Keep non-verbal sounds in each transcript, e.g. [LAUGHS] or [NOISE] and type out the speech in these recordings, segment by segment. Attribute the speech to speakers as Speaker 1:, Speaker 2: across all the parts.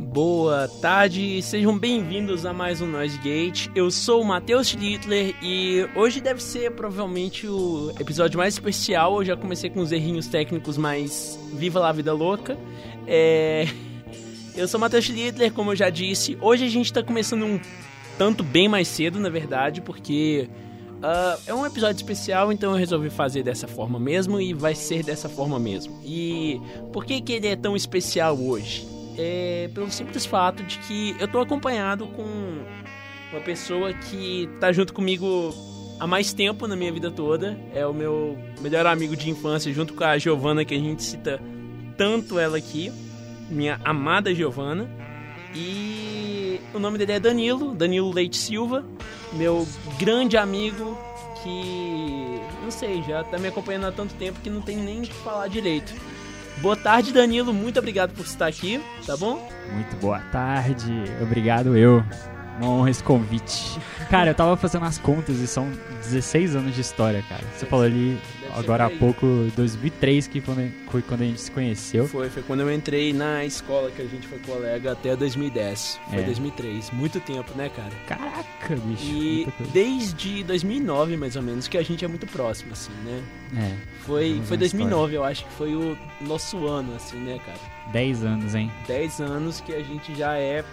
Speaker 1: Boa tarde, sejam bem-vindos a mais um Noise Gate. Eu sou o Matheus Schlittler e hoje deve ser provavelmente o episódio mais especial. Eu já comecei com os errinhos técnicos, mas viva lá a vida louca. É... [LAUGHS] Eu sou o Matheus Schlittler, como eu já disse. Hoje a gente tá começando um tanto bem mais cedo, na verdade, porque uh, é um episódio especial, então eu resolvi fazer dessa forma mesmo e vai ser dessa forma mesmo. E por que, que ele é tão especial hoje? É pelo simples fato de que eu tô acompanhado com uma pessoa que tá junto comigo há mais tempo na minha vida toda. É o meu melhor amigo de infância, junto com a Giovana, que a gente cita tanto ela aqui minha amada Giovana. E o nome dele é Danilo, Danilo Leite Silva, meu grande amigo que, não sei, já tá me acompanhando há tanto tempo que não tem nem o que falar direito. Boa tarde, Danilo, muito obrigado por estar aqui, tá bom?
Speaker 2: Muito boa tarde, obrigado eu. Uma honra esse convite. Cara, eu tava fazendo as contas e são 16 anos de história, cara. Você falou ali agora há pouco, 2003, que foi quando a gente se conheceu.
Speaker 1: Foi, foi quando eu entrei na escola que a gente foi colega até 2010. Foi é. 2003. Muito tempo, né, cara?
Speaker 2: Caraca, bicho.
Speaker 1: E desde 2009, mais ou menos, que a gente é muito próximo, assim, né?
Speaker 2: É.
Speaker 1: Foi, foi 2009, eu acho que foi o nosso ano, assim, né, cara?
Speaker 2: 10 anos, hein?
Speaker 1: 10 anos que a gente já é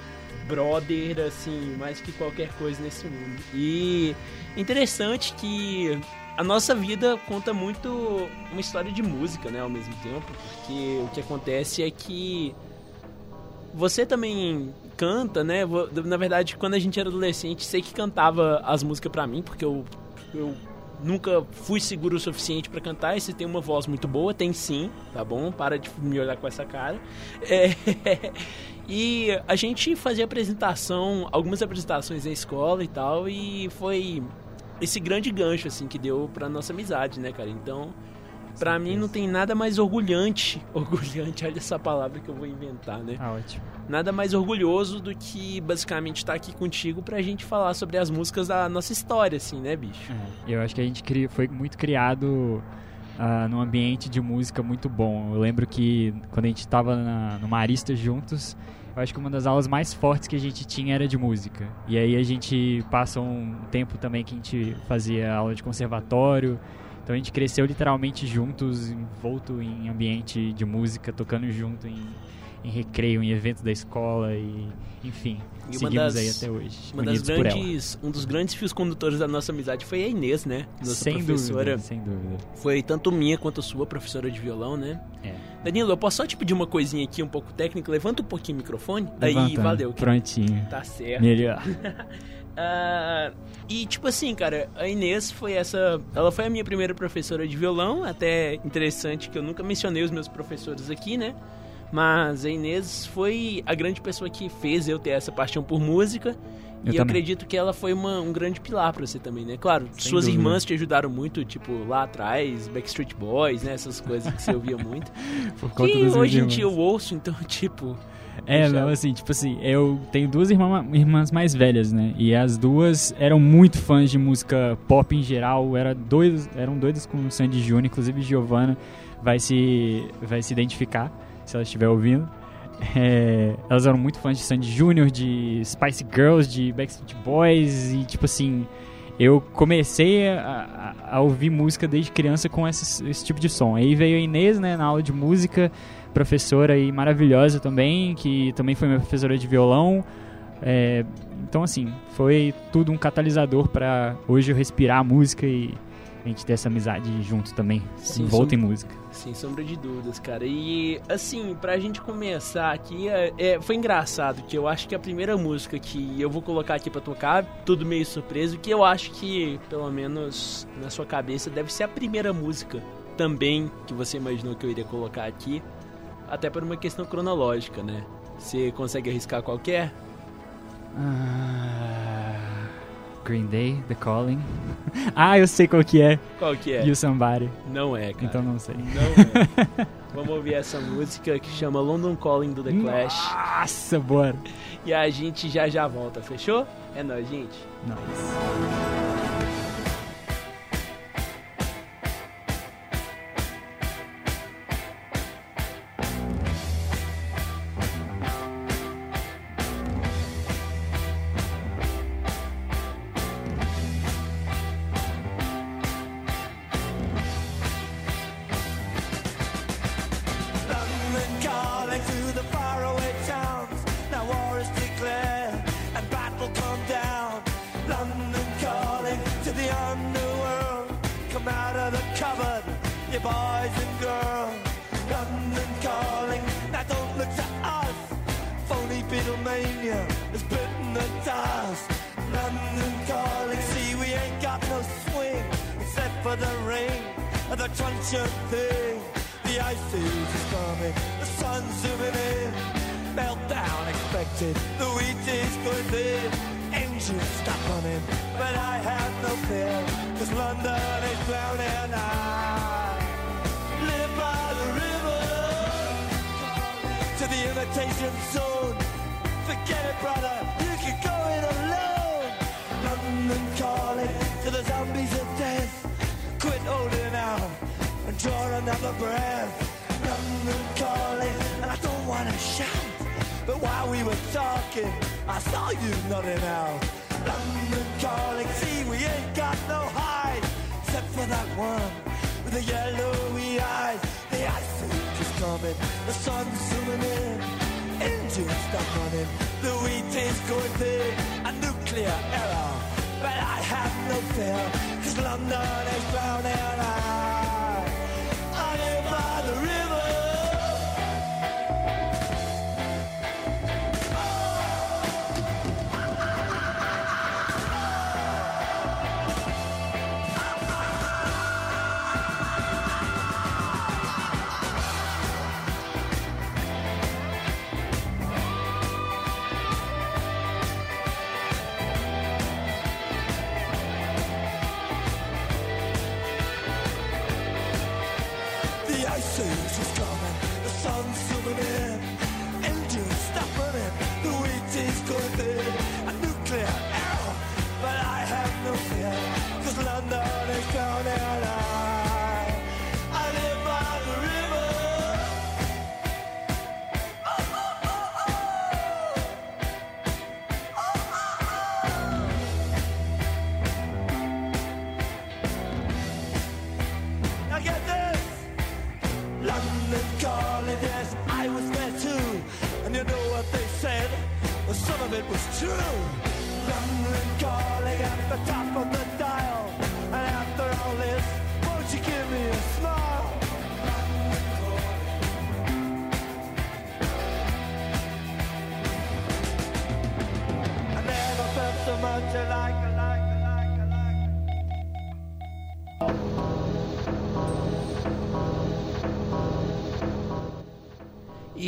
Speaker 1: brother, assim, mais que qualquer coisa nesse mundo. E interessante que a nossa vida conta muito uma história de música, né, ao mesmo tempo, porque o que acontece é que você também canta, né? Na verdade, quando a gente era adolescente, sei que cantava as músicas para mim, porque eu, eu nunca fui seguro o suficiente para cantar. E você tem uma voz muito boa, tem sim, tá bom? Para de me olhar com essa cara. É, [LAUGHS] e a gente fazia apresentação, algumas apresentações na escola e tal, e foi esse grande gancho, assim, que deu pra nossa amizade, né, cara? Então, pra mim não tem nada mais orgulhante, [LAUGHS] orgulhante, olha essa palavra que eu vou inventar, né?
Speaker 2: Ah, ótimo.
Speaker 1: Nada mais orgulhoso do que basicamente estar aqui contigo pra gente falar sobre as músicas da nossa história, assim, né, bicho?
Speaker 2: É, eu acho que a gente foi muito criado uh, num ambiente de música muito bom. Eu lembro que quando a gente estava no Marista juntos, eu acho que uma das aulas mais fortes que a gente tinha era de música. E aí a gente passa um tempo também que a gente fazia aula de conservatório. Então a gente cresceu literalmente juntos, envolto em ambiente de música, tocando junto em em recreio, em eventos da escola e enfim, e seguimos das, aí até hoje.
Speaker 1: Uma das grandes, um dos grandes fios condutores da nossa amizade foi a Inês, né? Nossa
Speaker 2: sem
Speaker 1: professora.
Speaker 2: Dúvida, sem dúvida.
Speaker 1: Foi tanto minha quanto sua professora de violão, né?
Speaker 2: É.
Speaker 1: Danilo, eu posso só te pedir uma coisinha aqui um pouco técnica? Levanta um pouquinho o microfone. Aí, valeu.
Speaker 2: Prontinho.
Speaker 1: Tá certo.
Speaker 2: Melhor.
Speaker 1: Uh, [LAUGHS] e tipo assim, cara, a Inês foi essa. Ela foi a minha primeira professora de violão. Até interessante que eu nunca mencionei os meus professores aqui, né? Mas a Inês foi a grande pessoa que fez eu ter essa paixão por música. Eu e eu acredito que ela foi uma, um grande pilar para você também, né? Claro, Sem suas dúvida. irmãs te ajudaram muito, tipo, lá atrás, Backstreet Boys, né? Essas coisas que você ouvia muito. [LAUGHS]
Speaker 2: Por conta
Speaker 1: que hoje
Speaker 2: em
Speaker 1: dia eu ouço, então, [LAUGHS] tipo.
Speaker 2: É, não, assim, tipo assim, eu tenho duas irmã, irmãs mais velhas, né? E as duas eram muito fãs de música pop em geral, era doidos, eram doidas com o Sandy Júnior, inclusive Giovanna vai se, vai se identificar se ela estiver ouvindo. É, elas eram muito fãs de Sandy Júnior, de Spice Girls, de Backstreet Boys e tipo assim, eu comecei a, a, ouvir música desde criança com esse, esse, tipo de som. Aí veio a Inês, né, na aula de música, professora e maravilhosa também, que também foi minha professora de violão. É, então assim, foi tudo um catalisador para hoje eu respirar a música e a gente ter essa amizade junto também, Sim, volta em música.
Speaker 1: Sem sombra de dúvidas, cara. E assim, pra gente começar aqui, é, é, foi engraçado que eu acho que a primeira música que eu vou colocar aqui pra tocar, tudo meio surpreso, que eu acho que, pelo menos na sua cabeça, deve ser a primeira música também que você imaginou que eu iria colocar aqui, até por uma questão cronológica, né? Você consegue arriscar qualquer?
Speaker 2: Ah. Green Day, The Calling. [LAUGHS] ah, eu sei qual que é.
Speaker 1: Qual que é?
Speaker 2: You Somebody.
Speaker 1: Não é, cara.
Speaker 2: Então não sei.
Speaker 1: Não é. [LAUGHS] Vamos ouvir essa música que chama London Calling do The Clash.
Speaker 2: Nossa, bora.
Speaker 1: E a gente já já volta, fechou? É nóis, gente.
Speaker 2: Nóis.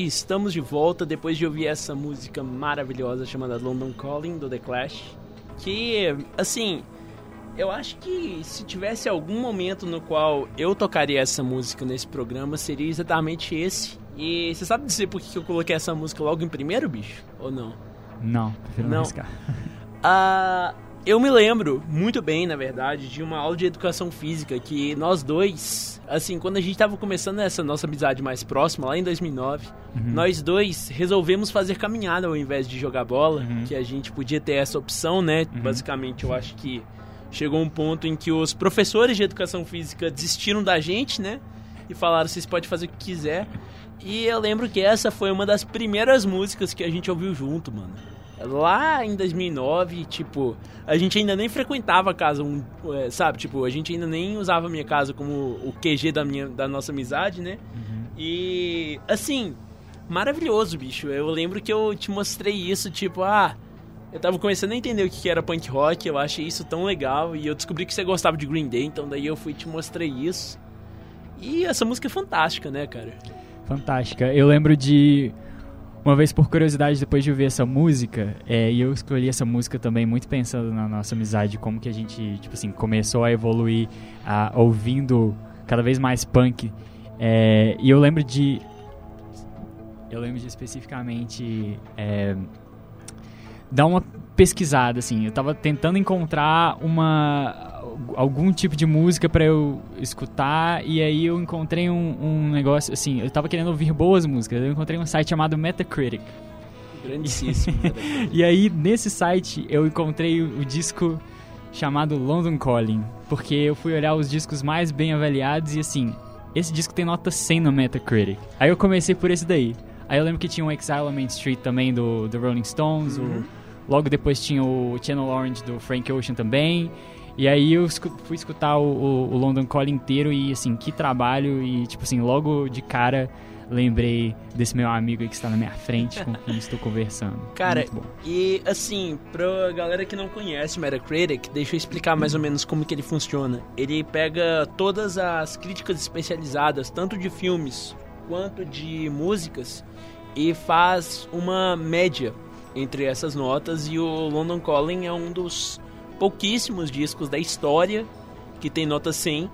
Speaker 1: Estamos de volta depois de ouvir essa música maravilhosa chamada London Calling do The Clash. Que, assim, eu acho que se tivesse algum momento no qual eu tocaria essa música nesse programa, seria exatamente esse. E você sabe dizer por que eu coloquei essa música logo em primeiro, bicho? Ou não?
Speaker 2: Não, prefiro não,
Speaker 1: Não.
Speaker 2: arriscar. [LAUGHS]
Speaker 1: Ah, eu me lembro muito bem, na verdade, de uma aula de educação física que nós dois, assim, quando a gente tava começando essa nossa amizade mais próxima, lá em 2009, nós dois resolvemos fazer caminhada ao invés de jogar bola,
Speaker 2: Uhum.
Speaker 1: que a gente podia ter essa opção, né? Basicamente, eu acho que chegou um ponto em que os professores de educação física desistiram da gente, né? E falaram, vocês podem fazer o que quiser. E eu lembro que essa foi uma das primeiras músicas que a gente ouviu junto, mano. Lá em 2009, tipo, a gente ainda nem frequentava a casa, um, é, sabe? Tipo, a gente ainda nem usava a minha casa como o QG da, minha, da nossa amizade, né? E, assim, maravilhoso, bicho. Eu lembro que eu te mostrei isso, tipo, ah, eu tava começando a entender o que que era punk rock, eu achei isso tão legal, e eu descobri que você gostava de Green Day, então daí eu fui e te mostrei isso. E essa música é fantástica, né, cara?
Speaker 2: Fantástica. Eu lembro de. Uma vez por curiosidade, depois de ouvir essa música, é, e eu escolhi essa música também muito pensando na nossa amizade, como que a gente, tipo assim, começou a evoluir a, ouvindo cada vez mais punk. É, e eu lembro de. Eu lembro de especificamente. é, dar uma pesquisada, assim. Eu tava tentando encontrar uma algum tipo de música pra eu escutar e aí eu encontrei um, um negócio, assim, eu tava querendo ouvir boas músicas. Eu encontrei um site chamado Metacritic.
Speaker 1: Grandíssimo. [LAUGHS]
Speaker 2: E aí nesse site eu encontrei o, o disco chamado London Calling, porque eu fui olhar os discos mais bem avaliados e assim, esse disco tem nota 100 no Metacritic. Aí eu comecei por esse daí. Aí eu lembro que tinha um Exile on Main Street também do, do Rolling Stones, o, Logo depois tinha o Channel Orange do Frank Ocean também. E aí eu fui escutar o, o, o London Calling inteiro e assim, que trabalho e tipo assim, logo de cara lembrei desse meu amigo aí que está na minha frente com quem estou conversando.
Speaker 1: Cara, e assim, pra galera que não conhece o Metacritic, deixa eu explicar mais ou menos como que ele funciona. Ele pega todas as críticas especializadas, tanto de filmes quanto de músicas, e faz uma média entre essas notas e o London Calling é um dos pouquíssimos discos da história que tem nota 100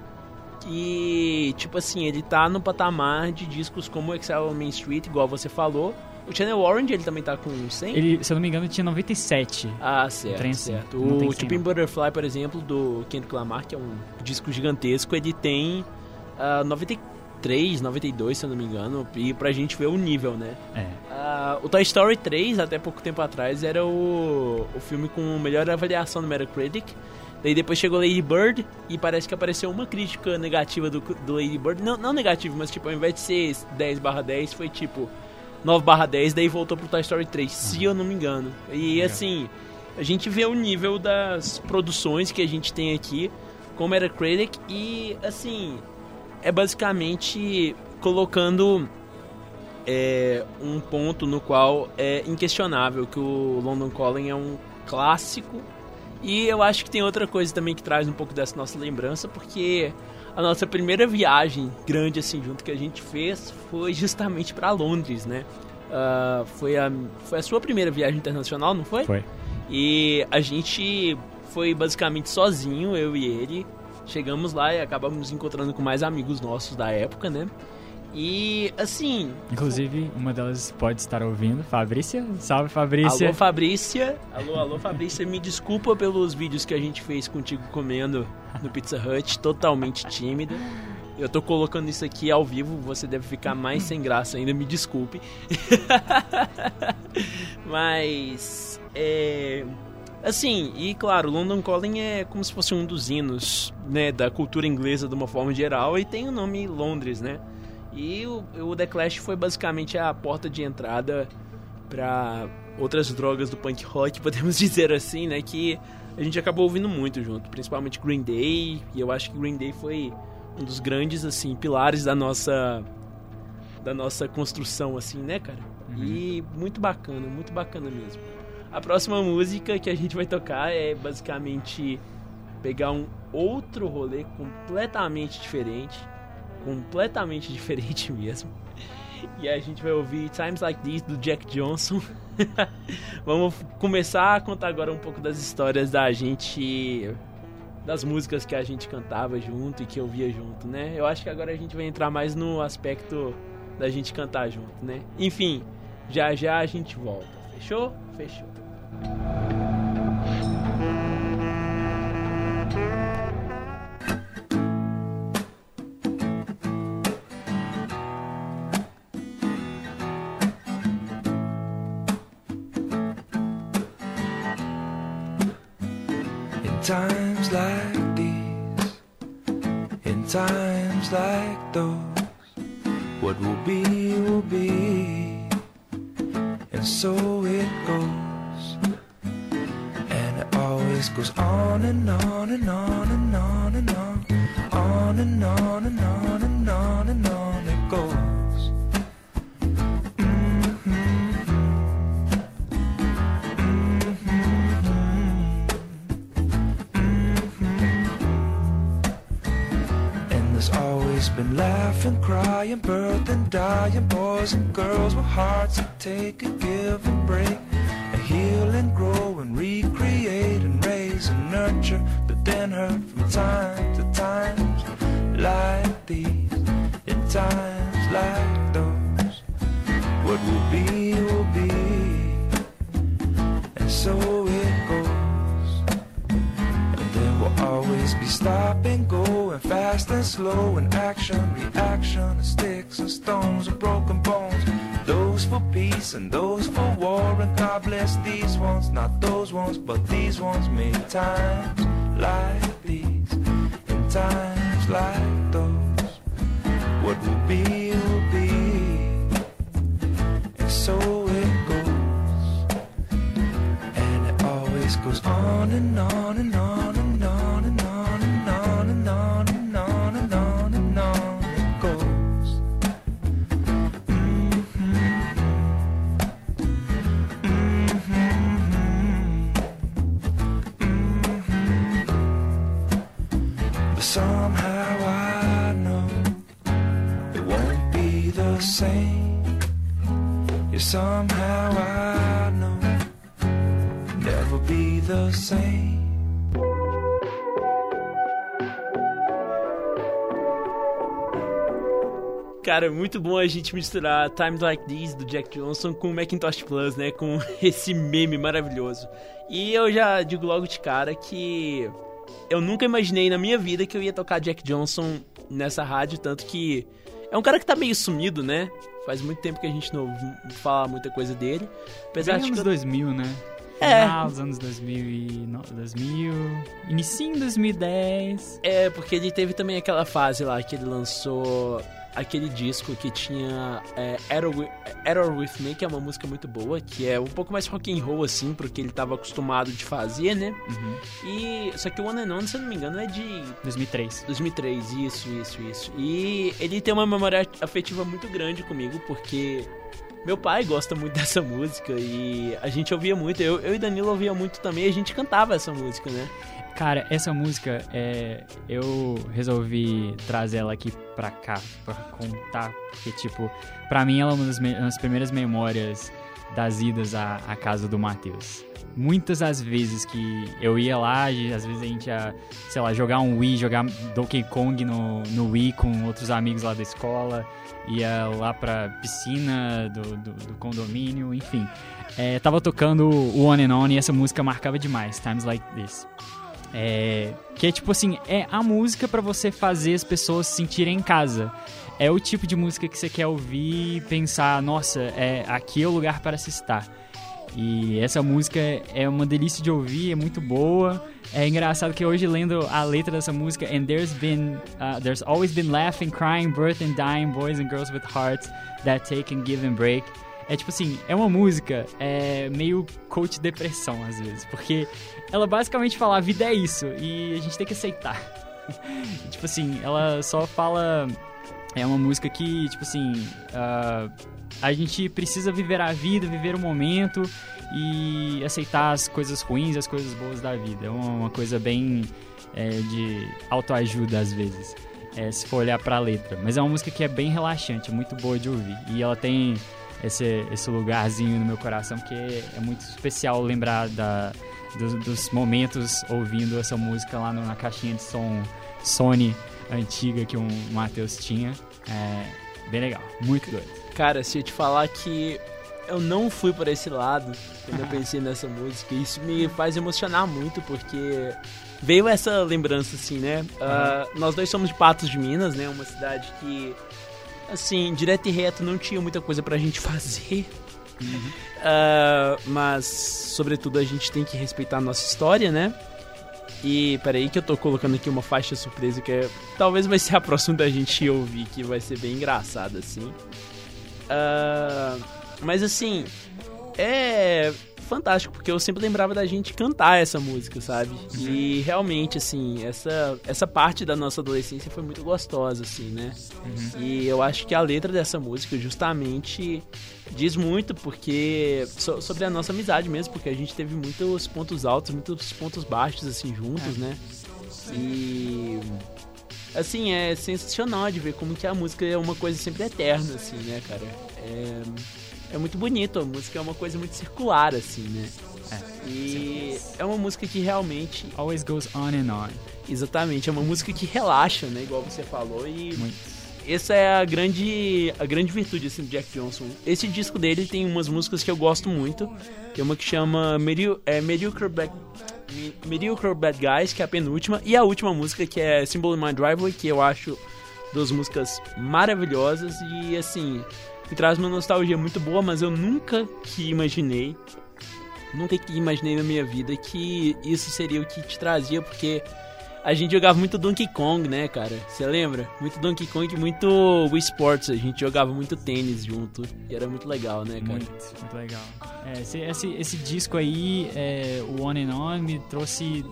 Speaker 1: e, tipo assim, ele tá no patamar de discos como Excel Main Street, igual você falou. O Channel Orange, ele também tá com 100?
Speaker 2: Ele, se eu não me engano, tinha 97.
Speaker 1: Ah, certo, certo. O Chupin Butterfly, por exemplo, do Kendrick Lamar, que é um disco gigantesco, ele tem uh, 93, 92, se eu não me engano. E pra gente ver o nível, né?
Speaker 2: É.
Speaker 1: Uh, o Toy Story 3, até pouco tempo atrás, era o, o filme com melhor avaliação no Metacritic. Daí depois chegou Lady Bird e parece que apareceu uma crítica negativa do, do Lady Bird. Não, não negativa, mas tipo, ao invés de ser 10 barra 10, foi tipo 9 barra 10, daí voltou pro Toy Story 3, uhum. se eu não me engano. E assim, a gente vê o nível das produções que a gente tem aqui com Metacritic e assim, é basicamente colocando é, um ponto no qual é inquestionável que o London Calling é um clássico e eu acho que tem outra coisa também que traz um pouco dessa nossa lembrança, porque a nossa primeira viagem grande assim junto que a gente fez foi justamente para Londres, né? Uh, foi, a, foi a sua primeira viagem internacional, não foi?
Speaker 2: Foi.
Speaker 1: E a gente foi basicamente sozinho, eu e ele. Chegamos lá e acabamos nos encontrando com mais amigos nossos da época, né? E assim.
Speaker 2: Inclusive, uma delas pode estar ouvindo. Fabrícia? Salve, Fabrícia.
Speaker 1: Alô, Fabrícia. Alô, alô, Fabrícia. Me desculpa pelos vídeos que a gente fez contigo comendo no Pizza Hut, totalmente tímida. Eu tô colocando isso aqui ao vivo, você deve ficar mais sem graça ainda, me desculpe. [LAUGHS] Mas. É. Assim, e claro, London Calling é como se fosse um dos hinos, né, da cultura inglesa de uma forma geral e tem o nome Londres, né? E o, o The Clash foi basicamente a porta de entrada para outras drogas do punk rock, podemos [LAUGHS] dizer assim, né? Que a gente acabou ouvindo muito junto, principalmente Green Day, e eu acho que Green Day foi um dos grandes assim pilares da nossa da nossa construção assim, né, cara? Uhum. E muito bacana, muito bacana mesmo. A próxima música que a gente vai tocar é basicamente pegar um outro rolê completamente diferente completamente [LAUGHS] diferente mesmo. E a gente vai ouvir Times Like This do Jack Johnson. [LAUGHS] Vamos começar a contar agora um pouco das histórias da gente, das músicas que a gente cantava junto e que ouvia junto, né? Eu acho que agora a gente vai entrar mais no aspecto da gente cantar junto, né? Enfim, já já a gente volta. Fechou? Fechou. In times like these, in times like those, what will be, will be, and so on and on and on and on and on, on and on and on and on and on it goes. Mm-hmm. Mm-hmm. Mm-hmm. And there's always been laughing, crying, birthing, dying, boys and girls with hearts that take and give and break, and slow and action, reaction, and sticks and stones and broken bones. Those for peace and those for war, and God bless these ones, not those ones, but these ones. Many times like these, in times like those, what will be, will be, and so it goes. And
Speaker 3: it always goes on and on and on and somehow I know never be the same.
Speaker 1: Cara, é muito bom a gente misturar Times Like These do Jack Johnson com o Macintosh Plus, né? Com [LAUGHS] esse meme maravilhoso. E eu já digo logo de cara que eu nunca imaginei na minha vida que eu ia tocar Jack Johnson nessa rádio, tanto que é um cara que tá meio sumido, né? Faz muito tempo que a gente não fala muita coisa dele. Apesar
Speaker 2: Bem
Speaker 1: de
Speaker 2: anos
Speaker 1: que eu-
Speaker 2: 2000, né?
Speaker 1: É.
Speaker 2: Final dos anos 2000 e no- 2000, inicinho 2010.
Speaker 1: É, porque ele teve também aquela fase lá que ele lançou aquele disco que tinha é, Error, With, Me, que é uma música muito boa, que é um pouco mais rock and roll, assim, pro que ele tava acostumado de fazer, né?
Speaker 2: Uhum.
Speaker 1: E, só que o One and On, se eu não me engano, é de
Speaker 2: 2003.
Speaker 1: 2003, isso, isso, isso. E ele tem uma memória afetiva muito grande comigo, porque meu pai gosta muito [LAUGHS] dessa música e a gente ouvia muito, eu, eu e Danilo ouvia muito também, a gente cantava essa música, né?
Speaker 2: Cara, essa música, é, eu resolvi trazer ela aqui pra cá, pra contar, porque, tipo, pra mim ela é uma das, me- das primeiras memórias das idas à, à casa do Matheus. Muitas das vezes que eu ia lá, às vezes a gente ia, sei lá, jogar um Wii, jogar Donkey Kong no, no Wii com outros amigos lá da escola, ia lá pra piscina do, do, do condomínio, enfim. É, tava tocando o On and On e essa música marcava demais, Times Like This. É, que é tipo assim, é a música pra você fazer as pessoas se sentirem em casa. É o tipo de música que você quer ouvir e pensar, nossa, é, aqui é o lugar para se estar. E essa música é uma delícia de ouvir, é muito boa. É engraçado que hoje lendo a letra dessa música, and there's been, uh, there's always been laughing, crying, birth and dying, boys and girls with hearts that take and give and break. É tipo assim, é uma música é, meio coach depressão às vezes, porque ela basicamente fala a vida é isso e a gente tem que aceitar. [LAUGHS] tipo assim, ela só fala é uma música que tipo assim ah, a gente precisa viver a vida, viver o momento e aceitar as coisas ruins, as coisas boas da vida. É uma, uma coisa bem é, de autoajuda às vezes. é, se for olhar pra letra. Mas é uma música que é bem relaxante, é muito boa de ouvir. E ela tem esse, esse lugarzinho no meu coração que é, muito especial lembrar da, dos, dos momentos ouvindo essa música lá no- na caixinha de som Sony antiga que o Matheus tinha. É bem legal, muito doido.
Speaker 1: Cara, se eu te falar que eu não fui por esse lado quando eu pensei nessa música, isso me faz emocionar muito, porque veio essa lembrança, assim, né? Ah, nós dois somos de Patos de Minas, né? Uma cidade que, assim, direto e reto não tinha muita coisa pra gente fazer. Ah, mas, sobretudo, a gente tem que respeitar a nossa história, né? E peraí que eu tô colocando aqui uma faixa surpresa que é, talvez vai ser a próxima da gente ouvir, que vai ser bem engraçada, assim. Ah, mas assim, é fantástico, porque eu sempre lembrava da gente cantar essa música, sabe? E realmente, assim, essa, essa parte da nossa adolescência foi muito gostosa, assim, né? E eu acho que a letra dessa música justamente diz muito porque so- sobre a nossa amizade mesmo, porque a gente teve muitos pontos altos, muitos pontos baixos, assim, juntos, né? E assim, é sensacional de ver como que a música é uma coisa sempre eterna, assim, né, cara? É, é muito bonito, a música é uma coisa muito circular, assim, né?
Speaker 2: É,
Speaker 1: E é uma música que realmente,
Speaker 2: Always goes on and on.
Speaker 1: exatamente, é uma música que relaxa, né? Igual você falou, e
Speaker 2: Muito.
Speaker 1: essa é a grande, a grande virtude assim, do Jack Johnson. Esse disco dele tem umas músicas que eu gosto muito. Tem uma que chama Medi é, Mediocre, Me- Mediocre Bad Guys, que é a penúltima. E a última música, que é Symbol in My Driveway, que eu acho duas músicas maravilhosas. E assim, me traz uma nostalgia muito boa, mas eu nunca que imaginei, nunca que imaginei na minha vida que isso seria o que te trazia, porque A gente jogava muito Donkey Kong, né, cara? Você lembra? Muito Donkey Kong e muito Wii Sports. A gente jogava muito tênis junto. E era muito legal, né, cara?
Speaker 2: Muito, muito legal. É, esse, esse, esse disco aí, é, o On and On, me trouxe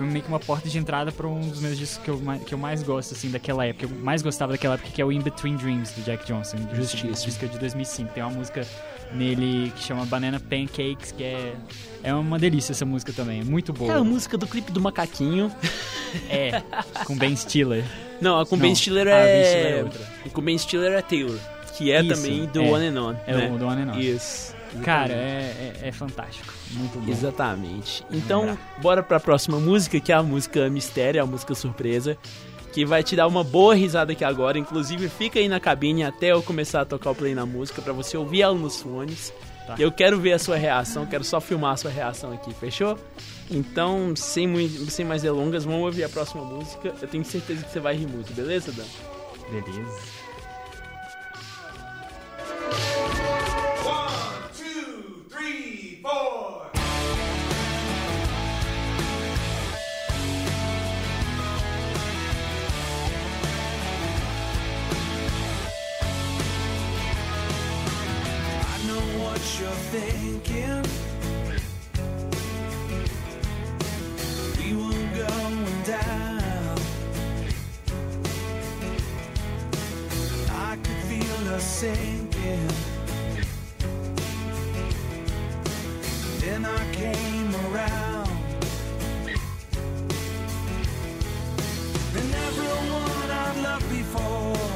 Speaker 2: meio que uma porta de entrada para um dos meus discos que eu, mais, que eu mais gosto, assim, daquela época. Eu mais gostava daquela época, que é o In Between Dreams, do Jack Johnson. Esse disco de 2005. Tem uma música nele que chama Banana Pancakes, que é, é uma delícia essa música também. É muito boa.
Speaker 1: É a música do clipe do macaquinho.
Speaker 2: É, com Ben Stiller.
Speaker 1: Não, a com
Speaker 2: Não.
Speaker 1: Ben Stiller
Speaker 2: Ah,
Speaker 1: é...
Speaker 2: Ben Stiller é outra.
Speaker 1: Com Ben Stiller é Taylor. Que é
Speaker 2: Isso,
Speaker 1: também do
Speaker 2: é.
Speaker 1: One and On.
Speaker 2: É
Speaker 1: né?
Speaker 2: o do On and On.
Speaker 1: Isso.
Speaker 2: Cara, é, é, é fantástico. Muito bom.
Speaker 1: Exatamente. Então, bora pra próxima música, que é a música Mistério, a música surpresa, que vai te dar uma boa risada aqui agora. Inclusive, fica aí na cabine até eu começar a tocar o play na música, pra você ouvir ela nos fones.
Speaker 2: Tá.
Speaker 1: E eu quero ver a sua reação, quero só filmar a sua reação aqui, fechou? Então, sem, mui- sem mais delongas, vamos ouvir a próxima música. Eu tenho certeza que você vai rir muito, beleza, Dan?
Speaker 2: Beleza.
Speaker 3: One, two, three, four. What you're thinking. We were going down. I could feel her sinking. Then I came around. And everyone I've loved before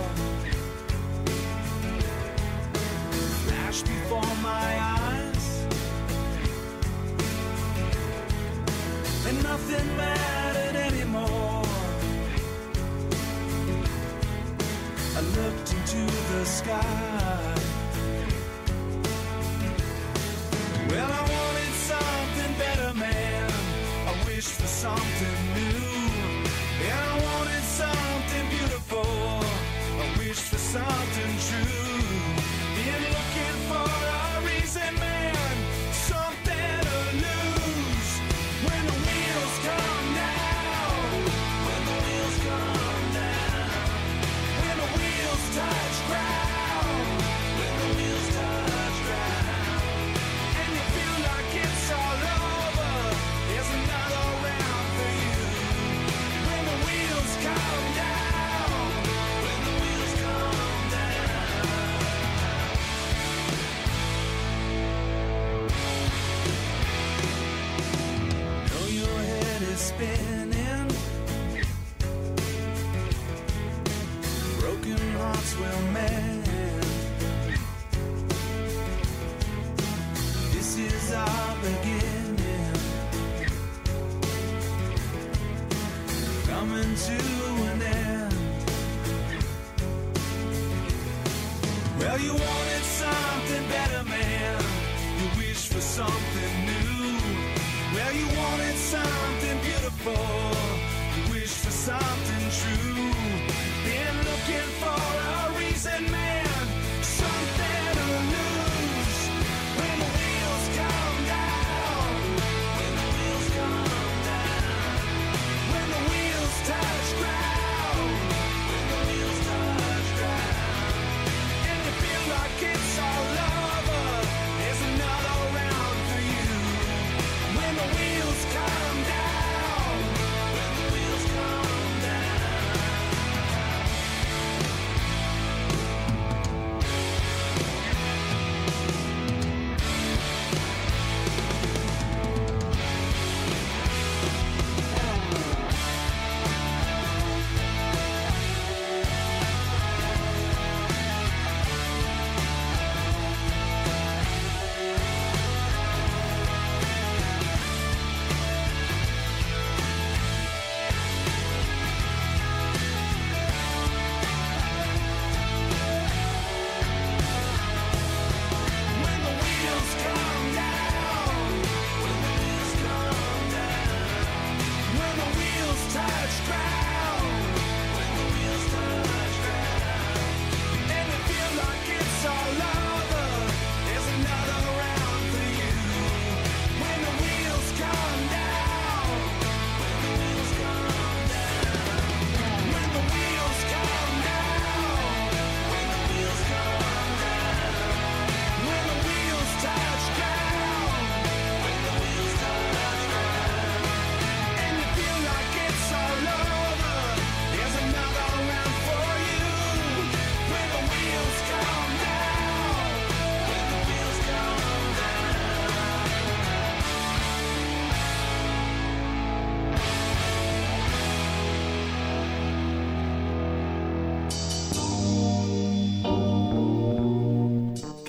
Speaker 3: flashed before my eyes. And nothing mattered anymore. I looked into the sky. Well, I wanted something better, man. I wished for something new. And I wanted something beautiful. I wished for something true.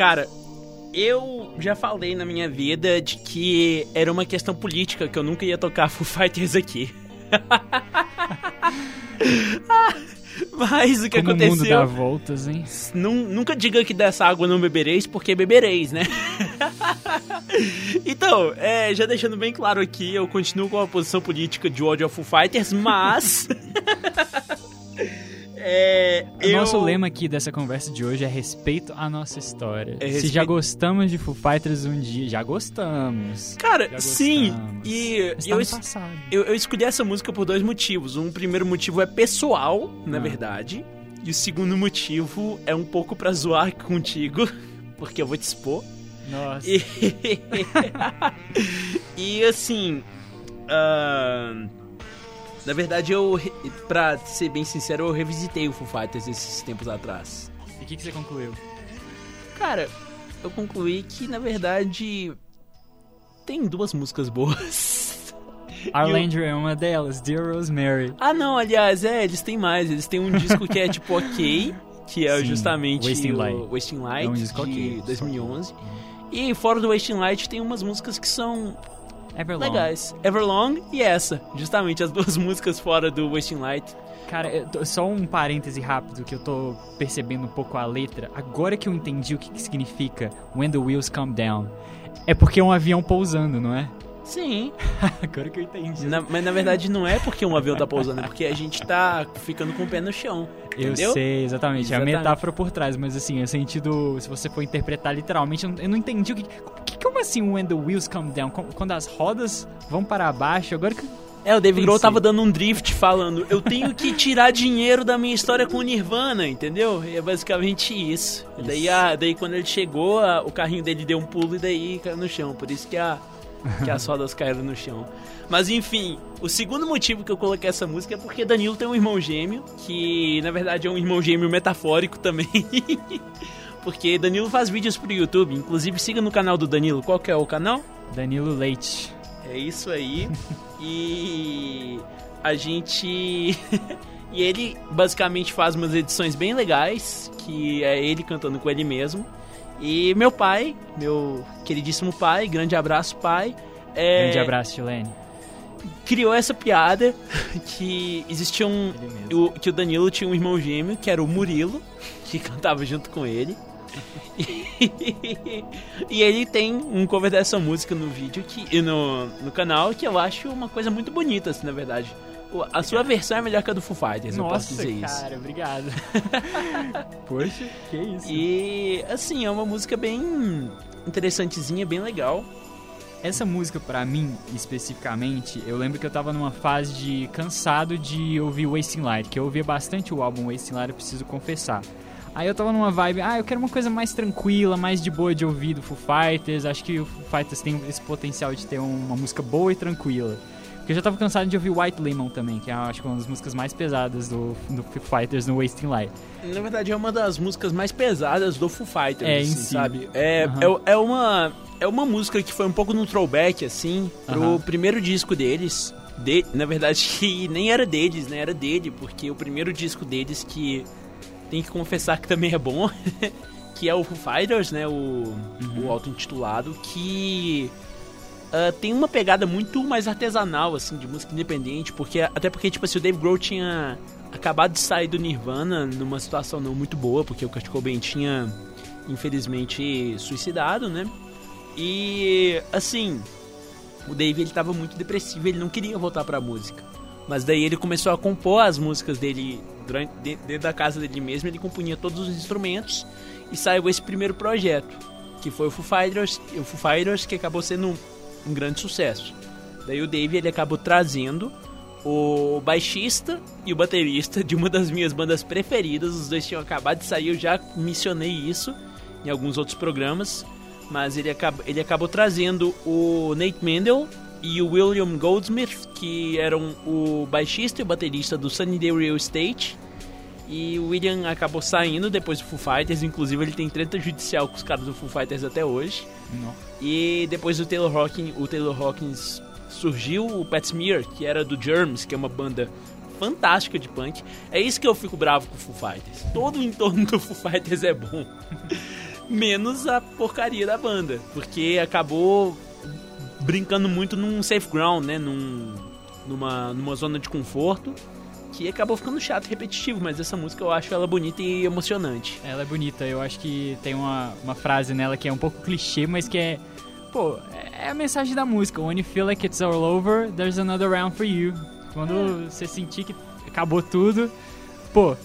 Speaker 1: Cara, eu já falei na minha vida de que era uma questão política que eu nunca ia tocar [LAUGHS] Foo Fighters aqui. [LAUGHS] Mas o que
Speaker 2: Como
Speaker 1: aconteceu.
Speaker 2: o mundo dá voltas, hein?
Speaker 1: Nun- nunca diga que dessa água não bebereis, porque bebereis, né? [LAUGHS] então, é, já deixando bem claro aqui, eu continuo com a posição política de ódio ao Foo Fighters, mas. É,
Speaker 2: O
Speaker 1: eu...
Speaker 2: nosso lema aqui dessa conversa de hoje é respeito à nossa história.
Speaker 1: É
Speaker 2: Se
Speaker 1: respeito-
Speaker 2: já gostamos de Foo Fighters um dia, já gostamos.
Speaker 1: Cara,
Speaker 2: Já
Speaker 1: sim,
Speaker 2: gostamos.
Speaker 1: e
Speaker 2: Está
Speaker 1: eu, eu, eu escolhi essa música por dois motivos. Um primeiro motivo é pessoal, na
Speaker 2: Ah.
Speaker 1: verdade, e o segundo motivo é um pouco pra zoar contigo, [LAUGHS] porque eu vou te expor.
Speaker 2: Nossa.
Speaker 1: E, [LAUGHS] e assim. ahn, na verdade, eu. Pra ser bem sincero, eu revisitei o Foo Fighters esses tempos atrás.
Speaker 2: E o que, que você concluiu?
Speaker 1: Cara, eu concluí que, na verdade. Tem duas músicas boas. [LAUGHS]
Speaker 2: Arlander é uma delas, Dear Rosemary.
Speaker 1: Ah, não, aliás, é, eles têm mais. Eles têm um disco que é tipo ok, que é
Speaker 2: Sim,
Speaker 1: justamente
Speaker 2: Wasting Light.
Speaker 1: Wasting Light
Speaker 2: É um disco
Speaker 1: de
Speaker 2: ok,
Speaker 1: 2011. E fora do Wasting Light tem umas músicas que são
Speaker 2: Everlong.
Speaker 1: legais. Everlong e essa, justamente as duas [LAUGHS] músicas fora do Wasting Light.
Speaker 2: Cara, eu tô- só um parêntese rápido que eu tô percebendo um pouco a letra. Agora que eu entendi o que, que significa When the Wheels Come Down. É porque é um avião pousando, não é? [LAUGHS]
Speaker 1: Sim,
Speaker 2: Agora que eu entendi.
Speaker 1: na- mas na verdade não é porque um avião tá pousando, é porque a gente tá ficando com o pé no chão.
Speaker 2: Eu
Speaker 1: entendeu?
Speaker 2: sei, exatamente. É a
Speaker 1: Exatamente.
Speaker 2: metáfora por trás, mas assim, é sentido. Se você for interpretar literalmente, eu não, eu entendi o que. Como assim, when the wheels come down? Quando as rodas vão para baixo? Agora que.
Speaker 1: É, o David Grohl tava dando um drift falando, eu tenho que tirar dinheiro da minha história com o Nirvana, entendeu? E é basicamente isso. E Daí, a- daí quando ele chegou, a- o carrinho dele deu um pulo e daí caiu no chão. Por isso que, a, que as [LAUGHS] rodas caíram no chão. Mas enfim, o segundo motivo que eu coloquei essa música é porque Danilo tem um irmão gêmeo, que na verdade é um irmão gêmeo metafórico também. [LAUGHS] porque Danilo faz vídeos pro YouTube, inclusive siga no canal do Danilo. Qual que é o canal?
Speaker 2: Danilo Leite.
Speaker 1: É isso aí. [LAUGHS] e a gente. [LAUGHS] e ele basicamente faz umas edições bem legais, que é ele cantando com ele mesmo. E meu pai, meu queridíssimo pai, grande abraço, pai. é,
Speaker 2: Grande abraço, Chilene.
Speaker 1: criou essa piada [LAUGHS] que existia um. O- que o Danilo tinha um irmão gêmeo, que era o Murilo, que cantava junto com ele. E, [LAUGHS] e ele tem um cover dessa música no vídeo que, e no, no canal que eu acho uma coisa muito bonita, assim, na verdade. A sua versão é melhor que a do Foo Fighters, eu posso
Speaker 2: Nossa,
Speaker 1: dizer isso.
Speaker 2: cara, obrigado. [LAUGHS] Poxa, que isso.
Speaker 1: E assim, é uma música bem interessantezinha, bem legal.
Speaker 2: Essa música, pra mim, especificamente, eu lembro que eu tava numa fase de cansado de ouvir Wasting Light, que eu ouvia bastante o álbum Wasting Light, eu preciso confessar. Aí eu tava numa vibe, ah, eu quero uma coisa mais tranquila, mais de boa de ouvir do Foo Fighters. Acho que o Foo Fighters tem esse potencial de ter uma música boa e tranquila. Porque eu já tava cansado de ouvir White Lemon também, que é acho que uma das músicas mais pesadas do, do Foo Fighters no Wasting Light.
Speaker 1: Na verdade, é uma das músicas mais pesadas do Foo Fighters,
Speaker 2: É,
Speaker 1: assim,
Speaker 2: si.
Speaker 1: sabe? É,
Speaker 2: Aham.
Speaker 1: é, é uma é uma música que foi um pouco no throwback, assim, pro
Speaker 2: Aham.
Speaker 1: primeiro disco deles. De, na verdade, [LAUGHS] que nem era deles, né? Era dele, porque o primeiro disco deles que tem que confessar que também é bom, [LAUGHS] que é o Foo Fighters, né? O,
Speaker 2: Uhum.
Speaker 1: o auto-intitulado, que ah, tem uma pegada muito mais artesanal, assim, de música independente, porque até porque, tipo assim, o Dave Grohl tinha acabado de sair do Nirvana numa situação não muito boa, porque o Kurt Cobain tinha, infelizmente, suicidado, né? E, assim, o Dave, ele tava muito depressivo, ele não queria voltar pra música. Mas daí ele começou a compor as músicas dele durante, de- dentro da casa dele mesmo, ele compunha todos os instrumentos e saiu esse primeiro projeto, que foi o Foo Fighters, o Foo Fighters que acabou sendo um, um grande sucesso. Daí o Dave ele acabou trazendo o baixista e o baterista de uma das minhas bandas preferidas, os dois tinham acabado de sair, eu já mencionei isso em alguns outros programas, mas ele, acaba, ele acabou trazendo o Nate Mendel e o William Goldsmith, que eram o baixista e o baterista do Sunnydale Real Estate. E o William acabou saindo depois do Foo Fighters, inclusive ele tem treta judicial com os caras do Foo Fighters até hoje.
Speaker 2: Não.
Speaker 1: E depois do Taylor Hawkins, o Taylor Hawkins surgiu o Pat Smear, que era do Germs, que é uma banda fantástica de punk. É isso que eu fico bravo com o Foo Fighters. Todo o entorno do Foo Fighters é bom. [LAUGHS] menos a porcaria da banda, porque acabou brincando muito num safe ground, né? Num, numa, numa zona de conforto que acabou ficando chato e repetitivo, mas essa música eu acho ela bonita e emocionante.
Speaker 2: Ela é bonita, eu acho que tem uma, uma frase nela que é um pouco clichê, mas que é. Pô, é a mensagem da música. When you feel like it's all over, there's another round for you. Quando é. você sentir que acabou tudo, pô,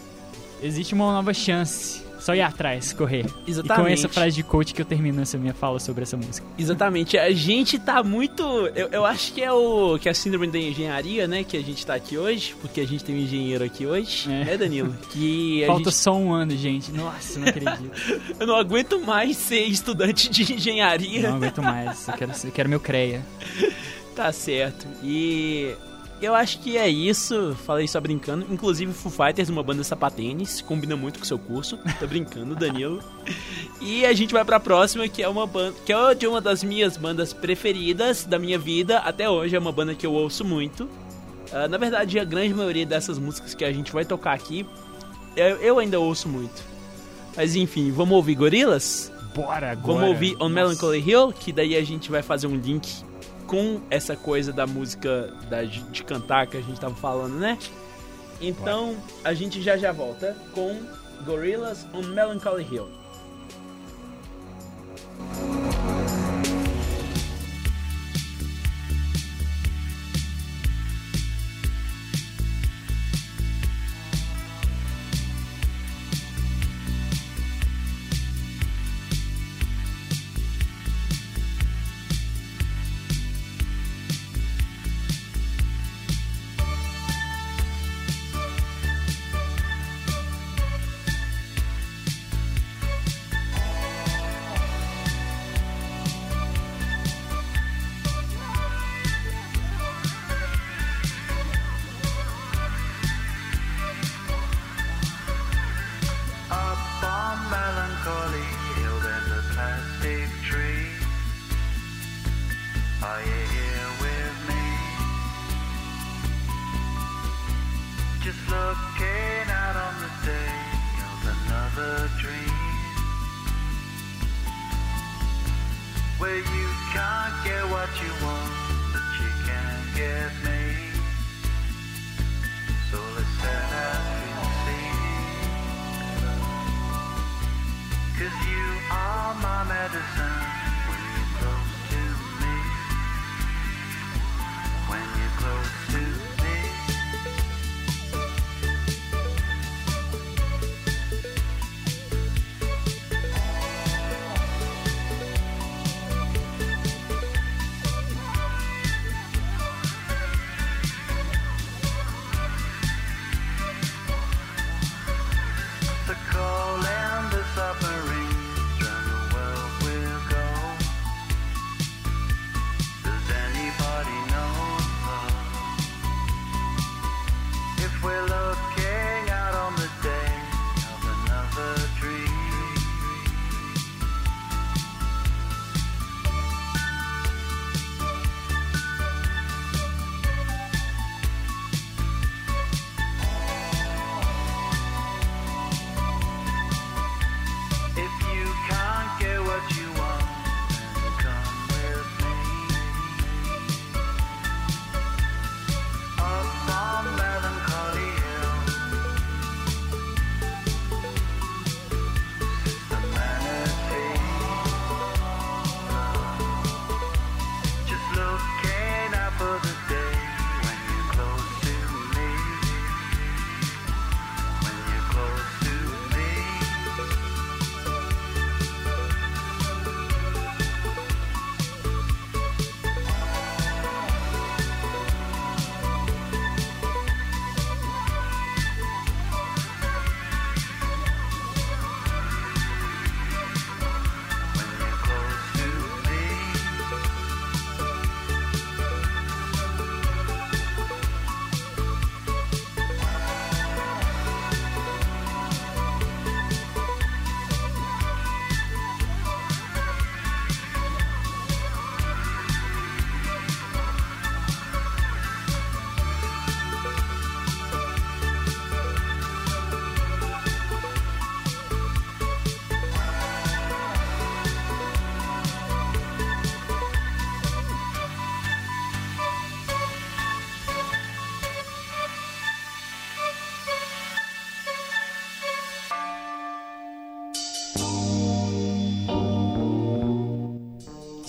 Speaker 2: existe uma nova chance. Só ir atrás, correr.
Speaker 1: Exatamente.
Speaker 2: E com essa frase de coach que eu termino essa minha fala sobre essa música.
Speaker 1: Exatamente. A gente tá muito. Eu, eu acho que é o. que é a síndrome da engenharia, né? Que a gente tá aqui hoje, porque a gente tem um engenheiro aqui hoje, é. né, Danilo? Que [LAUGHS]
Speaker 2: Falta
Speaker 1: gente...
Speaker 2: só um ano, gente. Nossa, não acredito. [LAUGHS]
Speaker 1: eu não aguento mais ser estudante de engenharia.
Speaker 2: Não aguento mais. Eu quero, eu quero meu CREA.
Speaker 1: tá certo. E eu acho que é isso. Falei só brincando. Inclusive, Foo Fighters, uma banda sapatênis, combina muito com o seu curso. Tô brincando, [LAUGHS] Danilo. E a gente vai pra próxima, que é uma banda. Que é de uma das minhas bandas preferidas da minha vida. Até hoje é uma banda que eu ouço muito. Uh, na verdade, a grande maioria dessas músicas que a gente vai tocar aqui, eu, eu ainda ouço muito. Mas enfim, vamos ouvir Gorilas?
Speaker 2: Bora agora.
Speaker 1: Vamos ouvir On Nossa. Melancholy Hill, que daí a gente vai fazer um link com essa coisa da música da, de cantar que a gente tava falando, né? Então a gente já já volta com Gorillaz on Melancholy Hill.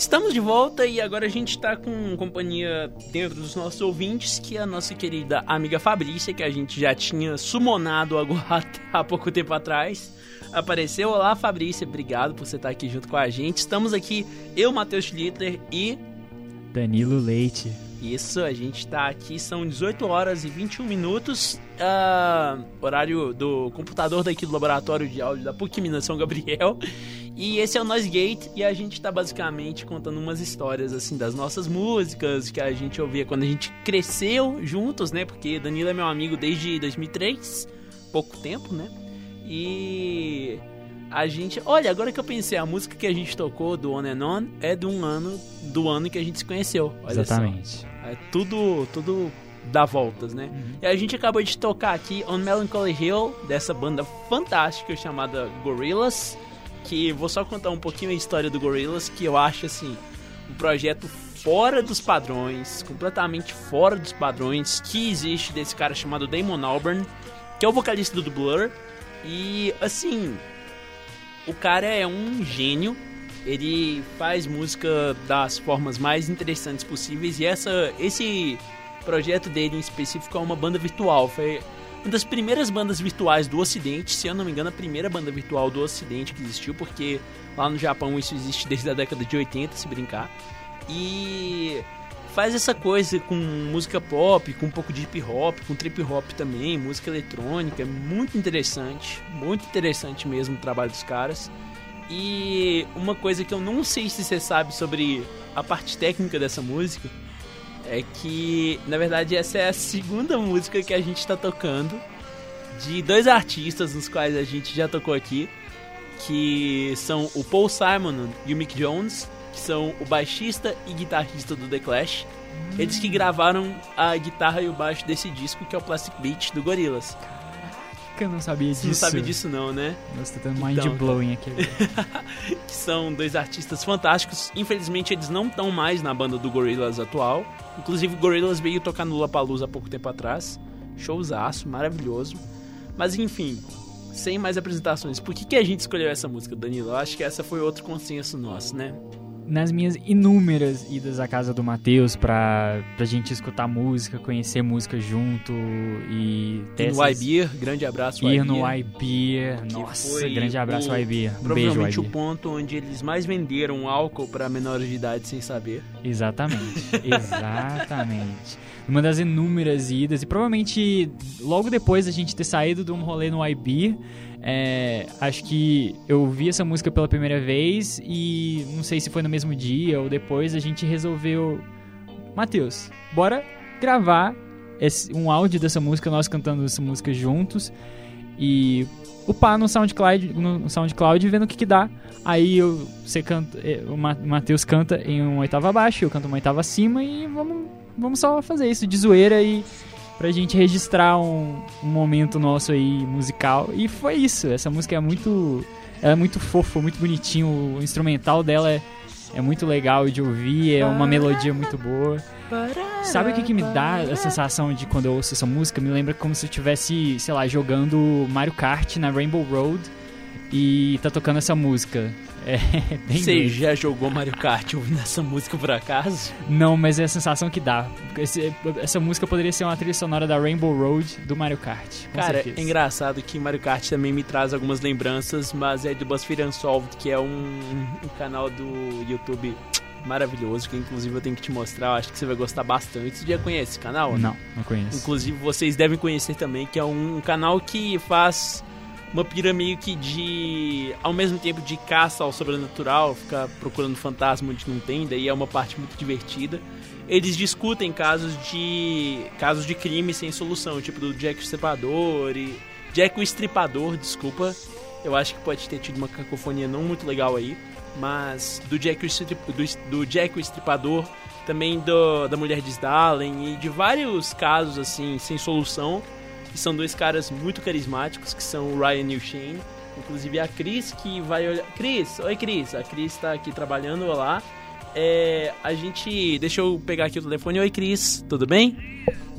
Speaker 1: Estamos de volta e agora a gente está com companhia dentro dos nossos ouvintes, que é a nossa querida amiga Fabrícia, que a gente já tinha sumonado agora [LAUGHS] há pouco tempo atrás. Apareceu. Olá, Fabrícia, obrigado por você estar aqui junto com a gente. Estamos aqui, eu, Matheus Schlitter e.
Speaker 2: Danilo Leite.
Speaker 1: Isso, a gente está aqui, são 18 horas e 21 minutos, uh, horário do computador daqui do laboratório de áudio da PUC Minas São Gabriel. E esse é o Noise Gate e a gente tá basicamente contando umas histórias assim das nossas músicas que a gente ouvia quando a gente cresceu juntos, né? Porque Danilo é meu amigo desde 2003, pouco tempo, né? E a gente, olha, agora que eu pensei, a música que a gente tocou do On and On é de um ano do ano que a gente se conheceu. Olha
Speaker 2: Exatamente.
Speaker 1: Só. É tudo tudo dá voltas, né? Uhum. E a gente acabou de tocar aqui On Melancholy Hill dessa banda fantástica chamada Gorillaz que vou só contar um pouquinho a história do Gorillaz, que eu acho assim um projeto fora dos padrões, completamente fora dos padrões que existe desse cara chamado Damon Albarn, que é o vocalista do Blur. E assim, o cara é um gênio. Ele faz música das formas mais interessantes possíveis e essa esse projeto dele em específico é uma banda virtual. Foi uma das primeiras bandas virtuais do Ocidente, se eu não me engano, a primeira banda virtual do Ocidente que existiu, porque lá no Japão isso existe desde a década de 80, se brincar. E faz essa coisa com música pop, com um pouco de hip hop, com trip hop também, música eletrônica, muito interessante, muito interessante mesmo o trabalho dos caras. E uma coisa que eu não sei se você sabe sobre a parte técnica dessa música, é que, na verdade, essa é a segunda música que a gente está tocando de dois artistas, nos quais a gente já tocou aqui, que são o Paul Simon e o Mick Jones, que são o baixista e guitarrista do The Clash. Eles que gravaram a guitarra e o baixo desse disco, que é o Plastic Beach do Gorillaz.
Speaker 2: Caraca, eu não sabia disso.
Speaker 1: Não sabe disso não, né?
Speaker 2: Nossa, tá tendo mind então, blowing aqui. [LAUGHS]
Speaker 1: que são dois artistas fantásticos. Infelizmente, eles não estão mais na banda do Gorillaz atual. Inclusive, o Gorillaz veio tocar no Lollapalooza há pouco tempo atrás. Showzaço, maravilhoso. Mas enfim, sem mais apresentações. Por que, que a gente escolheu essa música, Danilo? Eu acho que essa foi outro consenso nosso, né?
Speaker 2: Nas minhas inúmeras idas à casa do Matheus pra, pra gente escutar música, conhecer música junto e
Speaker 1: ter no essas... iBeer, grande abraço
Speaker 2: Ir no iBeer, nossa, grande abraço o, iBeer. Um
Speaker 1: provavelmente
Speaker 2: beijo,
Speaker 1: o ponto onde eles mais venderam álcool para menores de idade sem saber.
Speaker 2: Exatamente, [LAUGHS] exatamente. Uma das inúmeras idas e provavelmente logo depois da gente ter saído de um rolê no iBeer, é, acho que eu vi essa música pela primeira vez e não sei se foi no mesmo dia ou depois a gente resolveu. Matheus, bora gravar esse, um áudio dessa música, nós cantando essa música juntos e upar no SoundCloud, no SoundCloud vendo o que, que dá. Aí eu, você canta, é, o Matheus canta em uma oitava abaixo, eu canto uma oitava acima e vamos, vamos só fazer isso de zoeira e pra gente registrar um, um, momento nosso aí musical. E foi isso. Essa música é muito. Ela é muito fofa, muito bonitinho. O instrumental dela é, é muito legal de ouvir, é uma melodia muito boa. Sabe o que, que me dá a sensação de quando eu ouço essa música? Me lembra como se eu estivesse, sei lá, jogando Mario Kart na Rainbow Road e tá tocando essa música. [LAUGHS] É, bem
Speaker 1: Você doido. já jogou Mario Kart ouvindo essa música por acaso?
Speaker 2: Não, mas é a sensação que dá. Esse, essa música poderia ser uma trilha sonora da Rainbow Road do Mario Kart.
Speaker 1: Cara,
Speaker 2: certeza.
Speaker 1: é engraçado que Mario Kart também me traz algumas lembranças, mas é do BuzzFeed Unsolved, que é um, um canal do YouTube maravilhoso, que inclusive eu tenho que te mostrar, eu acho que você vai gostar bastante. Você já conhece esse canal?
Speaker 2: Não, não conheço.
Speaker 1: Inclusive vocês devem conhecer também, que é um canal que faz uma pira meio que de. ao mesmo tempo de caça ao sobrenatural, ficar procurando fantasma onde não tem, daí é uma parte muito divertida. Eles discutem casos de. casos de crime sem solução, tipo do Jack o Estripador e. Jack o Estripador, desculpa. Eu acho que pode ter tido uma cacofonia não muito legal aí. Mas do Jack o, do, do Jack o Estripador, também do, da mulher de Stalin e de vários casos assim sem solução que são dois caras muito carismáticos, que são o Ryan e o Shane. Inclusive a Cris que vai olhar. Cris, oi Cris, a Cris está aqui trabalhando, olá. É, a gente. Deixa eu pegar aqui o telefone. Oi Cris, tudo bem?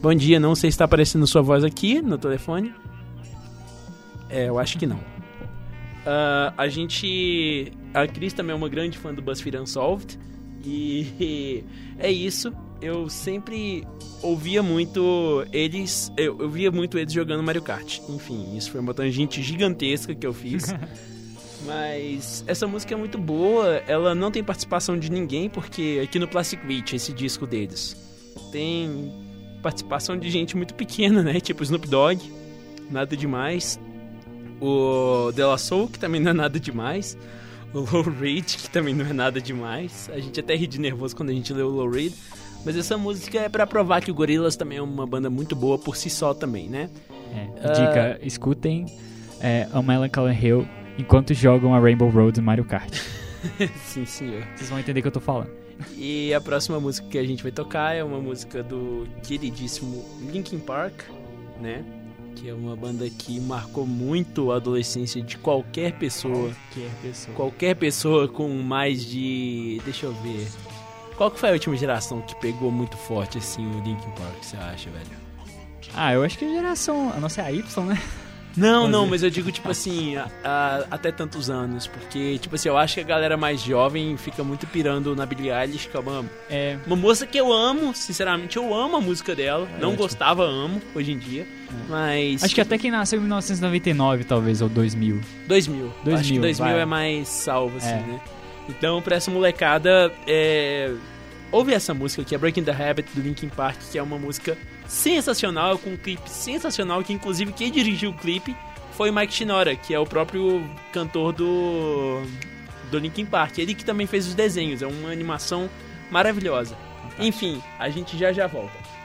Speaker 1: Bom dia, não sei se está aparecendo sua voz aqui no telefone. É, eu acho que não. Uh, a gente. A Cris também é uma grande fã do BuzzFeed Unsolved. E [LAUGHS] é isso. Eu sempre ouvia muito eles. Eu, eu via muito eles jogando Mario Kart. Enfim, isso foi uma tangente gigantesca que eu fiz. [LAUGHS] Mas essa música é muito boa. Ela não tem participação de ninguém, porque aqui no Plastic Beach, esse disco deles, tem participação de gente muito pequena, né? Tipo Snoop Dogg, nada demais. O De La Soul, que também não é nada demais. O Low Reed, que também não é nada demais. A gente até ri de nervoso quando a gente lê o Low Reed. Mas essa música é para provar que o Gorillaz também é uma banda muito boa por si só também, né?
Speaker 2: É, dica, uh... escutem é, A Melancholy Hill enquanto jogam a Rainbow Road no Mario Kart. [LAUGHS]
Speaker 1: Sim, senhor.
Speaker 2: Vocês vão entender o que eu tô falando.
Speaker 1: E a próxima música que a gente vai tocar é uma música do queridíssimo Linkin Park, né? Que é uma banda que marcou muito a adolescência de qualquer pessoa.
Speaker 2: Qualquer pessoa.
Speaker 1: Qualquer pessoa com mais de. Deixa eu ver. Qual que foi a última geração que pegou muito forte assim o Linkin Park, você acha, velho?
Speaker 2: Ah, eu acho que a geração. A nossa é a Y, né?
Speaker 1: Não, Fazer. não, mas eu digo, tipo assim, a, a, até tantos anos. Porque, tipo assim, eu acho que a galera mais jovem fica muito pirando na Billie Eilish, que é uma, é. uma moça que eu amo, sinceramente, eu amo a música dela. É, não tipo... gostava, amo, hoje em dia. É. Mas.
Speaker 2: Acho que até quem nasceu em 1999, talvez, ou 2000.
Speaker 1: 2000. 2000 acho que 2000 vai. é mais salvo, assim, é. né? Então, pra essa molecada, é ouve essa música que é Breaking the Habit do Linkin Park, que é uma música sensacional, com um clipe sensacional, que inclusive quem dirigiu o clipe foi o Mike Shinoda, que é o próprio cantor do do Linkin Park. Ele que também fez os desenhos, é uma animação maravilhosa. Enfim, a gente já já volta.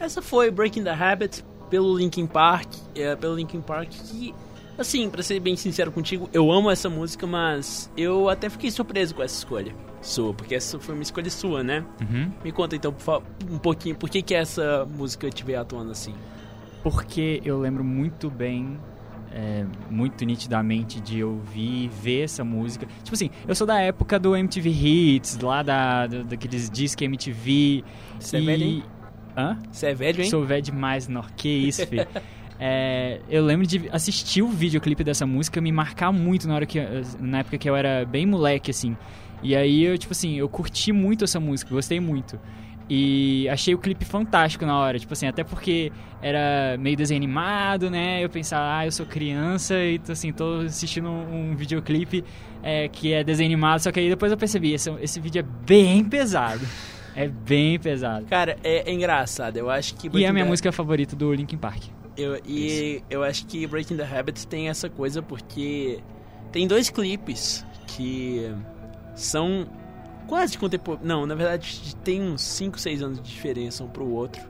Speaker 1: Essa foi Breaking the Habit pelo Linkin Park, é, pelo Linkin Park que assim, pra ser bem sincero contigo, eu amo essa música, mas eu até fiquei surpreso com essa escolha sua, porque essa foi uma escolha sua, né?
Speaker 2: Uhum.
Speaker 1: Me conta então um pouquinho, por que que essa música te veio atuando assim?
Speaker 2: Porque eu lembro muito bem, é, muito nitidamente de ouvir e ver essa música. Tipo assim, eu sou da época do MTV Hits, lá da, do- daqueles discos MTV.
Speaker 1: Você é
Speaker 2: e...
Speaker 1: velho, hein?
Speaker 2: Hã?
Speaker 1: Você é velho, hein?
Speaker 2: Sou velho demais, não. Que isso, filho. [LAUGHS] É, eu lembro de assistir o videoclipe dessa música me marcar muito na hora que na época que eu era bem moleque assim. E aí eu tipo assim, eu curti muito essa música, gostei muito. E achei o clipe fantástico na hora, tipo assim, até porque era meio desenho animado, né? Eu pensava, ah, eu sou criança e tô, assim, tô assistindo um, um videoclipe é, que é desenho animado, só que aí depois eu percebi, esse, esse vídeo é bem pesado. É bem pesado.
Speaker 1: Cara, é, é engraçado. Eu acho que
Speaker 2: E é a
Speaker 1: Breaking
Speaker 2: minha
Speaker 1: the-
Speaker 2: música favorita do Linkin Park.
Speaker 1: Eu, e eu acho que Breaking the Habit tem essa coisa porque tem dois clipes que são quase contemporâneos. Não, na verdade tem uns 5, 6 anos de diferença um pro outro.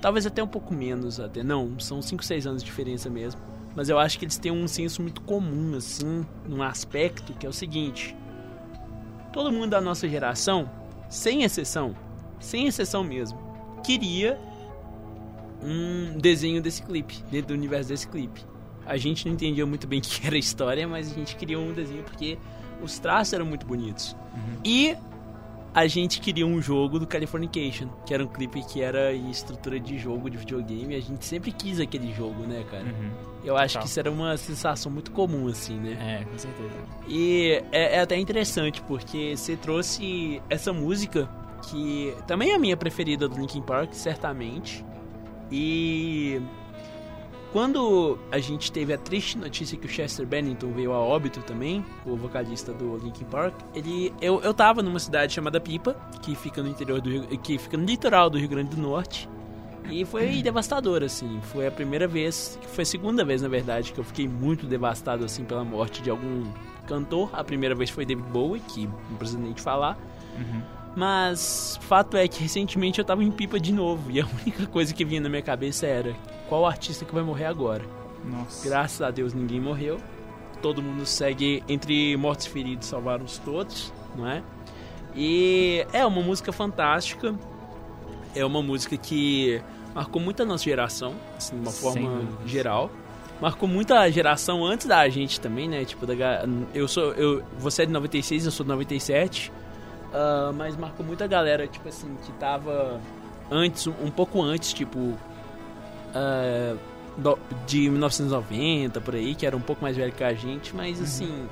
Speaker 1: Talvez até um pouco menos até. Não, são 5, 6 anos de diferença mesmo. Mas eu acho que eles têm um senso muito comum, assim, num aspecto que é o seguinte. Todo mundo da nossa geração, sem exceção, sem exceção mesmo, queria um desenho desse clipe, dentro do universo desse clipe. A gente não entendia muito bem [LAUGHS] o que era a história, mas a gente criou um desenho porque os traços eram muito bonitos. E a gente queria um jogo do Californication, que era um clipe que era em estrutura de jogo de videogame. A gente sempre quis aquele jogo, né, cara? Eu acho
Speaker 2: Total.
Speaker 1: que isso era uma sensação muito comum, assim, né?
Speaker 2: É, com certeza.
Speaker 1: E é, é até interessante, porque você trouxe essa música, que também é a minha preferida do Linkin Park, certamente. E quando a gente teve a triste notícia que o Chester Bennington veio a óbito também, o vocalista do Linkin Park, ele eu, eu tava numa cidade chamada Pipa, que fica no interior do Rio, que fica no litoral do Rio Grande do Norte. E foi devastador, assim. Foi a primeira vez, foi a segunda vez, na verdade, que eu fiquei muito devastado, assim, pela morte de algum cantor. A primeira vez foi David Bowie, que não precisa nem te falar. Mas fato é que recentemente eu tava em pipa de novo. E a [LAUGHS] única coisa que vinha na minha cabeça era: qual artista que vai morrer agora?
Speaker 2: Nossa.
Speaker 1: Graças a Deus ninguém morreu. Todo mundo segue entre mortos e feridos, salvaram-os todos, não é? E é uma música fantástica. É uma música que marcou muito a nossa geração, assim, de uma forma geral. Marcou muito a geração antes da gente também, né? Tipo, da, eu sou. Eu, você é de 96, eu sou de 97. Ah, mas marcou muito a galera, tipo assim, que tava antes, um, pouco antes, tipo. ah, do- de 1990, por aí, que era um pouco mais velho que a gente, mas assim.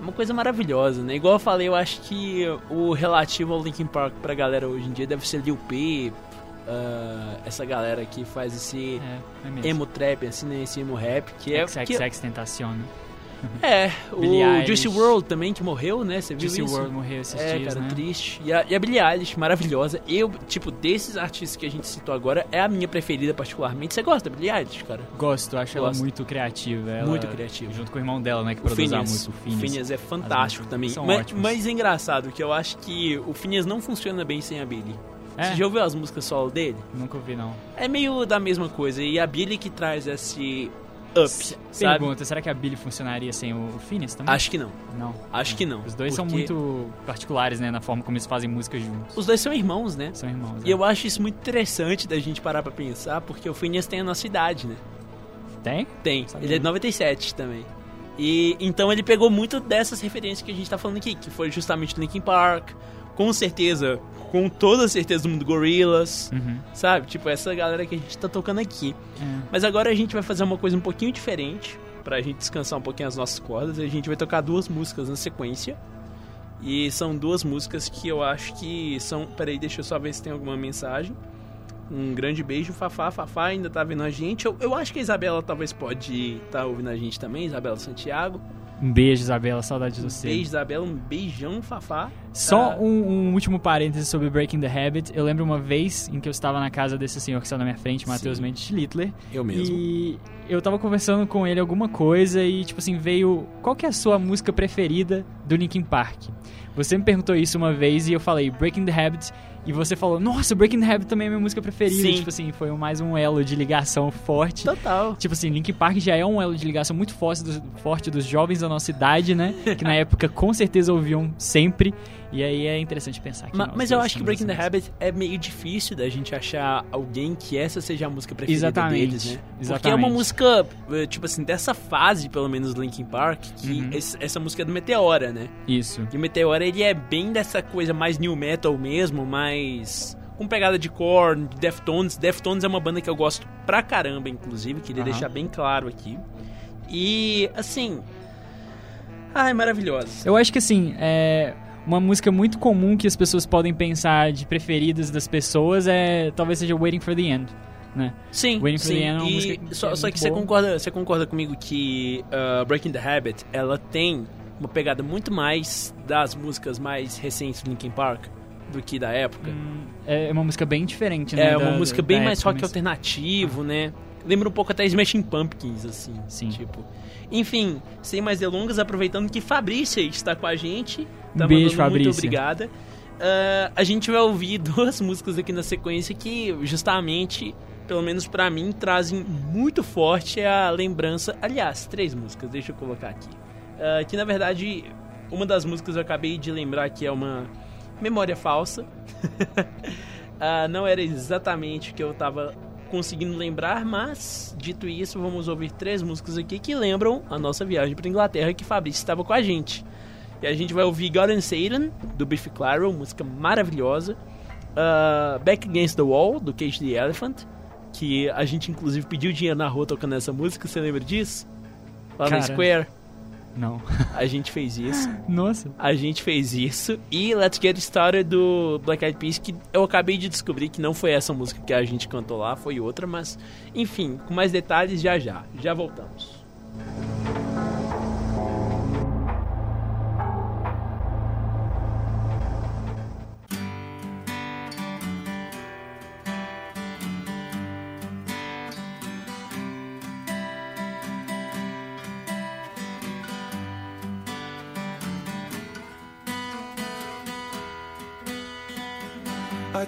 Speaker 1: Uma coisa maravilhosa, né? Igual eu falei, eu acho que o relativo ao Linkin Park pra galera hoje em dia deve ser Lil Peep, ah, essa galera que faz esse
Speaker 2: É, é
Speaker 1: emo trap, assim, né? Esse emo rap, que é. que,
Speaker 2: XXX Tentacion, né?
Speaker 1: é, [LAUGHS]
Speaker 2: Billie
Speaker 1: o
Speaker 2: Eilish.
Speaker 1: Juicy World também, que morreu, né? Você viu
Speaker 2: Juicy
Speaker 1: isso?
Speaker 2: WRLD morreu esses
Speaker 1: É,
Speaker 2: dias,
Speaker 1: cara,
Speaker 2: né?
Speaker 1: triste. E a, e a Billie Eilish, maravilhosa. Eu, tipo, desses artistas que a gente citou agora, é a minha preferida particularmente. Você gosta da Billie Eilish, cara?
Speaker 2: Gosto, acho ela
Speaker 1: Gosto.
Speaker 2: muito criativa. Ela-
Speaker 1: Muito criativa.
Speaker 2: Junto com o irmão dela, né, que
Speaker 1: O
Speaker 2: produz a
Speaker 1: Phineas,
Speaker 2: música, o
Speaker 1: o
Speaker 2: Phineas.
Speaker 1: Phineas é fantástico também.
Speaker 2: são
Speaker 1: Mas,
Speaker 2: ótimas.
Speaker 1: mas é engraçado que eu acho que o Phineas não funciona bem sem a Billie.
Speaker 2: É?
Speaker 1: Você já ouviu as músicas solo dele?
Speaker 2: Nunca ouvi, não.
Speaker 1: É meio da mesma coisa. E a Billie que traz esse up, sabe?
Speaker 2: Pergunta, será que a Billy funcionaria sem o Phineas também?
Speaker 1: Acho que não.
Speaker 2: Não.
Speaker 1: Acho que não.
Speaker 2: Os dois são
Speaker 1: porque
Speaker 2: muito particulares, né, na forma como eles fazem música juntos.
Speaker 1: Os dois são irmãos, né?
Speaker 2: São irmãos.
Speaker 1: E
Speaker 2: né?
Speaker 1: eu acho isso muito interessante da gente parar pra pensar, porque o Phineas tem a nossa idade, né?
Speaker 2: Tem?
Speaker 1: Tem.
Speaker 2: Sabia.
Speaker 1: Ele é de 97 também. E então ele pegou muito dessas referências que a gente tá falando aqui, que foi justamente Linkin Park, com certeza, com toda a certeza do mundo Gorillaz,
Speaker 2: Uhum.
Speaker 1: sabe? Tipo, essa galera que a gente tá tocando aqui.
Speaker 2: É.
Speaker 1: Mas agora a gente vai fazer uma coisa um pouquinho diferente, pra gente descansar um pouquinho as nossas cordas, e a gente vai tocar duas músicas na sequência. E são duas músicas que eu acho que são. Peraí, deixa eu só ver se tem alguma mensagem. Um grande beijo, Fafá. Fafá ainda tá vendo a gente. Eu, eu acho que a Isabela talvez pode estar ouvindo a gente também, Isabela Santiago.
Speaker 2: Um beijo, Isabela. Saudade de
Speaker 1: Um
Speaker 2: você.
Speaker 1: beijo, Isabela. Um beijão, Fafá.
Speaker 2: Só
Speaker 1: Ah.
Speaker 2: um, um último parêntese sobre Breaking the Habit. Eu lembro uma vez em que eu estava na casa desse senhor que está na minha frente, Matheus. Mendes Littler.
Speaker 1: Eu mesmo.
Speaker 2: E eu tava conversando com ele alguma coisa e, tipo assim, veio. Qual que é a sua música preferida do Linkin Park? Você me perguntou isso uma vez e eu falei Breaking the Habit. E você falou, nossa, Breaking the Habit também é minha música preferida.
Speaker 1: Sim.
Speaker 2: Tipo assim, foi mais um elo de ligação forte.
Speaker 1: Total.
Speaker 2: Tipo assim, Linkin Park já é um elo de ligação muito forte dos, forte dos jovens da nossa idade, né? Que na época com certeza ouviam sempre. E aí é interessante pensar que
Speaker 1: Ma- Mas eu acho que Breaking the Habit é meio difícil da gente achar alguém que essa seja a música preferida
Speaker 2: Exatamente,
Speaker 1: deles, né? Porque é
Speaker 2: exatamente.
Speaker 1: uma música, eh, tipo assim, dessa fase, pelo menos, do Linkin Park, que
Speaker 2: Uhum.
Speaker 1: essa música é do Meteora, né?
Speaker 2: Isso.
Speaker 1: E o Meteora, ele é bem dessa coisa mais new metal mesmo, mais... Com pegada de Korn, de Deftones. Deftones é uma banda que eu gosto pra caramba, inclusive, queria
Speaker 2: Aham.
Speaker 1: deixar bem claro aqui. E, assim... Ai, maravilhosa.
Speaker 2: Eu acho que assim, é uma música muito comum que as pessoas podem pensar de preferidas das pessoas é talvez seja Waiting for the End, né?
Speaker 1: Sim,
Speaker 2: Waiting for
Speaker 1: sim.
Speaker 2: the End é uma
Speaker 1: e só,
Speaker 2: é
Speaker 1: só que você concorda, você concorda comigo que uh, Breaking the Habit, ela tem uma pegada muito mais das músicas mais recentes do Linkin Park do que da época.
Speaker 2: Hum, É uma música bem diferente, né?
Speaker 1: é uma
Speaker 2: da-
Speaker 1: música bem mais rock
Speaker 2: mesmo.
Speaker 1: alternativo, né? Lembra um pouco até Smashing Pumpkins, assim.
Speaker 2: Sim.
Speaker 1: Tipo. Enfim, sem mais delongas, aproveitando que Fabrícia está com a gente. Tá
Speaker 2: beijo, Fabrícia.
Speaker 1: Muito obrigada. Ah, a gente vai ouvir [LAUGHS] duas músicas aqui na sequência que, justamente, pelo menos pra mim, trazem muito forte a lembrança. Aliás, três músicas, deixa eu colocar aqui. Ah, que na verdade, uma das músicas eu acabei de lembrar que é uma memória falsa. [LAUGHS] Ah, não era exatamente o que eu tava conseguindo lembrar, mas dito isso, vamos ouvir três músicas aqui que lembram a nossa viagem para Inglaterra que Fabrício estava com a gente. E a gente vai ouvir God and Satan, do Biff Clyro, música maravilhosa. Ah, Back Against the Wall, do Cage the Elephant, que a gente inclusive pediu dinheiro na rua tocando essa música, você lembra disso? Lá na
Speaker 2: Cara.
Speaker 1: Square,
Speaker 2: Não.
Speaker 1: a gente fez isso. [LAUGHS]
Speaker 2: Nossa.
Speaker 1: A gente fez isso. E Let's Get Started do Black Eyed Peas, que eu acabei de descobrir que não foi essa música que a gente cantou lá, foi outra, mas enfim, com mais detalhes já já. Já voltamos.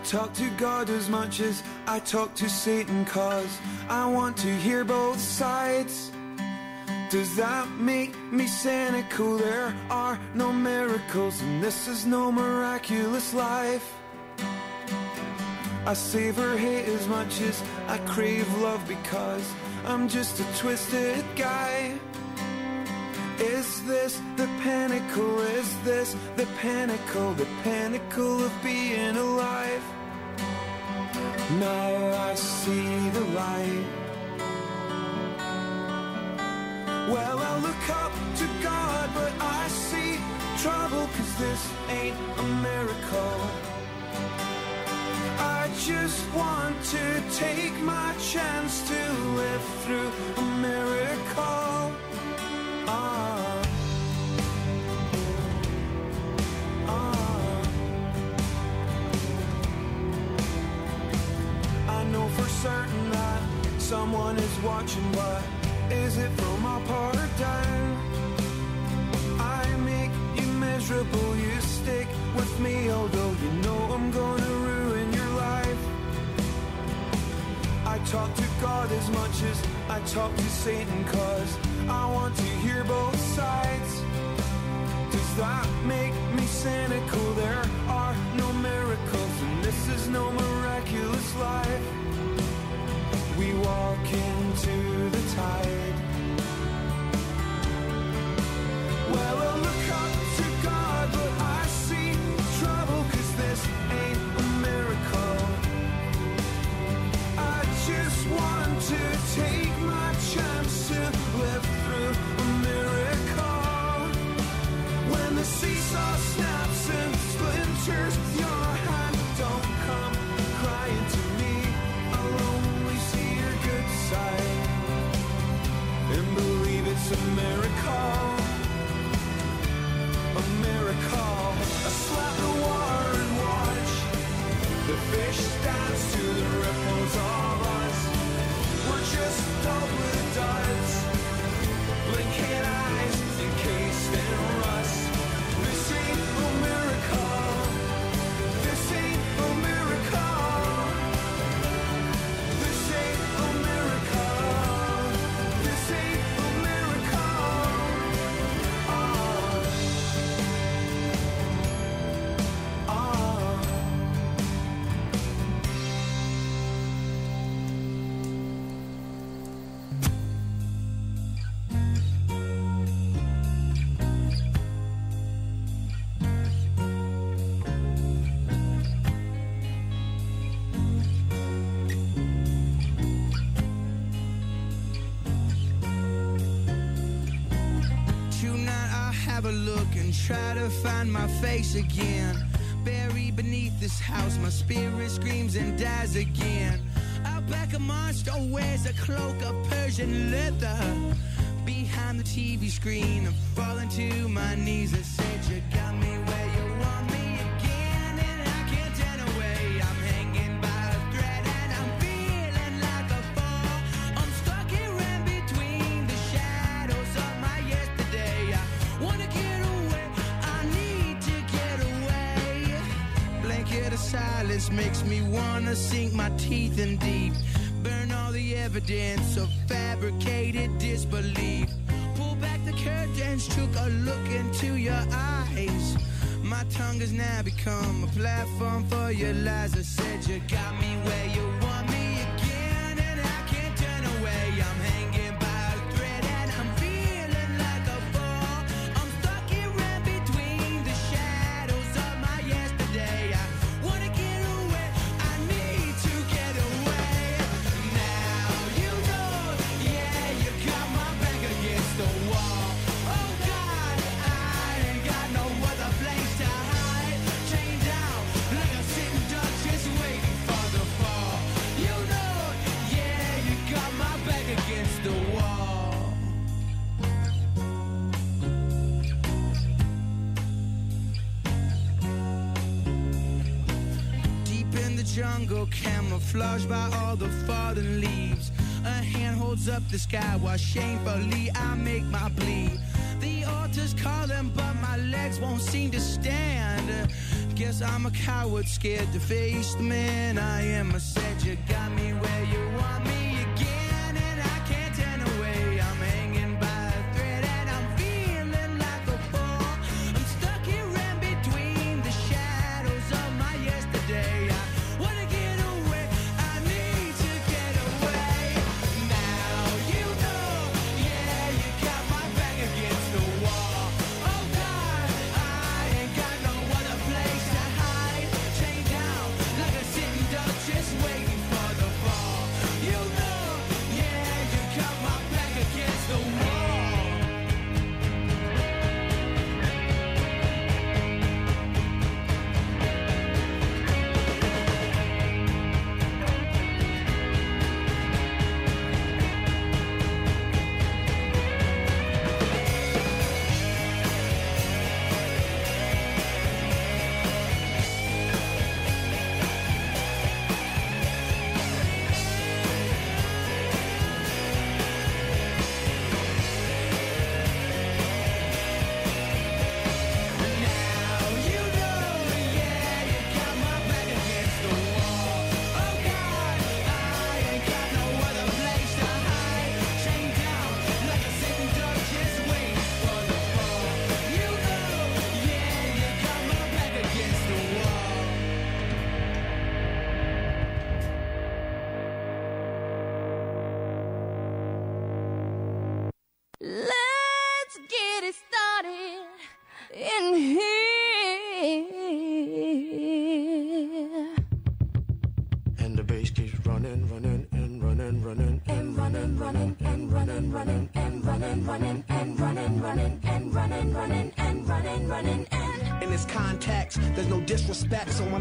Speaker 3: Talk to God as much as I talk to Satan cause I want to hear both sides. Does that make me cynical? There are no miracles and this is no miraculous life. I savor hate as much as I crave love because I'm just a twisted guy. Is this the pinnacle? Is this the pinnacle? The pinnacle of being alive? Now I see the light. Well, I look up to God, but I see trouble, cause this ain't a miracle. I just want to take my chance to live through a miracle. Ah. certain that someone is watching, but is it from or down? I make you miserable, you stick with me, although you know I'm gonna talk to God as much as I talk to Satan, cause I want to hear both sides. Does that make me cynical? There are no miracles, and this is no miraculous life. We walk into the tide. Well, I look up my
Speaker 4: face again. Buried beneath this house, my spirit screams and dies again. Out back, a monster wears a cloak of Persian leather. Behind the TV screen, I fall falling to my knees. I said, You got me teeth deep. Burn all the evidence of fabricated disbelief. Pull back the curtains, took a look into your eyes. My tongue has now become a platform for your lies. I said you got me where you shower. Shamefully, I make my plea. The altar's calling, but my legs won't seem to stand. Guess I'm a coward, scared to face the man I am. I said, You got me where you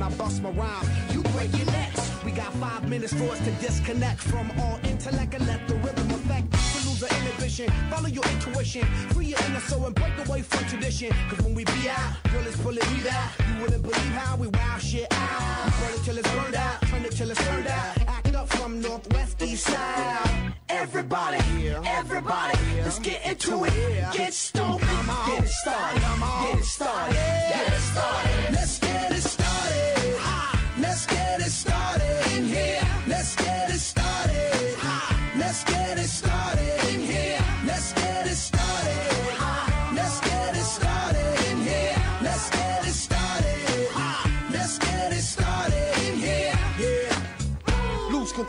Speaker 4: I
Speaker 5: bust my rhyme, you break your necks. We got five minutes for us to disconnect from all intellect and let the rhythm affect. To lose our inhibition, follow your intuition, free your inner soul and break away from tradition. Cause when we be out, girl, it's pulling it out. You wouldn't believe how we wow shit out. We burn it till it's burned out, turn it till it's turned out. Act up from northwest east side. Everybody, everybody, let's get into it. Get stoked, get it started, get it started, get it started. Let's get it started.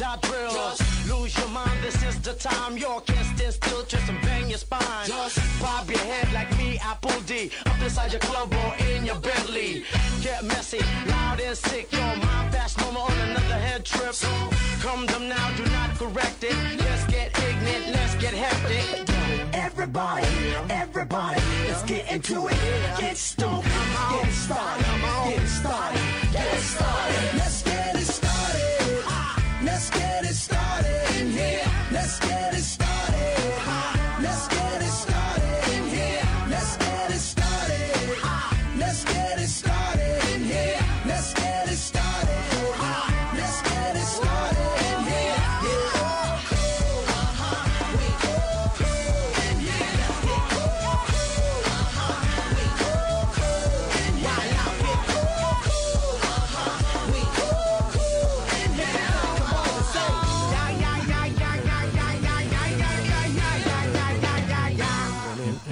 Speaker 6: The bug dot. Lose your mind, this is the time. You can't stand still, twist and bang your spine. Just bob your head like me, Apple D. Up inside your club or in your Bentley. Get messy, loud and sick. Your mind fast, no more on another head trip. So come them now, do not correct it. Let's get ignorant, let's get hectic.
Speaker 5: Everybody, everybody, let's get into it. Get stoked, get started, get started, get started. Let's Let's get it started.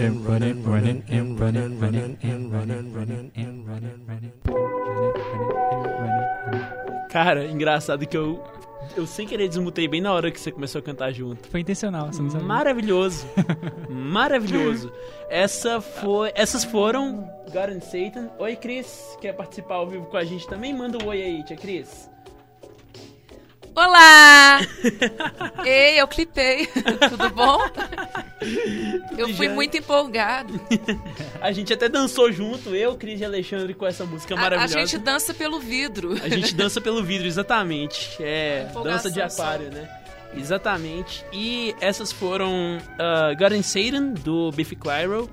Speaker 2: And running, running, and running, running, and running, running, and running, running, running, running, and running.
Speaker 1: Cara, engraçado que eu. Eu sem querer desmutei bem na hora que você começou a cantar junto.
Speaker 2: Foi intencional, você não sabe.
Speaker 1: Maravilhoso. Maravilhoso. Essa foi, essas foram God and Satan. Oi, Cris. Quer participar ao vivo com a gente também? Manda um oi aí, tia Cris.
Speaker 7: Olá! [LAUGHS] Ei, eu clipei. [LAUGHS] Tudo bom? Eu fui muito empolgado. [LAUGHS]
Speaker 1: A gente até dançou junto, eu, Cris e Alexandre, com essa música
Speaker 7: A, a
Speaker 1: maravilhosa.
Speaker 7: gente dança pelo vidro.
Speaker 1: A gente dança pelo vidro, exatamente. É, dança de aquário, né? Exatamente. E essas foram uh, God and Satan, do Biffy Clyro,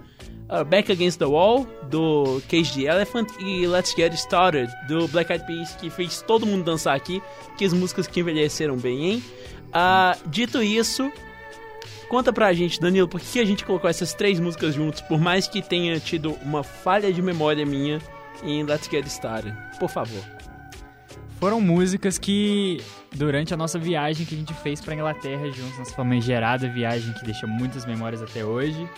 Speaker 1: uh, Back Against the Wall, do Cage the Elephant, e Let's Get Started, do Black Eyed Peas, que fez todo mundo dançar aqui, que as músicas que envelheceram bem, hein? Ah, dito isso, conta pra gente, Danilo, por que a gente colocou essas três músicas juntos, por mais que tenha tido uma falha de memória minha em Let's Get Started? Por favor.
Speaker 2: Foram músicas que, durante a nossa viagem que a gente fez pra Inglaterra juntos, nossa famigerada viagem que deixa muitas memórias até hoje,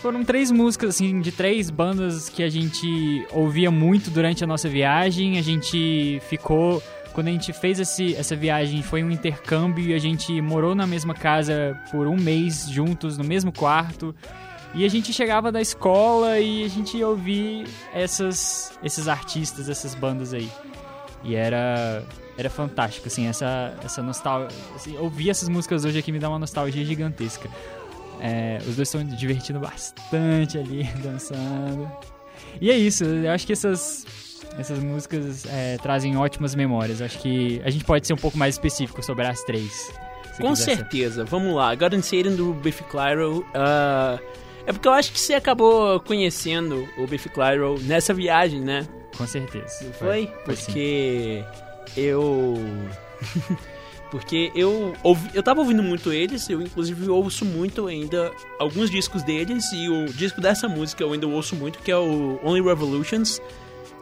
Speaker 2: foram três músicas, assim, de três bandas que a gente ouvia muito durante a nossa viagem. A gente ficou. Quando a gente fez esse, essa viagem, foi um intercâmbio e a gente morou na mesma casa por um mês juntos, no mesmo quarto. E a gente chegava da escola e a gente ouvia essas, esses artistas, essas bandas aí. E era era fantástico, assim, essa, essa nostalgia. Assim, ouvir essas músicas hoje aqui me dá uma nostalgia gigantesca. É, os dois estão divertindo bastante ali, [LAUGHS] dançando. E é isso, eu acho que essas, essas músicas é, trazem ótimas memórias. Eu acho que a gente pode ser um pouco mais específico sobre as três.
Speaker 1: Com certeza. Vamos lá. Garden Satan do Biff Clyro. ah, é porque eu acho que você acabou conhecendo o Biff Clyro nessa viagem, né?
Speaker 2: Com certeza.
Speaker 1: Foi?
Speaker 2: Foi sim.
Speaker 1: Porque eu. [LAUGHS] Porque eu ouvi, eu tava ouvindo muito eles, eu inclusive ouço muito ainda alguns discos deles e o disco dessa música eu ainda ouço muito, que é o Only Revolutions,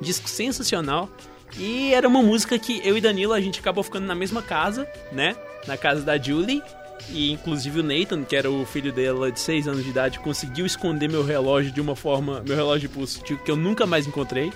Speaker 1: disco sensacional. E era uma música que eu e Danilo a gente acabou ficando na mesma casa, né? Na casa da Julie. E inclusive o Nathan, que era o filho dela de 6 anos de idade, conseguiu esconder meu relógio de uma forma, meu relógio de pulso, que eu nunca mais encontrei.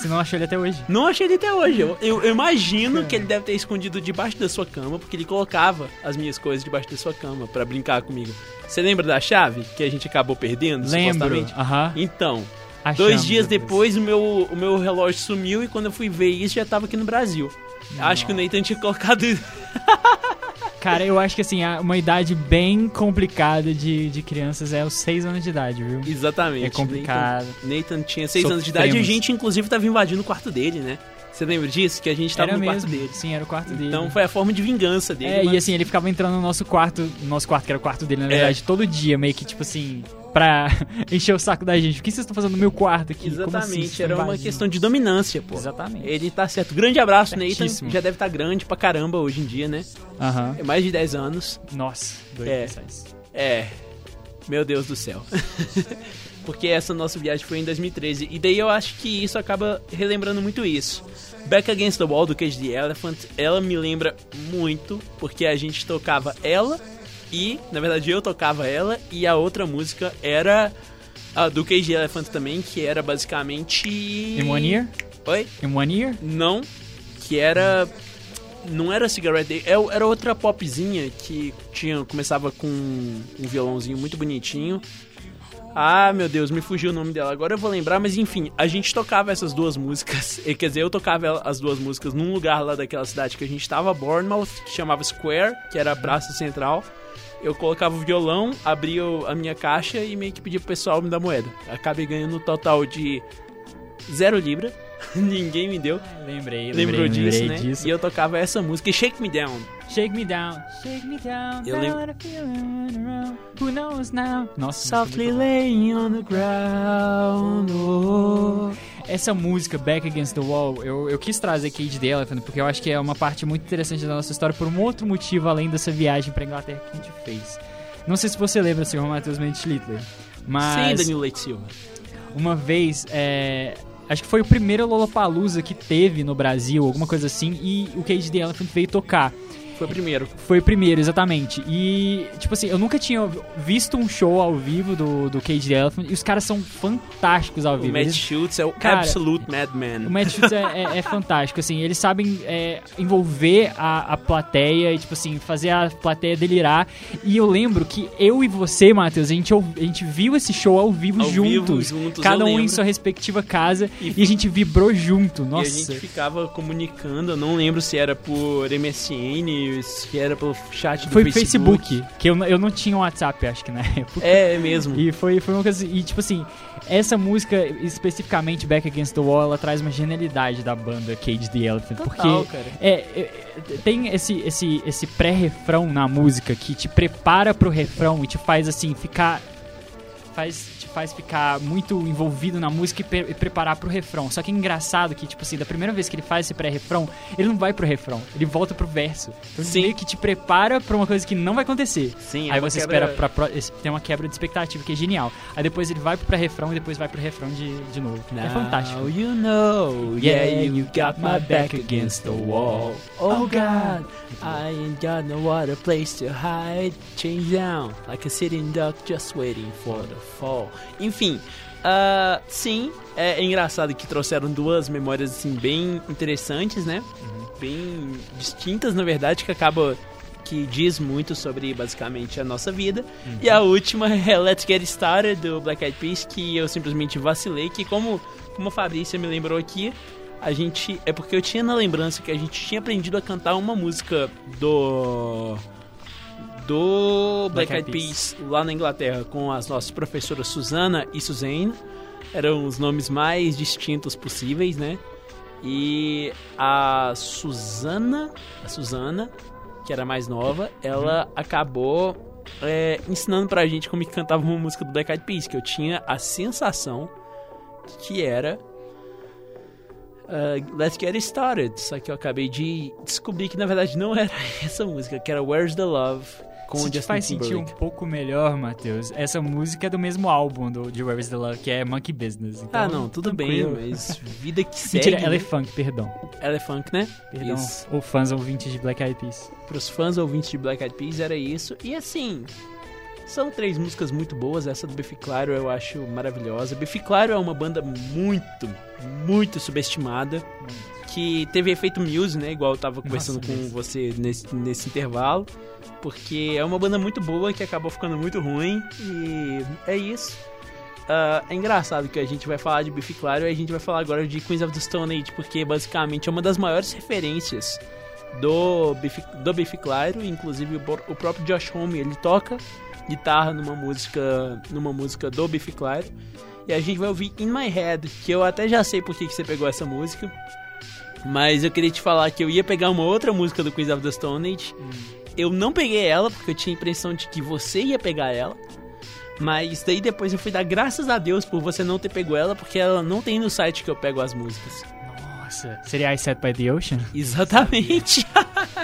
Speaker 2: Você não achou ele até hoje?
Speaker 1: Não achei ele até hoje. Eu, eu- eu imagino que ele deve ter escondido debaixo da sua cama, porque ele colocava as minhas coisas debaixo da sua cama pra brincar comigo. Você lembra da chave que a gente acabou perdendo,
Speaker 2: Lembro.
Speaker 1: supostamente?
Speaker 2: Aham.
Speaker 1: Então,
Speaker 2: Achamos
Speaker 1: dois dias depois o meu, o meu relógio sumiu e quando eu fui ver isso já tava aqui no Brasil. Acho que o Nathan tinha colocado. [LAUGHS]
Speaker 2: Cara, eu acho que assim, uma idade bem complicada de, de crianças é os 6 anos de idade, viu?
Speaker 1: Exatamente.
Speaker 2: É complicado.
Speaker 1: Nathan, Nathan tinha 6 anos de idade e a gente, inclusive, tava invadindo o quarto dele, né? Você lembra disso? Que a gente tava
Speaker 2: Era
Speaker 1: no quarto
Speaker 2: mesmo.
Speaker 1: dele.
Speaker 2: Sim, era o quarto dele.
Speaker 1: Então foi a forma de vingança dele.
Speaker 2: É,
Speaker 1: mas-
Speaker 2: e assim, ele ficava entrando no nosso quarto, no nosso quarto, que era o quarto dele, na verdade, todo dia, meio que, tipo assim, pra [LAUGHS] encher o saco da gente. O que vocês estão fazendo no meu quarto aqui? Assim?
Speaker 1: Exatamente,
Speaker 2: Vocês
Speaker 1: era uma questão de dominância, pô.
Speaker 2: Exatamente.
Speaker 1: Ele tá certo. Grande abraço,
Speaker 2: Certíssimo.
Speaker 1: Nathan. Já deve estar grande pra caramba hoje em dia, né?
Speaker 2: Aham.
Speaker 1: É mais de 10 anos.
Speaker 2: Nossa, dois
Speaker 1: É. É. Meu Deus do céu. [LAUGHS] Porque essa nossa viagem foi em 2013. E daí eu acho que isso acaba relembrando muito isso. Back Against the Wall do Cage the Elephant, ela me lembra muito, porque a gente tocava ela e, na verdade, eu tocava ela e a outra música era a do Cage the Elephant também, que era basicamente.
Speaker 2: In one year?
Speaker 1: Oi?
Speaker 2: In one year?
Speaker 1: Não, que era. Não era Cigarette Day, é- era outra popzinha que tinha, começava com um violãozinho muito bonitinho. Ah, meu Deus, me fugiu o nome dela. Agora eu vou lembrar, mas enfim, a gente tocava essas duas músicas. [LAUGHS] eh, Quer dizer, eu tocava as duas músicas num lugar lá daquela cidade que a gente tava, Bournemouth, que chamava Square, que era a praça central. Eu colocava o violão, abria a minha caixa e meio que pedia pro pessoal me dar moeda. Acabei ganhando um total de zero libra. [LAUGHS] Ninguém me deu.
Speaker 2: Lembrei, lembrei,
Speaker 1: Lembrou disso,
Speaker 2: lembrei
Speaker 1: né?
Speaker 2: disso.
Speaker 1: E eu tocava essa música, Shake Me Down.
Speaker 2: Shake me down, shake me down,
Speaker 1: Eu lem-
Speaker 2: now I'm feeling around. Who knows now? Nossa,
Speaker 1: Softly laying on the ground. oh.
Speaker 2: Essa música, Back Against the Wall, eu, eu quis trazer Cage the Elephant porque eu acho que é uma parte muito interessante da nossa história por um outro motivo além dessa viagem pra Inglaterra que a gente fez. Não sei se você lembra, senhor Matheus Mendes Littler,
Speaker 1: Sim,
Speaker 2: mas
Speaker 1: Danilo Leite Silva.
Speaker 2: uma vez, é, acho que foi o primeiro Lollapalooza que teve no Brasil, alguma coisa assim, e o Cage the Elephant veio tocar.
Speaker 1: Foi o primeiro.
Speaker 2: Foi o primeiro, exatamente. E, tipo assim, eu nunca tinha visto um show ao vivo do, do Cage the Elephant e os caras são fantásticos ao
Speaker 1: O
Speaker 2: vivo.
Speaker 1: Matt
Speaker 2: Eles-
Speaker 1: Schultz é o
Speaker 2: Cara,
Speaker 1: Absolute Madman.
Speaker 2: o Matt Schultz é, é- é fantástico, assim, eles sabem é, envolver a, a plateia e, tipo assim, fazer a plateia delirar. E eu lembro que eu e você, Matheus, a gente, a gente viu esse show ao vivo
Speaker 1: Ao vivo,
Speaker 2: juntos.
Speaker 1: juntos,
Speaker 2: cada um em
Speaker 1: lembro.
Speaker 2: sua respectiva casa
Speaker 1: E-
Speaker 2: e, a gente vibrou junto.
Speaker 1: E a
Speaker 2: Nossa.
Speaker 1: gente ficava comunicando, eu não lembro se era por MSN, se era pelo chat do
Speaker 2: Foi
Speaker 1: Facebook.
Speaker 2: Facebook, que eu, eu não tinha um WhatsApp, acho que na [LAUGHS] época.
Speaker 1: É mesmo.
Speaker 2: E foi, foi uma coisa. E tipo assim, essa música, especificamente Back Against the Wall, ela traz uma genialidade da banda Cage the Elephant.
Speaker 1: Total,
Speaker 2: porque
Speaker 1: cara.
Speaker 2: é, é, tem esse, esse, esse pré-refrão na música que te prepara pro refrão e te faz assim ficar. Faz, faz ficar muito envolvido na música e, pre- e preparar pro refrão. Só que é engraçado que, tipo assim, da primeira vez que ele faz esse pré-refrão, ele não vai pro refrão, ele volta pro verso. Então
Speaker 1: Sim.
Speaker 2: meio que te prepara pra uma coisa que não vai acontecer.
Speaker 1: Sim, é
Speaker 2: Aí
Speaker 1: uma
Speaker 2: você
Speaker 1: quebra-
Speaker 2: espera pra, tem uma quebra de expectativa que é genial. Aí depois ele vai pro pré-refrão e depois vai pro refrão de, de novo. é fantástico.
Speaker 1: Now you know, yeah, you got my back against the wall. Oh God, I ain't got no other place to hide. Change down, like a sitting duck just waiting for the fall. Enfim, ah, sim, é, é engraçado que trouxeram duas memórias assim bem interessantes, né? Bem distintas, na verdade, que acaba que diz muito sobre basicamente a nossa vida. E a última é Let's Get Started do Black Eyed Peas, que eu simplesmente vacilei, que como, como a Fabrícia me lembrou aqui, a gente. É porque eu tinha na lembrança que a gente tinha aprendido a cantar uma música do. Do Black, Eyed Peas lá na Inglaterra com as nossas professoras Susana e Suzanne. Eram os nomes mais distintos possíveis, né? E a Susana, a Susana, que era mais nova, ela acabou é, ensinando pra gente como que cantava uma música do Black Eyed Peas, que eu tinha a sensação que era uh, Let's Get It Started. Só que eu acabei de descobrir que na verdade não [LAUGHS] era essa música, que era Where's the Love com
Speaker 2: Se
Speaker 1: o Justin
Speaker 2: faz sentir um pouco melhor, Matheus, essa música é do mesmo álbum do, de Where is the Love, que é Monkey Business. Então,
Speaker 1: Ah, não, tudo
Speaker 2: tranquilo.
Speaker 1: bem, mas [LAUGHS] vida que segue.
Speaker 2: Mentira, ela é
Speaker 1: né?
Speaker 2: funk, perdão.
Speaker 1: Ela é funk, né?
Speaker 2: Perdão,
Speaker 1: Isso.
Speaker 2: ou fãs ouvintes de Black Eyed Peas.
Speaker 1: Pros fãs ouvintes de Black Eyed Peas era isso. E assim, são três músicas muito boas. Essa do Bife Claro eu acho maravilhosa. Bife Claro é uma banda muito, muito subestimada. Que teve efeito Muse, né? Igual eu tava conversando com
Speaker 2: mesmo.
Speaker 1: você nesse, nesse intervalo. Porque é uma banda muito boa que acabou ficando muito ruim. E é isso. Ah, é engraçado que a gente vai falar de Bife Claro e a gente vai falar agora de Queens of the Stone Age, porque basicamente é uma das maiores referências do Bife, do Claro, inclusive o, o próprio Josh Homme, ele toca guitarra numa música, numa música do Bife Claro. E a gente vai ouvir In My Head, que eu até já sei por que que você pegou essa música. Mas eu queria te falar que eu ia pegar uma outra música do Queens of the Stone Age. Eu não peguei ela, porque eu tinha a impressão de que você ia pegar ela. Mas daí depois eu fui dar graças a Deus por você não ter pego ela, porque ela não tem no site que eu pego as músicas.
Speaker 2: Nossa, seria I Set by the Ocean? [LAUGHS]
Speaker 1: Exatamente.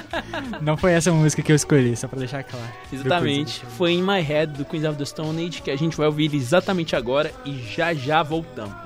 Speaker 1: [LAUGHS]
Speaker 2: Não foi essa música que eu escolhi, só pra deixar claro.
Speaker 1: Exatamente. Foi In My Head do Queens of the Stone Age que a gente vai ouvir exatamente agora e já já voltamos.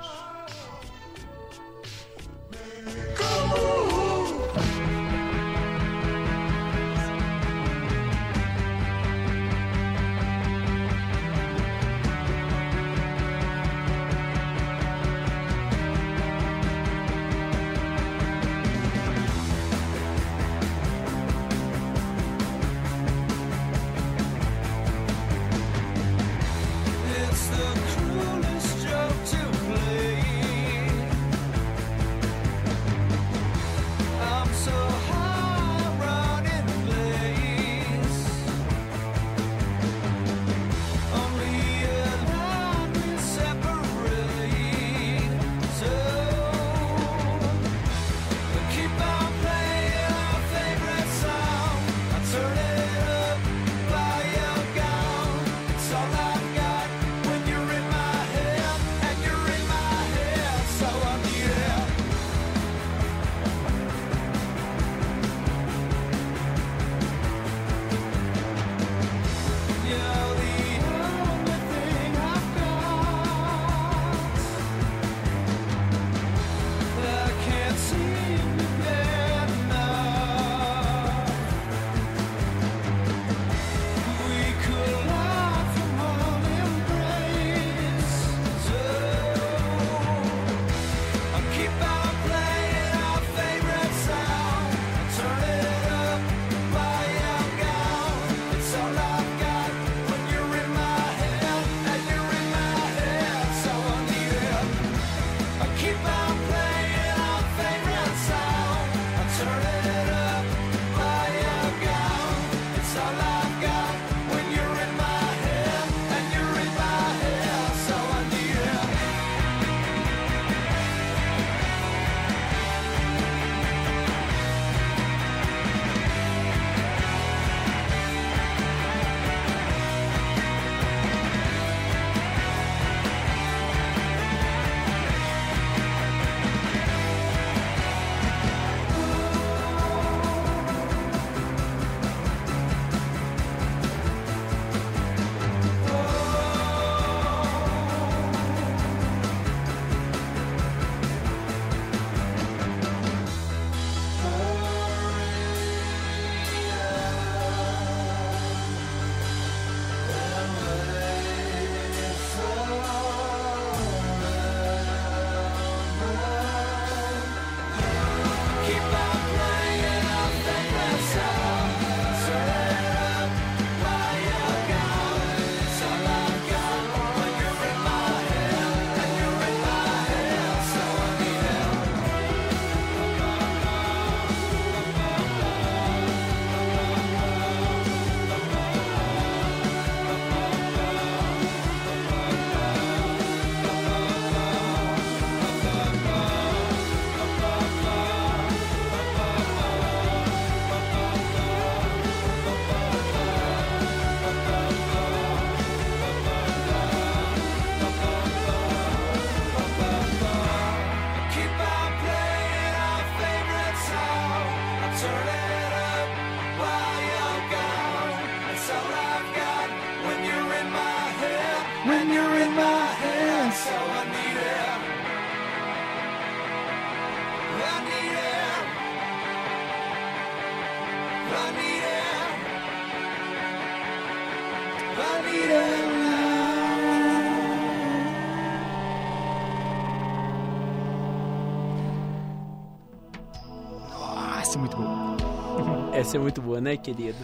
Speaker 1: Essa é muito boa, né, querido?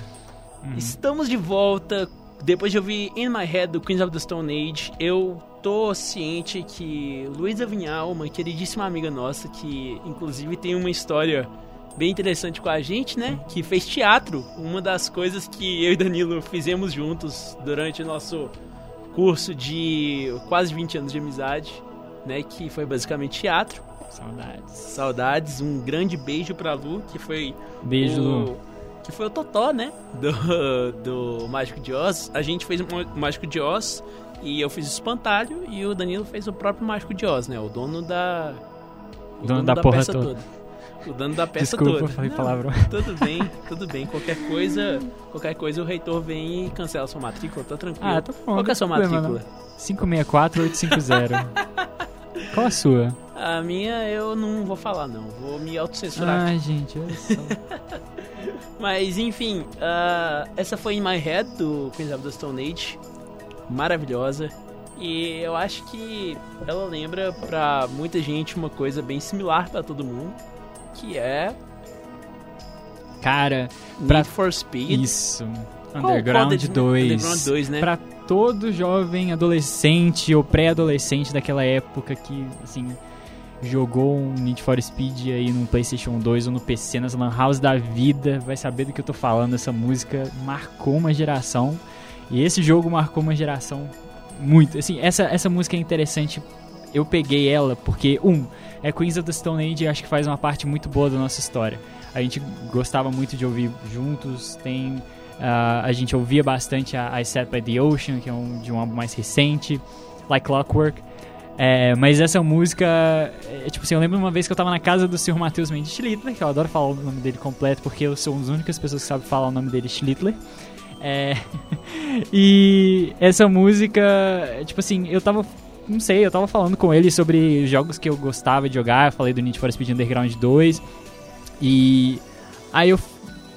Speaker 1: Estamos de volta. Depois de ouvir In My Head do Queens of the Stone Age, eu tô ciente que Luísa Vinhal, uma queridíssima amiga nossa, que inclusive tem uma história bem interessante com a gente, né? Que fez teatro. Uma das coisas que eu e Danilo fizemos juntos durante o nosso curso de quase 20 anos de amizade, né? Que foi basicamente teatro.
Speaker 2: Saudades.
Speaker 1: Saudades, um grande beijo pra Lu, que foi
Speaker 2: Beijo,
Speaker 1: o,
Speaker 2: Lu.
Speaker 1: Que foi o Totó, né? Do, do Mágico de Oz. A gente fez o Mágico de Oz e eu fiz o Espantalho e o Danilo fez o próprio Mágico de Oz, né? O dono da. O
Speaker 2: Dono da porra
Speaker 1: peça
Speaker 2: toda.
Speaker 1: O dono da peça
Speaker 2: Desculpa,
Speaker 1: toda.
Speaker 2: falei
Speaker 1: Não,
Speaker 2: palavrão. [LAUGHS]
Speaker 1: Tudo bem, tudo bem. Qualquer coisa, qualquer coisa o reitor vem e cancela a sua matrícula, tá tranquilo.
Speaker 2: Ah, tá bom.
Speaker 1: Qual que é a sua
Speaker 2: problema,
Speaker 1: matrícula?
Speaker 2: não. 564850. Qual a sua?
Speaker 1: A minha eu não vou falar, não. Vou me autocensurar
Speaker 2: Ai, gente, olha só. [LAUGHS]
Speaker 1: Mas enfim, ah, essa foi In My Head do Queens of the Stone Age. Maravilhosa. E eu acho que ela lembra pra muita gente uma coisa bem similar pra todo mundo. Que é
Speaker 2: Cara,
Speaker 1: Need
Speaker 2: Pra-
Speaker 1: for Speed.
Speaker 2: isso. Underground
Speaker 1: de-
Speaker 2: 2.
Speaker 1: Underground 2, né?
Speaker 2: Pra todo jovem adolescente ou pré-adolescente daquela época que, assim, jogou um Need for Speed aí no PlayStation 2 ou no PC, nas Lan House da vida, vai saber do que eu tô falando. Essa música marcou uma geração. E esse jogo marcou uma geração muito. Assim, essa, essa música é interessante. Eu peguei ela porque, um, é Queens of the Stone Age e acho que faz uma parte muito boa da nossa história. A gente gostava muito de ouvir juntos, tem ah, a gente ouvia bastante a I Sat by the Ocean, que é um, de um álbum mais recente, Like Clockwork. É, mas essa música, é, tipo assim, eu lembro uma vez que eu tava na casa do Sr. Matheus Mendes Schlittler, que eu adoro falar o nome dele completo, porque eu sou uma das únicas pessoas que sabem falar o nome dele, Schlittler. É, [LAUGHS] e essa música, é, tipo assim, eu tava, não sei, eu tava falando com ele sobre jogos que eu gostava de jogar, eu falei do Need for Speed Underground 2, e aí eu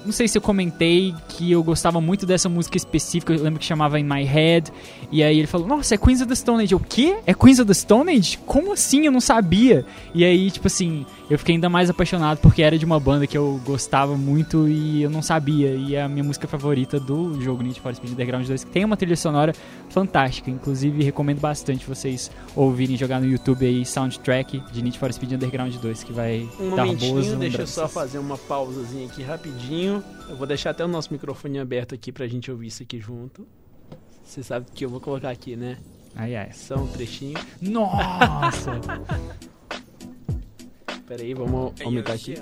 Speaker 2: não sei se eu comentei que eu gostava muito dessa música específica, eu lembro que chamava In My Head, e aí ele falou, nossa, é Queens of the Stone Age. Eu, o quê? É Queens of the Stone Age? Como assim? Eu não sabia. E aí, tipo assim, eu fiquei ainda mais apaixonado porque era de uma banda que eu gostava muito e eu não sabia. E é a minha música favorita do jogo Need for Speed Underground 2, que tem uma trilha sonora fantástica. Inclusive, recomendo bastante vocês ouvirem jogar no YouTube aí soundtrack de Need for Speed Underground 2, que vai
Speaker 1: Um
Speaker 2: dar boas
Speaker 1: momentinho, deixa eu só fazer uma pausazinha aqui rapidinho. Eu vou deixar até o nosso microfone aberto aqui pra gente ouvir isso aqui junto. Você sabe que eu vou colocar aqui, né?
Speaker 2: Ai, ai.
Speaker 1: Só um trechinho.
Speaker 2: Nossa! [LAUGHS]
Speaker 1: Pera aí, vamos aumentar aqui.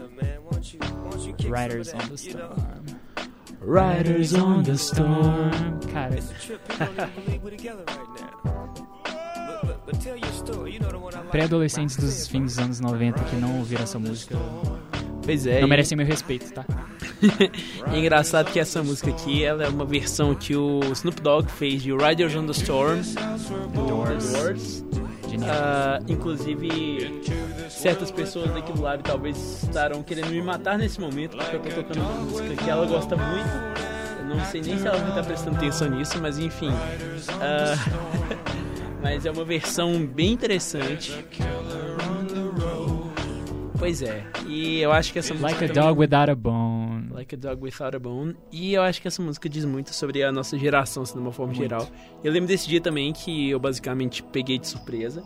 Speaker 2: Riders on the Storm. Riders on the Storm. Cara, pré-adolescentes dos fins dos anos 90 que não ouviram essa música
Speaker 1: Pois é.
Speaker 2: não
Speaker 1: e-
Speaker 2: merecem meu respeito, tá?
Speaker 1: É [LAUGHS] engraçado que essa música aqui ela é uma versão que o Snoop Dogg fez de Riders on the Storm do
Speaker 2: Doors.
Speaker 1: The Doors. Ah, inclusive, certas pessoas daqui do lado talvez estarão querendo me matar nesse momento porque eu tô tocando uma música que ela gosta muito. Eu não sei nem se ela vai estar prestando atenção nisso, mas enfim. Ah, [LAUGHS] mas é uma versão bem interessante. Pois é, e eu acho que essa música.
Speaker 2: like a
Speaker 1: também-
Speaker 2: Dog Without a Bone.
Speaker 1: Like a Dog Without a Bone. E eu acho que essa música diz muito sobre a nossa geração, assim, de uma forma geral. Eu lembro desse dia também que eu basicamente peguei de surpresa.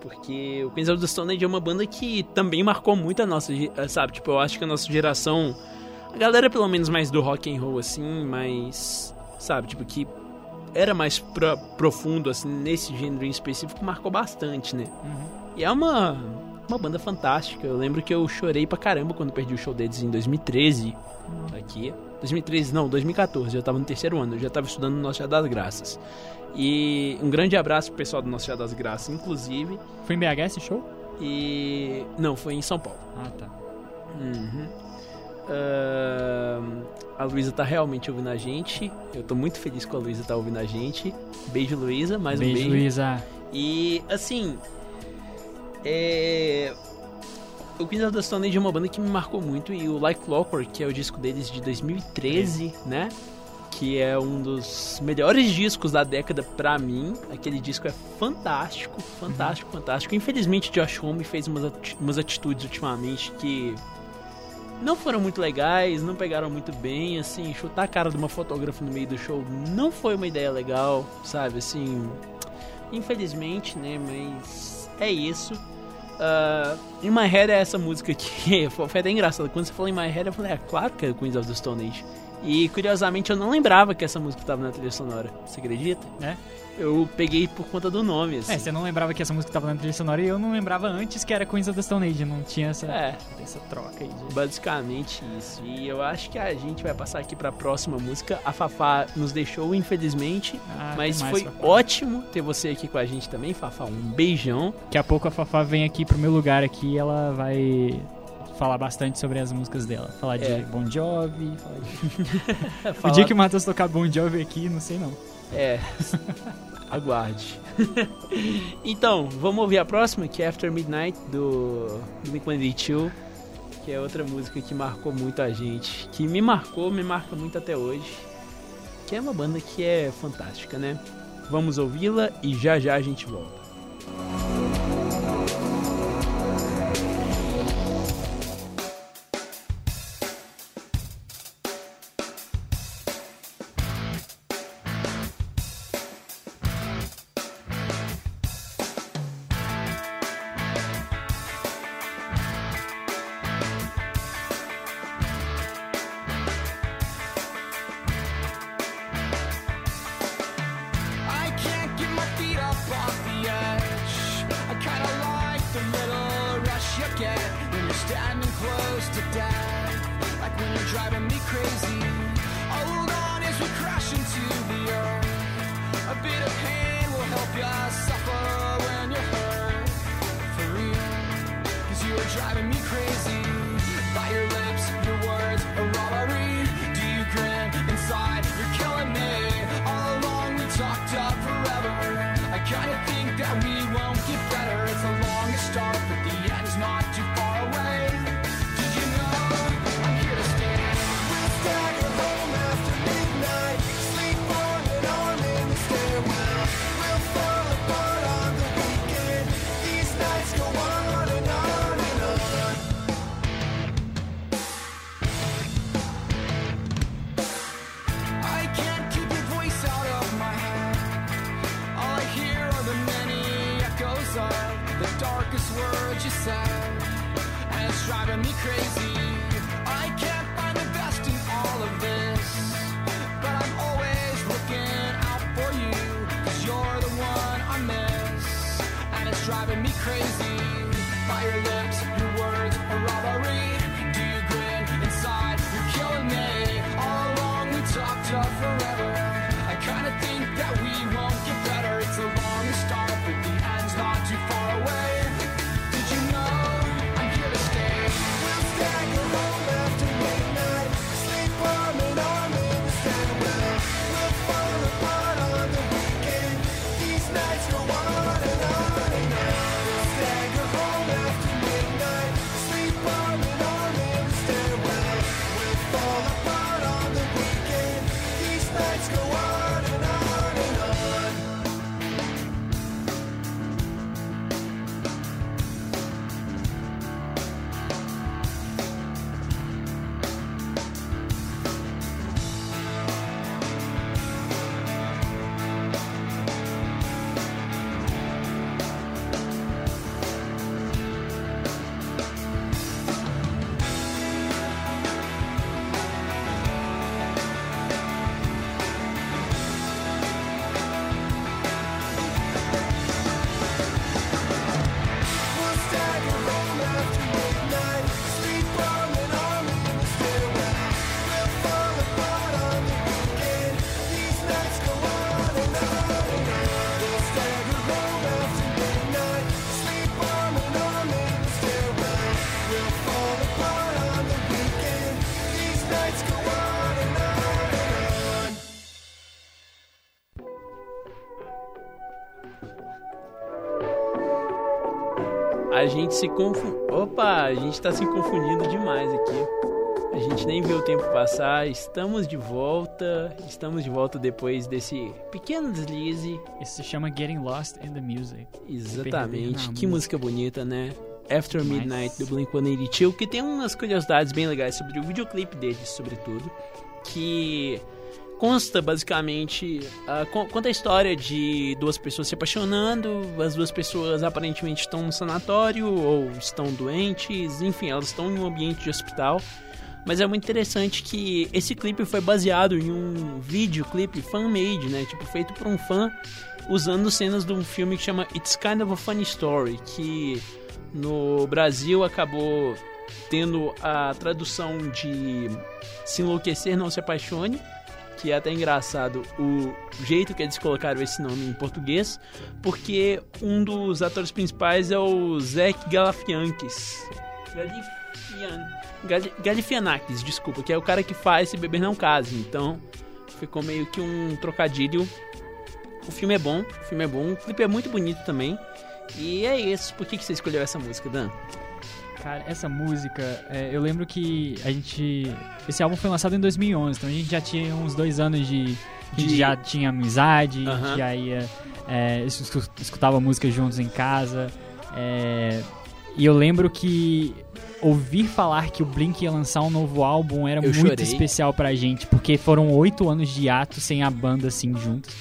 Speaker 1: Porque o Queens of the Stone Age é uma banda que também marcou muito a nossa, sabe? Tipo, eu acho que a nossa geração, a galera pelo menos mais do rock and roll assim, mais, sabe, tipo que era mais pro- profundo assim nesse gênero em específico, marcou bastante, né? E é uma uma banda fantástica. Eu lembro que eu chorei pra caramba quando perdi o show deles em 2013 aqui. 2013 não, 2014, eu tava no terceiro ano, eu já tava estudando no Nosso Dia das Graças. E um grande abraço pro pessoal do Nosso Dia das Graças, inclusive.
Speaker 2: Foi em BH esse show?
Speaker 1: E. Não, foi em São Paulo.
Speaker 2: Ah, tá.
Speaker 1: Uhum. Ahn, a Luísa tá realmente ouvindo a gente. Eu tô muito feliz com a Luísa tá ouvindo a gente. Beijo, Luísa. Mais um
Speaker 2: beijo,
Speaker 1: beijo.
Speaker 2: Luísa.
Speaker 1: E, assim, é... O Queens of the Stone Age é uma banda que me marcou muito e o Like Clockwork, que é o disco deles de 2013, né? Que é um dos melhores discos da década pra mim. Aquele disco é fantástico, fantástico, fantástico. Infelizmente, Josh Homme fez umas, ati- umas atitudes ultimamente que não foram muito legais, não pegaram muito bem, assim, chutar a cara de uma fotógrafa no meio do show não foi uma ideia legal, sabe, assim, infelizmente, né, mas é isso. Uh, In My Head é essa música que [LAUGHS] foi até engraçado, quando você falou In My Head eu falei, é claro que é Queens of the Stone Age. E curiosamente eu não lembrava que essa música estava na trilha sonora, você acredita?
Speaker 2: É?
Speaker 1: Eu peguei por conta do nome, assim.
Speaker 2: É, você não lembrava que essa música tava na trilha sonora e eu não lembrava antes que era Queens of the Stone Age. Não tinha essa,
Speaker 1: É.
Speaker 2: essa troca aí. de-
Speaker 1: Basicamente isso. E eu acho que a gente vai passar aqui pra próxima música. A Fafá nos deixou, infelizmente.
Speaker 2: Ah,
Speaker 1: mas
Speaker 2: mais,
Speaker 1: foi
Speaker 2: Fafá.
Speaker 1: ótimo ter você aqui com a gente também, Fafá. Um beijão.
Speaker 2: Daqui a pouco a Fafá vem aqui pro meu lugar aqui e ela vai falar bastante sobre as músicas dela. Falar
Speaker 1: É.
Speaker 2: de Bon Jovi. Falar de... [LAUGHS] O dia que o Matheus tocar Bon Jovi aqui, não sei não.
Speaker 1: É. [LAUGHS] Aguarde. [LAUGHS] então, vamos ouvir a próxima, que é After Midnight, do Blink-182. Que é outra música que marcou muito a gente. Que me marcou, me marca muito até hoje. Que é uma banda que é fantástica, né? Vamos ouvi-la e já já a gente volta.
Speaker 3: I
Speaker 1: se confunde. Opa, a gente tá se confundindo demais aqui. A gente nem vê o tempo passar. Estamos de volta. Estamos de volta depois desse pequeno deslize.
Speaker 2: Isso se chama Getting Lost in the Music.
Speaker 1: Exatamente. Que música bonita, né? After. Midnight do Blink-182, que tem umas curiosidades bem legais sobre o videoclipe deles, sobretudo, que consta basicamente con- conta a história de duas pessoas se apaixonando, as duas pessoas aparentemente estão no sanatório ou estão doentes, enfim, elas estão em um ambiente de hospital. Mas é muito interessante que esse clipe foi baseado em um videoclipe fan-made, né? Tipo, feito por um fã usando cenas de um filme que chama It's Kind of a Funny Story, que no Brasil acabou tendo a tradução de Se Enlouquecer Não Se Apaixone, que é até engraçado o jeito que eles colocaram esse nome em português, porque um dos atores principais é o Zach Galifianakis. Galifian... Gali- Galifianakis, desculpa, que é o cara que faz Se Beber Não Case. Então, ficou meio que um trocadilho. O filme é bom, o filme é bom, o clipe é muito bonito também. E é isso. Por que, que você escolheu essa música, Dan?
Speaker 2: Cara, essa música, é, eu lembro que a gente. Esse álbum foi lançado em 2011, então a gente já tinha uns dois anos de. A gente
Speaker 1: De-
Speaker 2: já tinha amizade,
Speaker 1: Aham.
Speaker 2: já ia. É, escu- escutava música juntos em casa. é, e eu lembro que ouvir falar que o Blink ia lançar um novo álbum era
Speaker 1: Eu
Speaker 2: muito
Speaker 1: chorei.
Speaker 2: especial pra gente, porque foram oito anos de ato sem a banda assim juntos.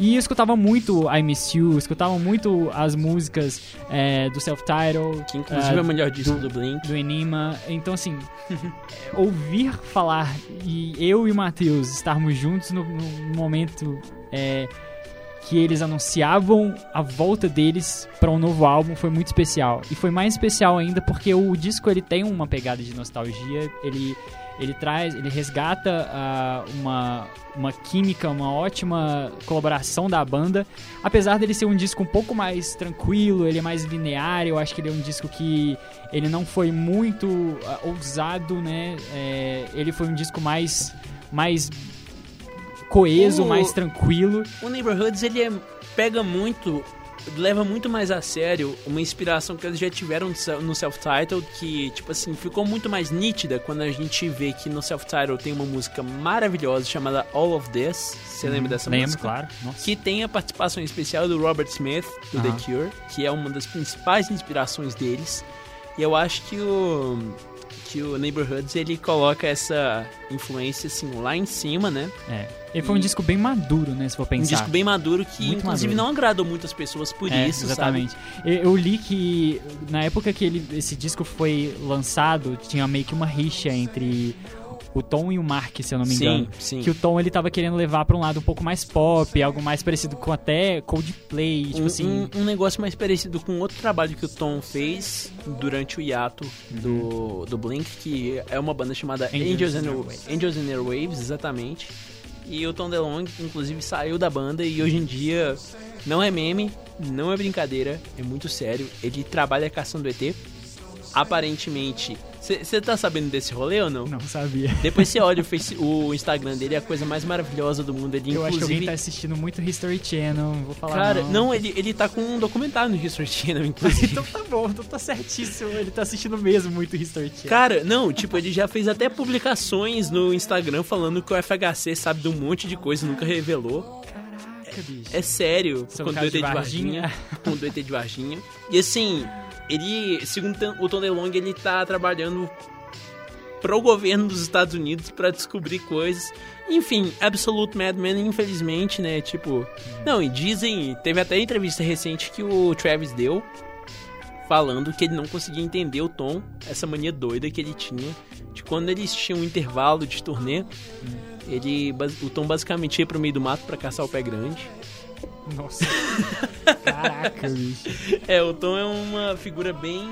Speaker 2: E eu escutava muito I Miss You, escutava muito as músicas é, do Self-Title.
Speaker 1: Que inclusive é o melhor disco
Speaker 2: do-
Speaker 1: do Blink.
Speaker 2: do Enigma. Então, assim, [LAUGHS] ouvir falar e eu e o Matheus estarmos juntos no, no momento é, que eles anunciavam a volta deles para um novo álbum foi muito especial. E foi mais especial ainda porque o disco ele tem uma pegada de nostalgia, ele ele traz, ele resgata ah, uma, uma química, uma ótima colaboração da banda. Apesar dele ser um disco um pouco mais tranquilo, ele é mais linear, eu acho que ele é um disco que ele não foi muito ah, ousado, né? É, ele foi um disco mais, mais coeso,
Speaker 1: O-
Speaker 2: mais tranquilo.
Speaker 1: O Neighborhoods, ele é- pega muito, leva muito mais a sério uma inspiração que eles já tiveram no self- no self-titled, que, tipo assim, ficou muito mais nítida quando a gente vê que no self-titled tem uma música maravilhosa chamada All of This. Você lembra dessa
Speaker 2: Lembro,
Speaker 1: música?
Speaker 2: claro. Nossa.
Speaker 1: Que tem a participação especial do Robert Smith, do. The Cure, que é uma das principais inspirações deles. E eu acho que o que o Neighborhoods ele coloca essa influência assim lá em cima, né?
Speaker 2: É. Ele foi um
Speaker 1: E-
Speaker 2: disco bem maduro, né? Se for
Speaker 1: Um
Speaker 2: pensar.
Speaker 1: disco bem maduro que
Speaker 2: Muito
Speaker 1: inclusive
Speaker 2: maduro.
Speaker 1: não agradou muitas pessoas por
Speaker 2: É,
Speaker 1: isso,
Speaker 2: exatamente. Eu, eu li que na época que ele, esse disco foi lançado, tinha meio que uma rixa entre o Tom e o Mark, se eu não me
Speaker 1: Sim,
Speaker 2: engano.
Speaker 1: sim.
Speaker 2: Que o Tom ele tava querendo levar pra um lado um pouco mais pop, algo mais parecido com até Coldplay, tipo
Speaker 1: um,
Speaker 2: assim.
Speaker 1: um- um negócio mais parecido com outro trabalho que o Tom fez durante o hiato do, do Blink, que é uma banda chamada
Speaker 2: Angels
Speaker 1: Angels,
Speaker 2: and Airwaves.
Speaker 1: Angels and Airwaves, exatamente. E o Tom DeLonge, inclusive, saiu da banda e hoje em dia não é meme, não é brincadeira, é muito sério. Ele trabalha caçando ET. Aparentemente. Você tá sabendo desse rolê ou não?
Speaker 2: Não sabia. [LAUGHS]
Speaker 1: Depois você olha o, Face, o Instagram dele, é a coisa mais maravilhosa do mundo. Ele,
Speaker 2: Eu acho que
Speaker 1: inclusive.
Speaker 2: alguém tá assistindo muito History Channel, vou falar
Speaker 1: Cara,
Speaker 2: não.
Speaker 1: não, ele, ele tá com um documentário no History Channel, inclusive. [LAUGHS]
Speaker 2: então tá bom, então tá certíssimo. Ele tá assistindo mesmo muito History Channel.
Speaker 1: Cara, não, tipo, ele já fez até publicações no Instagram falando que o FHC sabe de um monte de coisa e nunca revelou.
Speaker 2: Caraca, bicho.
Speaker 1: É sério,
Speaker 2: Seu
Speaker 1: com o ET de. Varginha. Com o ET de Varginha. E assim, ele, segundo o Tom DeLonge, ele tá trabalhando pro governo dos Estados Unidos pra descobrir coisas. Enfim, Absolute Madman, infelizmente, né? Tipo, não, e dizem, teve até entrevista recente que o Travis deu falando que ele não conseguia entender o Tom, essa mania doida que ele tinha, de quando eles tinham um intervalo de turnê, ele, bas- o Tom basicamente ia pro meio do mato pra caçar o pé grande.
Speaker 2: Nossa. Caraca, bicho.
Speaker 1: É, o Tom é uma figura bem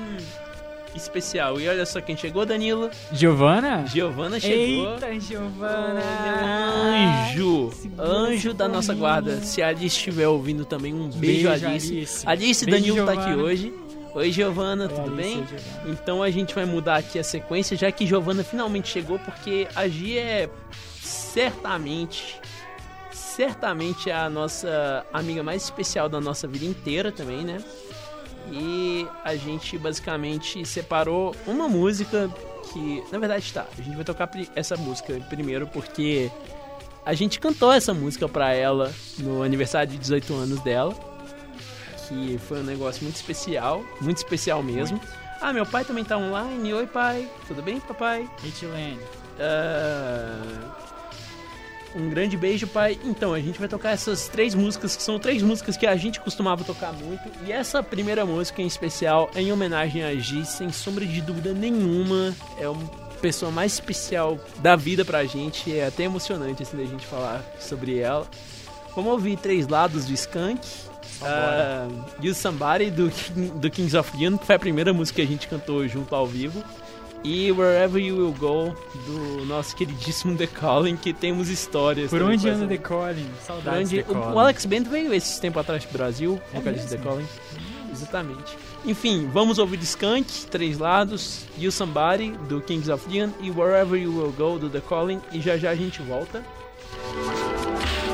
Speaker 1: especial. E olha só quem chegou, Danilo.
Speaker 2: Giovana?
Speaker 1: Giovana chegou.
Speaker 2: Eita, Giovana!
Speaker 1: Anjo,
Speaker 2: Segura
Speaker 1: anjo da nossa guarda. Se a Alice estiver ouvindo também, um beijo,
Speaker 2: Beijo,
Speaker 1: Alice.
Speaker 2: Alice.
Speaker 1: Alice e
Speaker 2: Beijo,
Speaker 1: Danilo tá aqui
Speaker 2: Giovana.
Speaker 1: hoje. Oi, Giovana,
Speaker 2: É,
Speaker 1: tudo
Speaker 2: isso,
Speaker 1: bem?
Speaker 2: Giovana.
Speaker 1: Então a gente vai mudar aqui a sequência, já que Giovana finalmente chegou, porque a Gia é certamente, certamente a nossa amiga mais especial da nossa vida inteira também, né? E a gente basicamente separou uma música que, na verdade, tá. A gente vai tocar essa música primeiro porque a gente cantou essa música pra ela no aniversário de 18 anos dela, que foi um negócio muito especial, muito especial mesmo. Ah, meu pai também tá online. Oi, pai. Tudo bem, papai?
Speaker 2: Hitland.
Speaker 1: Ah, um grande beijo, pai. Então, a gente vai tocar essas três músicas, que são três músicas que a gente costumava tocar muito. E essa primeira música em especial é em homenagem a Gi, sem sombra de dúvida nenhuma. É uma pessoa mais especial da vida pra gente. É até emocionante assim da gente falar sobre ela. Vamos ouvir Três Lados do Skunk. Uh, You Somebody do, do Kings of Leon, que foi a primeira música que a gente cantou junto ao vivo. E Wherever You Will Go, do nosso queridíssimo The Calling, que temos histórias.
Speaker 2: Por onde anda The Calling?
Speaker 1: Por
Speaker 2: Saudades
Speaker 1: onde-
Speaker 2: The
Speaker 1: o, Alex Bento veio esses tempos atrás pro Brasil,
Speaker 2: É
Speaker 1: vocalista The? Calling. Exatamente. Enfim, vamos ouvir Skunk, Três Lados, You Somebody, do Kings of Leon, e Wherever You Will Go, do The Calling, e já já a gente volta.
Speaker 8: Escutei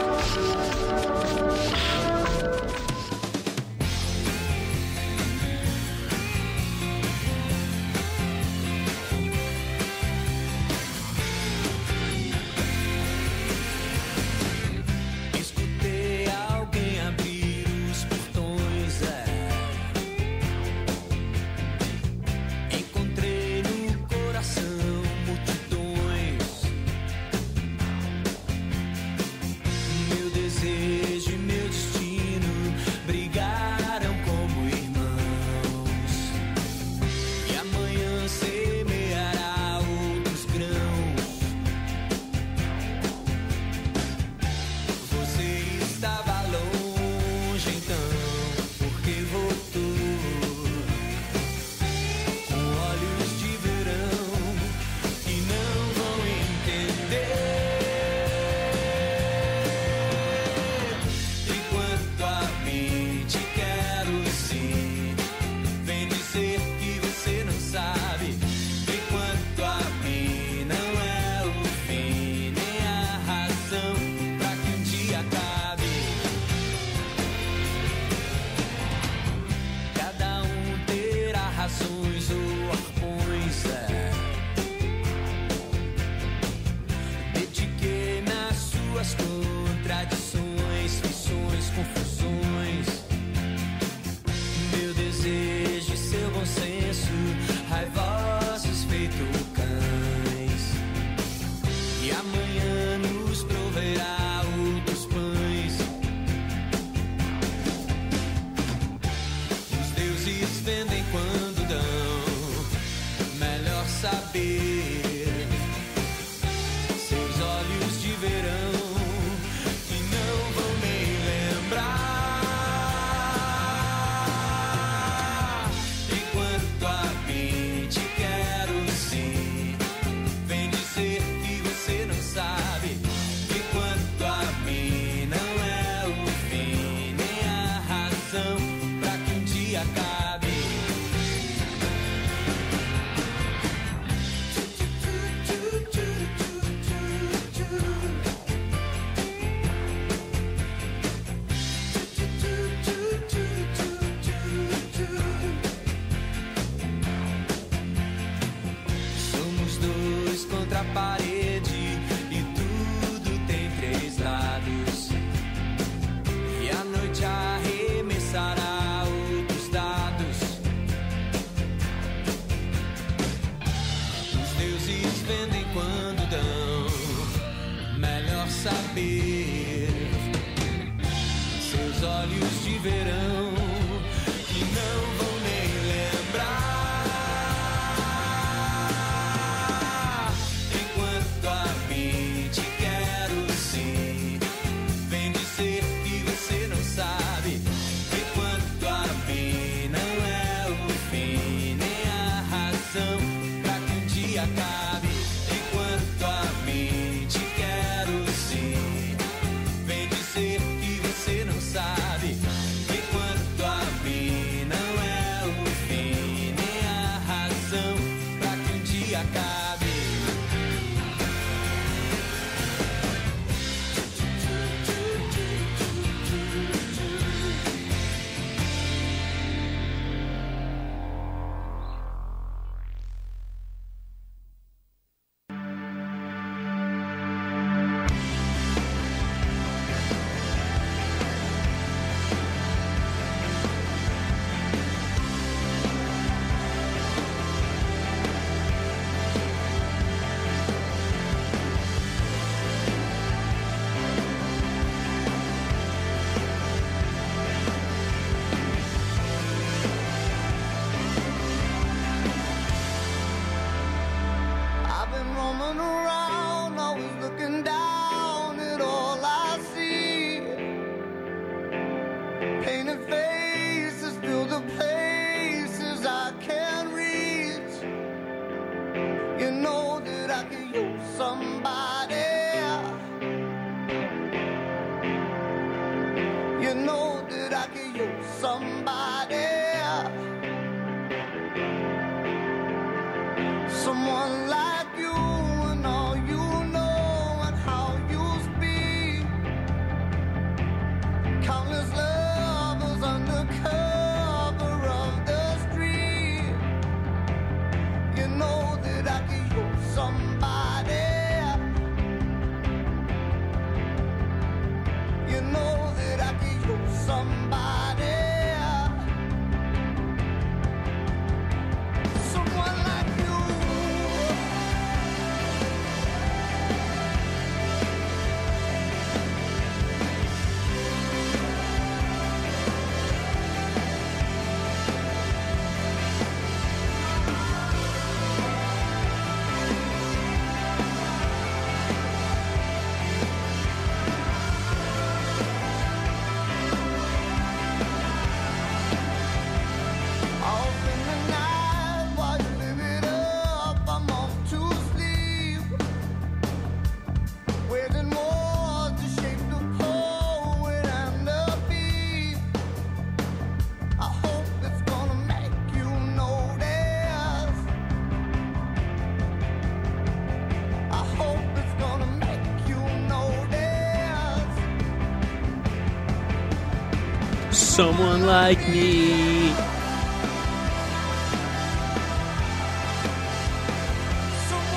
Speaker 3: someone like me.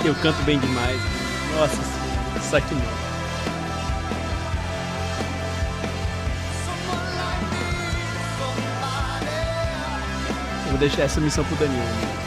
Speaker 3: Eu canto bem demais. Nossa senhora, isso não. Vou deixar essa missão pro
Speaker 1: Daniel.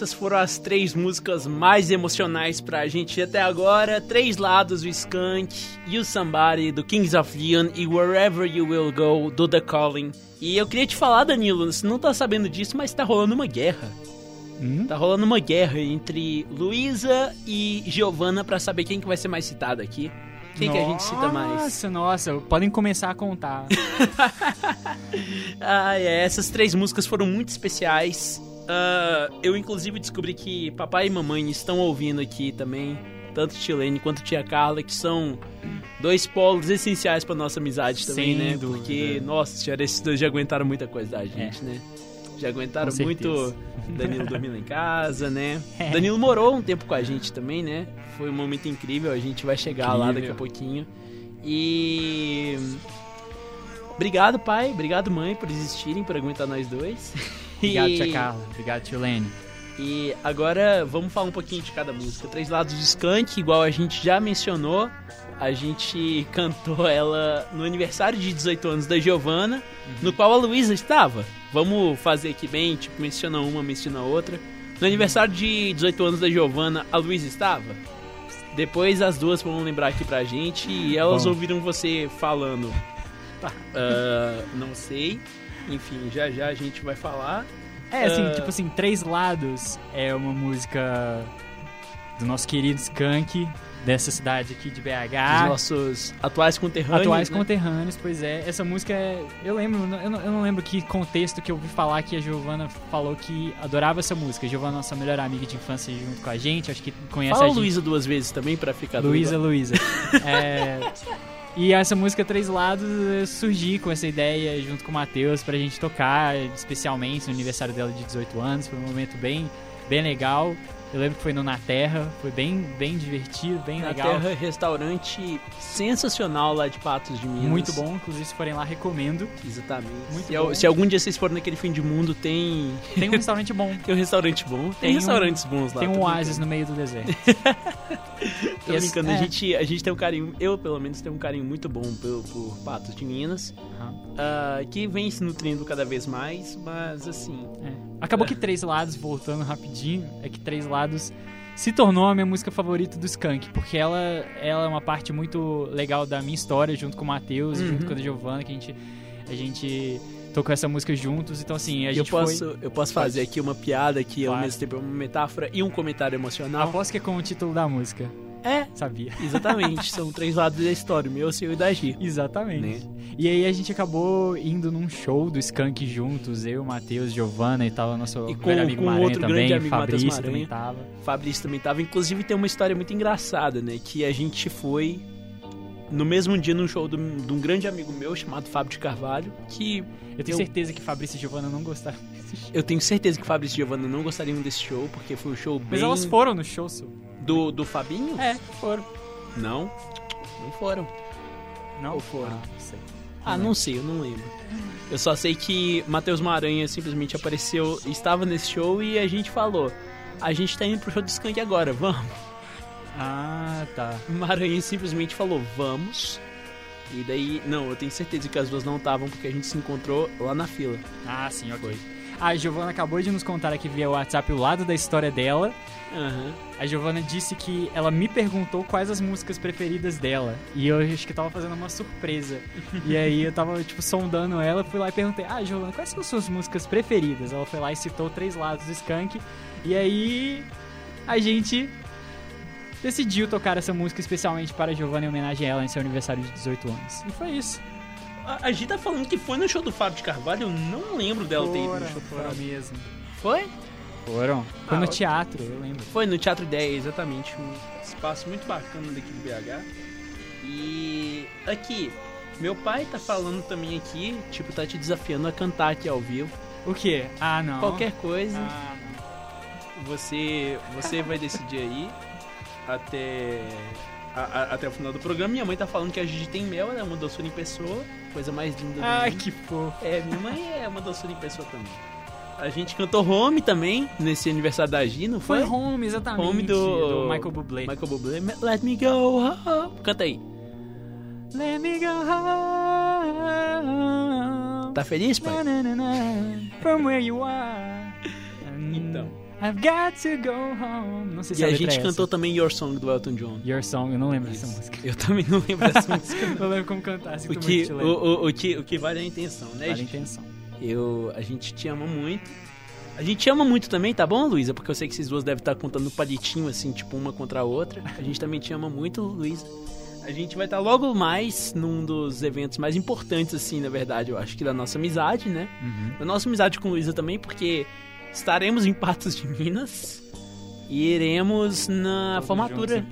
Speaker 1: Essas foram as três músicas mais emocionais pra gente até agora. Três lados, o Skunk, You Somebody, do Kings of Leon e Wherever You Will Go, do The Calling. E eu queria te falar, Danilo, você não tá sabendo disso, mas tá rolando uma guerra.
Speaker 2: Hum?
Speaker 1: Tá rolando uma guerra entre Luísa e Giovanna pra saber quem que vai ser mais citado aqui. Quem que a gente cita mais?
Speaker 2: Nossa, nossa, podem começar a contar. [LAUGHS]
Speaker 1: Ah, é, essas três músicas foram muito especiais. Ah, eu, inclusive, descobri que papai e mamãe estão ouvindo aqui também. Tanto Tia Lene quanto Tia Carla, que são dois polos essenciais pra nossa amizade também,
Speaker 2: Sem
Speaker 1: né?
Speaker 2: dúvida.
Speaker 1: Porque, nossa senhora, esses dois já aguentaram muita coisa da gente, né? Já aguentaram muito. Danilo dormindo em casa, né? [LAUGHS]
Speaker 2: É.
Speaker 1: Danilo morou um tempo com a gente também, né? Foi um momento incrível, a gente vai chegar lá daqui a
Speaker 2: Incrível.
Speaker 1: pouquinho. E. Obrigado, pai. Obrigado, mãe, por existirem, por aguentar nós dois. [LAUGHS]
Speaker 2: Obrigado, tia Carla. Obrigado, tio Lene.
Speaker 1: E agora vamos falar um pouquinho de cada música. Três lados do Skunk, igual a gente já mencionou. A gente [LAUGHS] cantou ela no aniversário de 18 anos da Giovanna, no qual a Luísa estava. Vamos fazer aqui bem, tipo, menciona uma, menciona outra. No aniversário de 18 anos da Giovanna, a Luísa estava? Depois as duas vão lembrar aqui pra gente e elas
Speaker 2: Bom.
Speaker 1: ouviram você falando. Ah, não sei. Enfim, já já a gente vai falar.
Speaker 2: É, assim,
Speaker 1: Ah.
Speaker 2: tipo assim, Três Lados é uma música do nosso querido Skank, dessa cidade aqui de
Speaker 1: Os
Speaker 2: BH.
Speaker 1: nossos atuais conterrâneos.
Speaker 2: Atuais
Speaker 1: né?
Speaker 2: conterrâneos, pois é. Essa música é. Eu lembro, eu não, eu não lembro que contexto que eu ouvi falar que a Giovana falou que adorava essa música. A Giovana, nossa melhor amiga de infância, junto com a gente, acho que conhece
Speaker 1: Fala
Speaker 2: a gente.
Speaker 1: Luísa duas vezes também pra ficar
Speaker 2: Luísa. Luísa. [LAUGHS] É, e essa música Três Lados eu surgi com essa ideia junto com o Matheus pra gente tocar, especialmente no aniversário dela de 18 anos. Foi um momento bem, bem legal. Eu lembro que foi no Na Terra, foi bem, bem divertido, bem
Speaker 1: Na
Speaker 2: legal.
Speaker 1: Terra, restaurante sensacional lá de Patos de Minas.
Speaker 2: Muito bom, inclusive se forem lá, recomendo.
Speaker 1: Exatamente.
Speaker 2: Muito
Speaker 1: se,
Speaker 2: bom.
Speaker 1: se algum dia vocês forem naquele fim de mundo, tem, [LAUGHS]
Speaker 2: Tem um restaurante bom.
Speaker 1: tem um restaurante bom. Tem,
Speaker 2: Tem um-
Speaker 1: restaurantes bons lá.
Speaker 2: Tem um oásis no meio do deserto. [LAUGHS]
Speaker 1: Tô
Speaker 2: Esse-
Speaker 1: brincando,
Speaker 2: é.
Speaker 1: a, gente, a gente tem um carinho, eu pelo menos tenho um carinho muito bom por, por Patos de Minas,
Speaker 2: Aham.
Speaker 1: ah, que vem se nutrindo cada vez mais, mas assim,
Speaker 2: É. Acabou que Três Lados, voltando rapidinho, é que Três Lados se tornou a minha música favorita do Skank, porque ela, ela é uma parte muito legal da minha história, junto com o Matheus,
Speaker 1: Uhum.
Speaker 2: junto com a Giovanna, que a gente, a gente tocou essa música juntos, então assim, a
Speaker 1: eu
Speaker 2: gente
Speaker 1: posso,
Speaker 2: foi...
Speaker 1: eu posso fazer aqui uma piada que ao
Speaker 2: Claro.
Speaker 1: mesmo tempo é uma metáfora e um comentário emocional.
Speaker 2: Aposto que é com o título da música,
Speaker 1: É,
Speaker 2: sabia? [LAUGHS]
Speaker 1: exatamente, são três lados da história, o meu, o seu e o da Gi.
Speaker 2: Exatamente.
Speaker 1: Né?
Speaker 2: E aí a gente acabou indo num show do Skank juntos, eu, Matheus, Giovanna e tal, nosso
Speaker 1: E com-
Speaker 2: amigo
Speaker 1: com outro
Speaker 2: também,
Speaker 1: grande amigo,
Speaker 2: Fabrício
Speaker 1: Matheus
Speaker 2: também tava.
Speaker 1: Fabrício também tava. Inclusive tem uma história muito engraçada, né? Que a gente foi no mesmo dia num show de um, de um grande amigo meu chamado Fábio de Carvalho. Que
Speaker 2: Eu tenho
Speaker 1: Eu-
Speaker 2: certeza que Fabrício e Giovanna não gostaram desse show.
Speaker 1: eu tenho certeza que Fabrício e Giovanna não gostariam desse show, porque foi um show bem.
Speaker 2: Mas elas foram no show, Su.
Speaker 1: Do, do Fabinho?
Speaker 2: É, foram.
Speaker 1: Não. Não foram.
Speaker 2: Não?
Speaker 1: Ou foram?
Speaker 2: Ah, não sei.
Speaker 1: Ah, não sei, eu não lembro. Eu só sei que Matheus Maranha simplesmente apareceu, estava nesse show e a gente falou: a gente tá indo pro show do Skank agora, vamos.
Speaker 2: Ah, tá.
Speaker 1: Maranhão simplesmente falou, vamos. E daí, não, eu tenho certeza que as duas não estavam porque a gente se encontrou lá na fila.
Speaker 2: Ah, sim, ok. A Giovana acabou de nos contar aqui via WhatsApp o lado da história dela.
Speaker 1: Aham.
Speaker 2: A Giovana disse que ela me perguntou quais as músicas preferidas dela. E eu acho que tava fazendo uma surpresa. [LAUGHS] e aí eu tava, tipo, sondando ela, fui lá e perguntei: Ah, Giovana, quais são as suas músicas preferidas? Ela foi lá e citou três lados do Skank. E aí a gente decidiu tocar essa música especialmente para a Giovana em homenagem a ela em seu aniversário de 18 anos. E foi isso.
Speaker 1: A, Gi tá falando que foi no show do Fábio de Carvalho, eu não lembro dela ter ido no show do Fábio.
Speaker 2: mesmo.
Speaker 1: Foi?
Speaker 2: Foram. Foi
Speaker 1: Ah,
Speaker 2: no teatro, eu lembro.
Speaker 1: Foi no Teatro Ideia, exatamente. Um espaço muito bacana daqui de BH. E aqui, meu pai tá falando também aqui, tipo, tá te desafiando a cantar aqui ao vivo.
Speaker 2: O quê? Ah, não.
Speaker 1: Qualquer coisa.
Speaker 2: Ah,
Speaker 1: Você, você vai decidir aí até, a- a- até o final do programa. Minha mãe tá falando que a Gigi tem mel, ela é uma doçura em pessoa. Coisa mais linda do
Speaker 2: Ai, que fofo.
Speaker 1: É, minha mãe é uma doçura em pessoa também. A gente cantou Home também, nesse aniversário da Gi, não
Speaker 2: Foi
Speaker 1: foi?
Speaker 2: Home, exatamente.
Speaker 1: Home do...
Speaker 2: Michael Bublé.
Speaker 1: Michael Bublé. Let me go home. Canta aí.
Speaker 2: Let me go home.
Speaker 1: Tá feliz, pai?
Speaker 2: Na, na, na, na, from where you are.
Speaker 1: Então.
Speaker 2: I've got to go home. Não sei se
Speaker 1: E a gente
Speaker 2: é
Speaker 1: cantou
Speaker 2: essa.
Speaker 1: também Your Song do Elton John.
Speaker 2: Your Song, eu não lembro dessa música.
Speaker 1: Eu também não lembro dessa [LAUGHS] música.
Speaker 2: Eu lembro como cantar, assim,
Speaker 1: O que, o, o, o que, o que vale é a intenção, né,
Speaker 2: Vale a intenção.
Speaker 1: Eu, a gente te ama muito. A gente te ama muito também, tá bom, Luísa? Porque eu sei que vocês duas devem estar contando palitinho, assim, tipo, uma contra a outra. A gente também te ama muito, Luísa. A gente vai estar logo mais num dos eventos mais importantes, assim, na verdade, eu acho que da nossa amizade, né?
Speaker 2: Uhum.
Speaker 1: Da nossa amizade com Luísa também, porque estaremos em Patos de Minas e iremos na
Speaker 2: Todos
Speaker 1: formatura.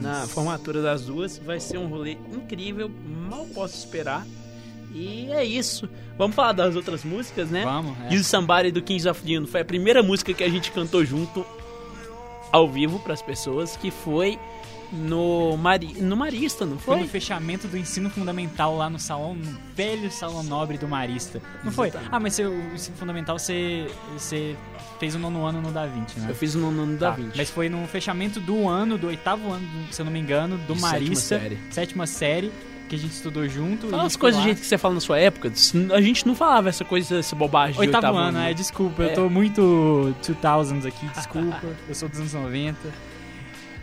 Speaker 1: Na formatura das duas. Vai ser um rolê incrível, mal posso esperar. E é isso. Vamos falar das outras músicas, né?
Speaker 2: Vamos, é.
Speaker 1: E o Somebody do Kings of Leon foi a primeira música que a gente cantou junto ao vivo pras pessoas, que foi no, Mari... no Marista, não
Speaker 2: Foi
Speaker 1: foi?
Speaker 2: no fechamento do ensino fundamental lá no salão, no velho salão nobre do Marista. Não foi?
Speaker 1: Exatamente.
Speaker 2: Ah, mas você- o ensino fundamental você, você fez o nono ano no Da Vinci, né?
Speaker 1: Eu fiz no nono da
Speaker 2: Tá,
Speaker 1: 20.
Speaker 2: Mas foi no fechamento do ano, do oitavo ano, se eu não me engano, do
Speaker 1: De sétima
Speaker 2: Marista.
Speaker 1: série.
Speaker 2: sétima série, que a gente estudou junto.
Speaker 1: Fala as coisas do
Speaker 2: foi
Speaker 1: jeito que você fala na sua época. A gente não falava essa coisa, essa bobagem de
Speaker 2: Oitavo,
Speaker 1: oitavo
Speaker 2: ano,
Speaker 1: ano.
Speaker 2: é, desculpa,
Speaker 1: É.
Speaker 2: eu tô muito 2000s aqui, desculpa, [LAUGHS] eu sou dos anos 90.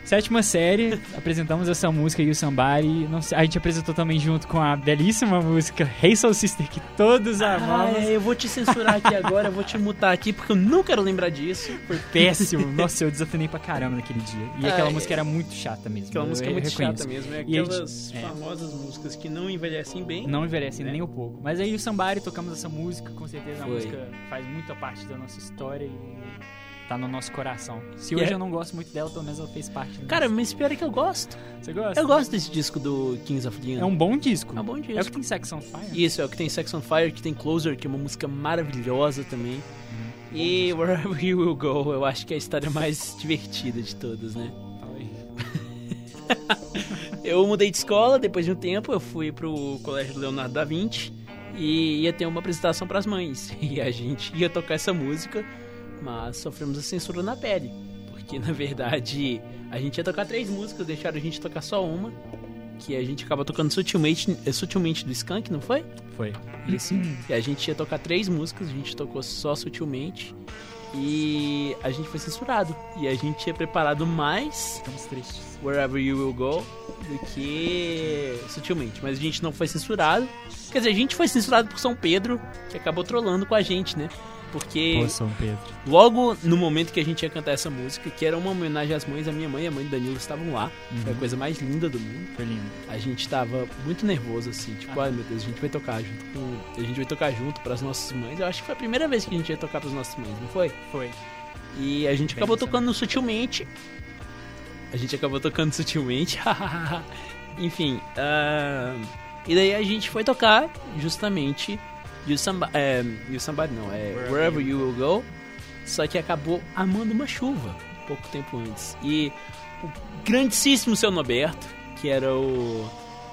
Speaker 2: Sétima série, apresentamos essa música e o Somebody. Sei, a gente apresentou também junto com a belíssima música Hey Soul Sister, que todos
Speaker 1: Ah,
Speaker 2: amamos.
Speaker 1: é, eu vou te censurar aqui agora, eu vou te mutar aqui, porque eu não quero lembrar disso.
Speaker 2: Foi péssimo. Nossa, eu desafinei pra caramba naquele dia. E
Speaker 1: Ah,
Speaker 2: aquela
Speaker 1: é.
Speaker 2: música era muito chata mesmo.
Speaker 1: Aquela
Speaker 2: eu
Speaker 1: música é muito
Speaker 2: reconheço.
Speaker 1: chata mesmo, é
Speaker 2: a
Speaker 1: aquelas
Speaker 2: gente- é.
Speaker 1: famosas músicas que não envelhecem bem.
Speaker 2: Não envelhece
Speaker 1: Né?
Speaker 2: nem um pouco. Mas aí o Sambari tocamos essa música, com certeza a
Speaker 1: Foi.
Speaker 2: música faz muita parte da nossa história e tá no nosso coração. Se hoje
Speaker 1: é-
Speaker 2: eu não gosto muito dela, pelo menos ela fez parte.
Speaker 1: Cara,
Speaker 2: nosso-
Speaker 1: mas pior é que eu gosto.
Speaker 2: você gosta?
Speaker 1: Eu gosto desse disco do Kings of Leon.
Speaker 2: É um bom disco.
Speaker 1: É um bom disco.
Speaker 2: É o que tem Sex on Fire?
Speaker 1: Isso, é o que tem Sex on Fire, que tem Closer, que é uma música maravilhosa também.
Speaker 2: Uhum.
Speaker 1: E Wherever You Will Go, eu acho que é a história mais divertida de todas, né?
Speaker 2: Fala aí. [LAUGHS]
Speaker 1: Eu mudei de escola, depois de um tempo eu fui pro Colégio Leonardo da Vinci e ia ter uma apresentação pras mães. [LAUGHS] E a gente ia tocar essa música, mas sofremos a censura na pele. Porque na verdade a gente ia tocar três músicas, deixaram a gente tocar só uma. Que a gente acaba tocando sutilmente, é, sutilmente do Skank, não foi?
Speaker 2: Foi.
Speaker 1: Isso. E a gente ia tocar três músicas, a gente tocou só sutilmente. E a gente foi censurado. E a gente tinha preparado mais
Speaker 2: Ficamos tristes.
Speaker 1: Wherever You Will Go do que sutilmente. Mas a gente não foi censurado. Quer dizer, a gente foi censurado por São Pedro, que acabou trolando com a gente, né? Porque
Speaker 2: Pô, São Pedro.
Speaker 1: logo no momento que a gente ia cantar essa música, que era uma homenagem às mães, a minha mãe e a mãe do Danilo estavam lá. Foi a coisa mais linda do mundo.
Speaker 2: Foi lindo.
Speaker 1: A gente tava muito nervoso, assim, tipo, ai meu Deus, a gente vai tocar junto com. A gente vai tocar junto pras nossas mães. Eu acho que foi a primeira vez que a gente ia tocar pras nossas mães, não foi?
Speaker 2: Foi.
Speaker 1: E a gente
Speaker 2: Bem
Speaker 1: acabou tocando sutilmente. A gente acabou tocando sutilmente. [LAUGHS] Enfim. ah, e daí a gente foi tocar justamente You Somebody. É, you somebody não, é
Speaker 2: Wherever
Speaker 1: Wherever You Will Go. Só que acabou amando uma chuva pouco tempo antes. E o grandíssimo seu Noberto, que era o.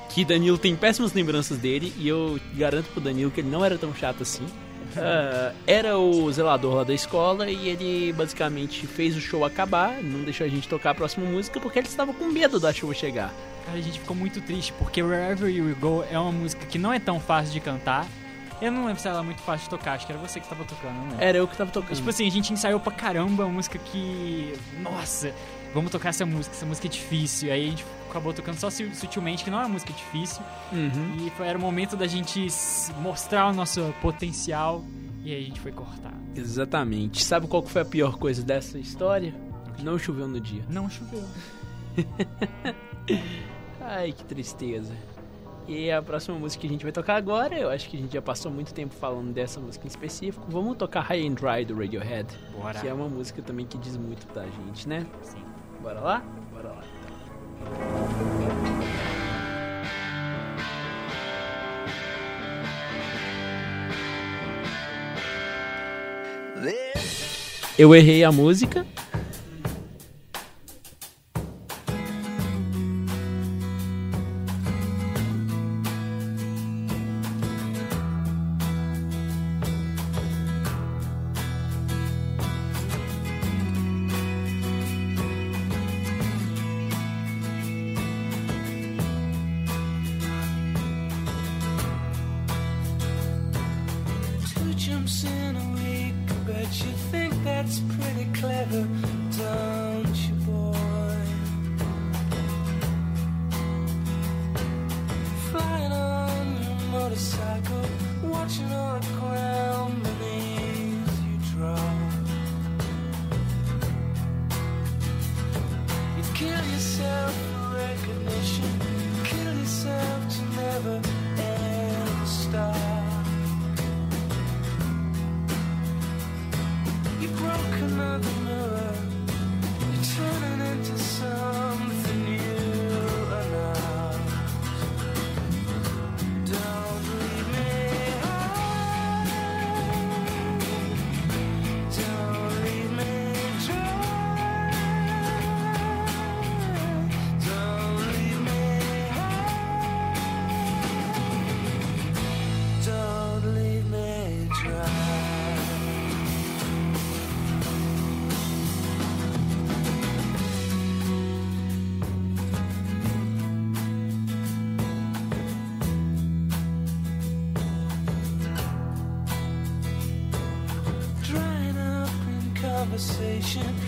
Speaker 1: Que Danilo tem péssimas lembranças dele, e eu garanto pro Danilo que ele não era tão chato assim. [LAUGHS] Ah, era o zelador lá da escola e ele basicamente fez o show acabar, não deixou a gente tocar a próxima música porque ele estava com medo da chuva chegar.
Speaker 2: Cara, a gente ficou muito triste, porque Wherever You Will Go é uma música que não é tão fácil de cantar. Eu não lembro se ela é muito fácil de tocar, acho que era você que tava tocando, não lembro.
Speaker 1: Era eu que tava tocando.
Speaker 2: Tipo assim, a gente ensaiou pra caramba uma música que. Nossa, vamos tocar essa música, essa música é difícil. Aí a gente acabou tocando só su- sutilmente, que não é uma música difícil.
Speaker 1: Uhum.
Speaker 2: E foi, era o momento da gente mostrar o nosso potencial. E aí a gente foi cortar.
Speaker 1: Exatamente. Sabe qual que foi a pior coisa dessa história? Não choveu no dia.
Speaker 2: Não choveu. [LAUGHS]
Speaker 1: Ai, que tristeza. E a próxima música que a gente vai tocar agora, eu acho que a gente já passou muito tempo falando dessa música em específico. Vamos tocar High and Dry do Radiohead,
Speaker 2: Bora.
Speaker 1: que é uma música também que diz muito da gente, né?
Speaker 2: Sim.
Speaker 1: Bora lá? Bora lá. Eu errei a música.
Speaker 9: ocean.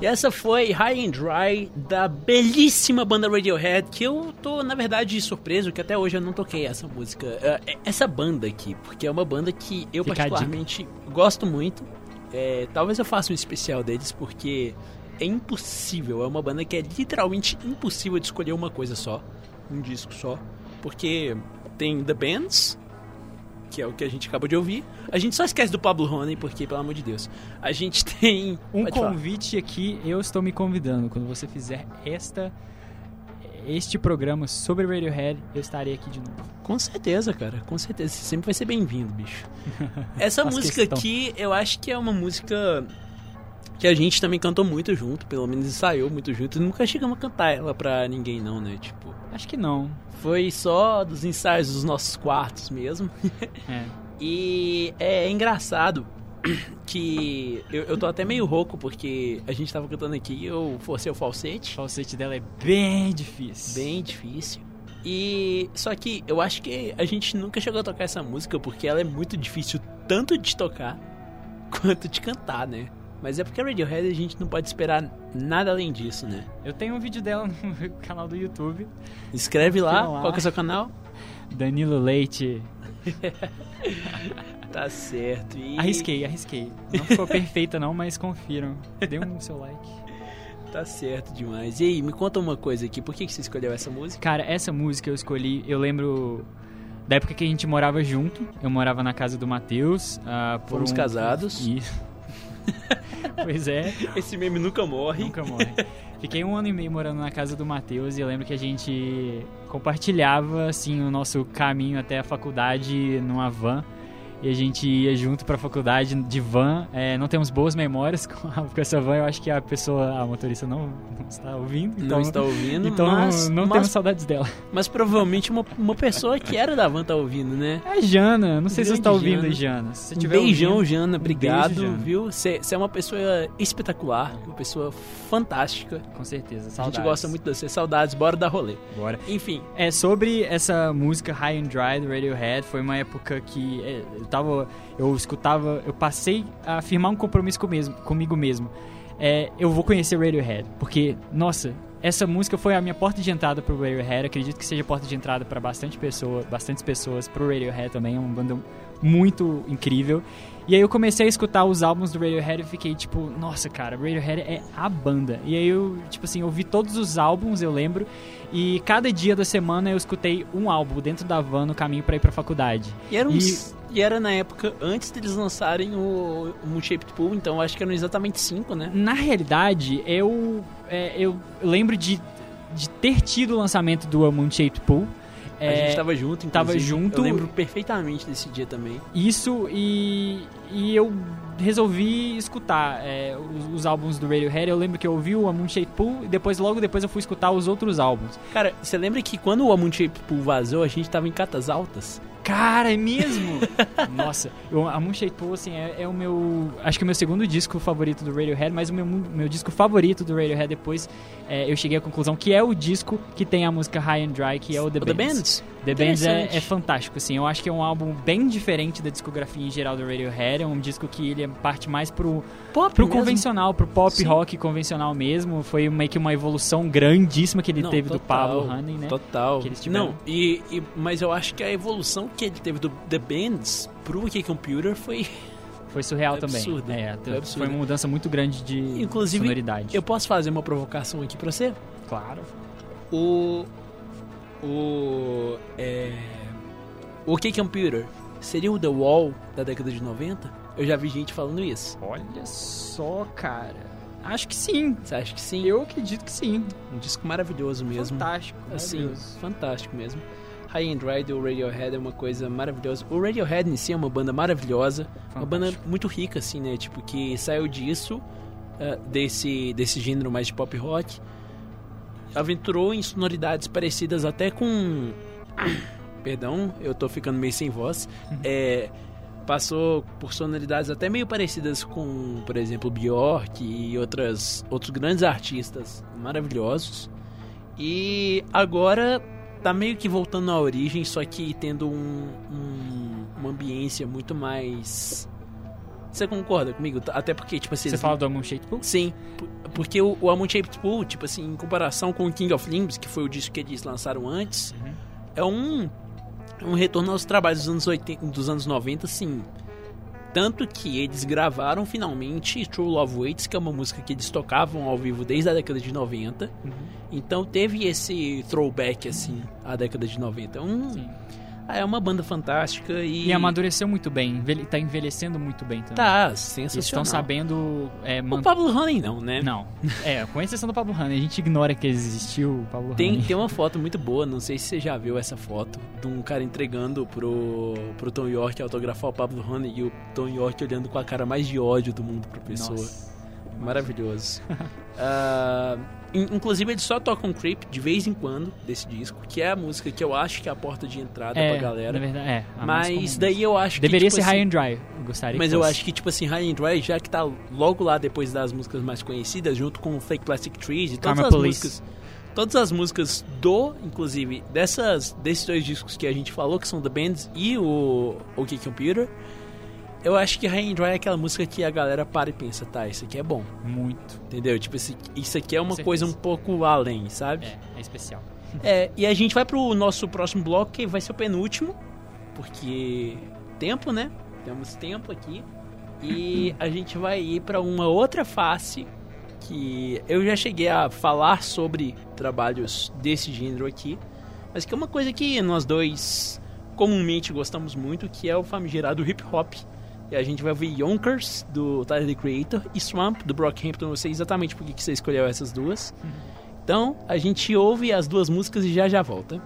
Speaker 1: E essa foi High and Dry da belíssima banda Radiohead, que eu tô, na verdade, surpreso que até hoje eu não toquei essa música. É, Essa banda aqui, porque é uma banda que eu
Speaker 2: Fica
Speaker 1: particularmente gosto muito. É, talvez eu faça um especial deles, porque é impossível. É uma banda que é literalmente impossível de escolher uma coisa só, um disco só. Porque tem The Bands, que é o que a gente acabou de ouvir. A gente só esquece do Pablo Honey, porque, pelo amor de Deus. A gente [LAUGHS] tem.
Speaker 2: Um
Speaker 1: Pode falar.
Speaker 2: convite aqui, eu estou me convidando. Quando você fizer esta este programa sobre Radiohead, eu estarei aqui de novo.
Speaker 1: Com certeza, cara. Com certeza. Você sempre vai ser bem-vindo, bicho. [LAUGHS] Essa música
Speaker 2: questão.
Speaker 1: aqui, eu acho que é uma música que a gente também cantou muito junto, pelo menos ensaiou muito junto. E nunca chegamos a cantar ela pra ninguém, não, né? Tipo,
Speaker 2: Acho que não.
Speaker 1: foi só dos ensaios dos nossos quartos mesmo.
Speaker 2: É. [LAUGHS]
Speaker 1: E é engraçado [COUGHS] que eu, eu tô até meio rouco porque a gente tava cantando aqui e eu forcei o falsete.
Speaker 2: O falsete dela é bem difícil.
Speaker 1: Bem difícil. E só que eu acho que a gente nunca chegou a tocar essa música porque ela é muito difícil tanto de tocar quanto de cantar, né? Mas é porque a Radiohead a gente não pode esperar nada além disso, né?
Speaker 2: Eu tenho um vídeo dela no [LAUGHS] canal do YouTube.
Speaker 1: Escreve lá,
Speaker 2: lá.
Speaker 1: qual que é o seu canal?
Speaker 2: Danilo Leite. [LAUGHS]
Speaker 1: Tá certo. E...
Speaker 2: Arrisquei, arrisquei. Não ficou [LAUGHS] perfeita não, mas confiram. Dê um seu like.
Speaker 1: Tá certo demais. E aí, me conta uma coisa aqui, por que, que você escolheu essa música?
Speaker 2: Cara, essa música eu escolhi, eu lembro da época que a gente morava junto. Eu morava na casa do Matheus. ah, por
Speaker 1: Fomos
Speaker 2: um-
Speaker 1: casados.
Speaker 2: Isso. [LAUGHS] pois é.
Speaker 1: Esse meme nunca morre.
Speaker 2: Nunca morre. Fiquei um ano e meio morando na casa do Matheus e eu lembro que a gente compartilhava assim o nosso caminho até a faculdade numa van. E a gente ia junto pra faculdade de van. É, não temos boas memórias [LAUGHS] com, a- com essa van. Eu acho que a pessoa, a motorista, não, não está ouvindo. Então,
Speaker 1: não está ouvindo,
Speaker 2: então
Speaker 1: mas,
Speaker 2: não
Speaker 1: mas,
Speaker 2: temos saudades dela.
Speaker 1: mas provavelmente uma, uma pessoa que era da van tá ouvindo, né?
Speaker 2: É a Jana. Não sei se você está ouvindo,
Speaker 1: Jana.
Speaker 2: Jana. Se você tiver
Speaker 1: beijão,
Speaker 2: ouvindo,
Speaker 1: Jana. Obrigado,
Speaker 2: beijo, Jana.
Speaker 1: viu? Você é uma pessoa espetacular, uma pessoa fantástica.
Speaker 2: Com certeza.
Speaker 1: A
Speaker 2: Saudades.
Speaker 1: gente gosta muito de você. Saudades, bora dar rolê.
Speaker 2: Bora.
Speaker 1: Enfim,
Speaker 2: É, sobre essa música High and Dry do Radiohead, foi uma época que é, tava. Eu escutava. Eu passei a firmar um compromisso com mesmo, comigo mesmo. É, eu vou conhecer Radiohead, porque, nossa, essa música foi a minha porta de entrada pro Radiohead. Acredito que seja porta de entrada para bastante pessoa, bastantes pessoas pro Radiohead também. É uma banda muito incrível. E aí eu comecei a escutar os álbuns do Radiohead e fiquei tipo, nossa, cara, Radiohead é a banda. E aí eu, tipo assim, ouvi todos os álbuns, eu lembro. E cada dia da semana eu escutei um álbum dentro da van no caminho pra ir pra faculdade.
Speaker 1: e era,
Speaker 2: E-
Speaker 1: uns, e era na época antes deles lançarem o, o Moonshaped Pool, então eu acho que eram exatamente cinco, né?
Speaker 2: Na realidade, eu, é, eu lembro de, de ter tido o lançamento do Moonshaped Pool.
Speaker 1: A
Speaker 2: É,
Speaker 1: gente tava junto,
Speaker 2: tava
Speaker 1: inclusive.
Speaker 2: junto.
Speaker 1: Eu lembro perfeitamente desse dia também.
Speaker 2: Isso e, e eu resolvi escutar é, os, os álbuns do Radiohead. Eu lembro que eu ouvi o Moonshaped Pool e depois, logo depois, eu fui escutar os outros álbuns.
Speaker 1: Cara, você lembra que quando o Moonshaped Pool vazou, a gente tava em catas altas?
Speaker 2: Cara, é mesmo? [LAUGHS] Nossa, eu, a Moonshaped Pool, assim, é, é o meu... Acho que é o meu segundo disco favorito do Radiohead, mas o meu, meu disco favorito do Radiohead depois, é, eu cheguei à conclusão que é o disco que tem a música High and Dry, que é o The
Speaker 1: O The
Speaker 2: Bands. The Bands é, é fantástico, assim. Eu acho que é um álbum bem diferente da discografia em geral do Radiohead. É um disco que ele parte mais pro,
Speaker 1: Pop
Speaker 2: pro
Speaker 1: mesmo.
Speaker 2: convencional, pro pop
Speaker 1: Sim.
Speaker 2: rock convencional mesmo. Foi meio que uma evolução grandíssima que ele
Speaker 1: Não,
Speaker 2: teve do
Speaker 1: total,
Speaker 2: Pablo Honey, né?
Speaker 1: Total.
Speaker 2: Que eles tiveram.
Speaker 1: Não, e, e- mas eu acho que a evolução que ele teve do The Bands pro OK Computer foi. [LAUGHS]
Speaker 2: Foi surreal
Speaker 1: Foi
Speaker 2: também.
Speaker 1: absurdo.
Speaker 2: É,
Speaker 1: Foi absurdo.
Speaker 2: foi uma mudança muito grande de
Speaker 1: Inclusive,
Speaker 2: sonoridade.
Speaker 1: Eu posso fazer uma provocação aqui pra você?
Speaker 2: Claro.
Speaker 1: O. O. É. O OK Computer seria o The Wall da década de 90? Eu já vi gente falando isso.
Speaker 2: Olha só, cara. Acho que sim.
Speaker 1: Você acha que sim?
Speaker 2: Eu acredito que sim.
Speaker 1: Um disco maravilhoso mesmo.
Speaker 2: Fantástico.
Speaker 1: Assim, fantástico mesmo. High and Dry do Radiohead é uma coisa maravilhosa. O Radiohead em si é uma banda maravilhosa, uma banda
Speaker 2: Fantástico.
Speaker 1: muito rica assim, né? Tipo que saiu disso, eh, desse desse gênero mais de pop rock, aventurou em sonoridades parecidas até com [COUGHS] Perdão, eu tô ficando meio sem voz. É, passou por sonoridades até meio parecidas com, por exemplo, Bjork e outras, outros grandes artistas maravilhosos. E agora tá meio que voltando à origem, só que tendo um, um- uma ambiência muito mais. Você concorda comigo? Até porque, tipo assim.
Speaker 2: Você fala do Moonshaped Pool?
Speaker 1: Sim, porque o, o Almond Shaped Pool, tipo assim, em comparação com o King of Limbs, que foi o disco que eles lançaram antes,
Speaker 2: Uhum.
Speaker 1: é um, um retorno aos trabalhos dos anos, 80, dos anos 90, assim. Tanto que eles gravaram finalmente True Love Waits, que é uma música que eles tocavam ao vivo desde a década de 90.
Speaker 2: Uhum.
Speaker 1: Então teve esse throwback, assim, à década de 90. Um,
Speaker 2: Sim.
Speaker 1: Ah, é uma banda fantástica e.
Speaker 2: E amadureceu muito bem. envelhe- Tá envelhecendo muito bem também.
Speaker 1: Tá,
Speaker 2: Eles
Speaker 1: sensacional.
Speaker 2: estão sabendo é,
Speaker 1: O
Speaker 2: manter.
Speaker 1: Pablo Honey não, né?
Speaker 2: Não. É, com exceção do Pablo Honey. A gente ignora que existiu o Pablo
Speaker 1: Tem,
Speaker 2: Honey.
Speaker 1: tem uma [LAUGHS] foto muito boa, não sei se você já viu essa foto, de um cara entregando pro, pro Tom York autografar o Pablo Honey e o Tom York olhando com a cara mais de ódio do mundo pra pessoa.
Speaker 2: Nossa.
Speaker 1: Maravilhoso. [LAUGHS] Ah, in- inclusive, eles só tocam Creep de vez em quando desse disco, que é a música que eu acho que é a porta de entrada
Speaker 2: É,
Speaker 1: pra galera.
Speaker 2: na verdade, é.
Speaker 1: Mas daí eu acho
Speaker 2: Deveria
Speaker 1: que.
Speaker 2: ser
Speaker 1: tipo,
Speaker 2: High
Speaker 1: assim,
Speaker 2: and Dry. Eu gostaria
Speaker 1: Mas eu acho que, tipo assim, High and Dry, já que tá logo lá depois das músicas mais conhecidas, junto com Fake Plastic Trees e todas
Speaker 2: Karma
Speaker 1: as
Speaker 2: Police.
Speaker 1: músicas. Todas as músicas do, inclusive, dessas, desses dois discos que a gente falou, que são The Bands e o OK Computer, eu acho que High and Dry é aquela música que a galera para e pensa, tá, isso aqui é bom,
Speaker 2: Muito.
Speaker 1: entendeu? Tipo, esse- isso aqui é uma coisa um pouco além, sabe?
Speaker 2: É, é especial.
Speaker 1: É, e a gente vai pro nosso próximo bloco, que vai ser o penúltimo, porque tempo, né? Temos tempo aqui. E a gente vai ir pra uma outra face que eu já cheguei a falar sobre trabalhos desse gênero aqui, mas que é uma coisa que nós dois comumente gostamos muito, que é o famigerado hip hop. E a gente vai ouvir Yonkers, do Tyler, the Creator, e Swamp, do Brockhampton. Eu não sei exatamente por que que você escolheu essas duas. Então, a gente ouve as duas músicas e já já volta.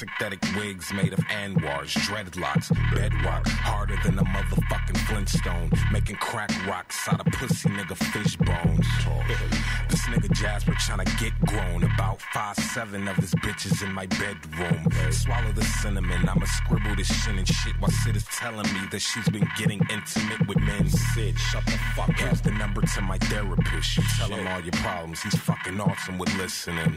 Speaker 10: Synthetic wigs made of anwars, dreadlocks, bedrock. Harder than a motherfucking Flintstone. Making crack rocks out of pussy nigga fish bones. This nigga Jasper tryna get grown. About five seven of his bitches in my bedroom. Swallow the cinnamon. I'ma scribble this shit and shit while Sid is telling me that she's been getting intimate with men. Sid, shut the fuck up. Here's the number to my therapist. You tell him all your problems. He's fucking awesome with listening.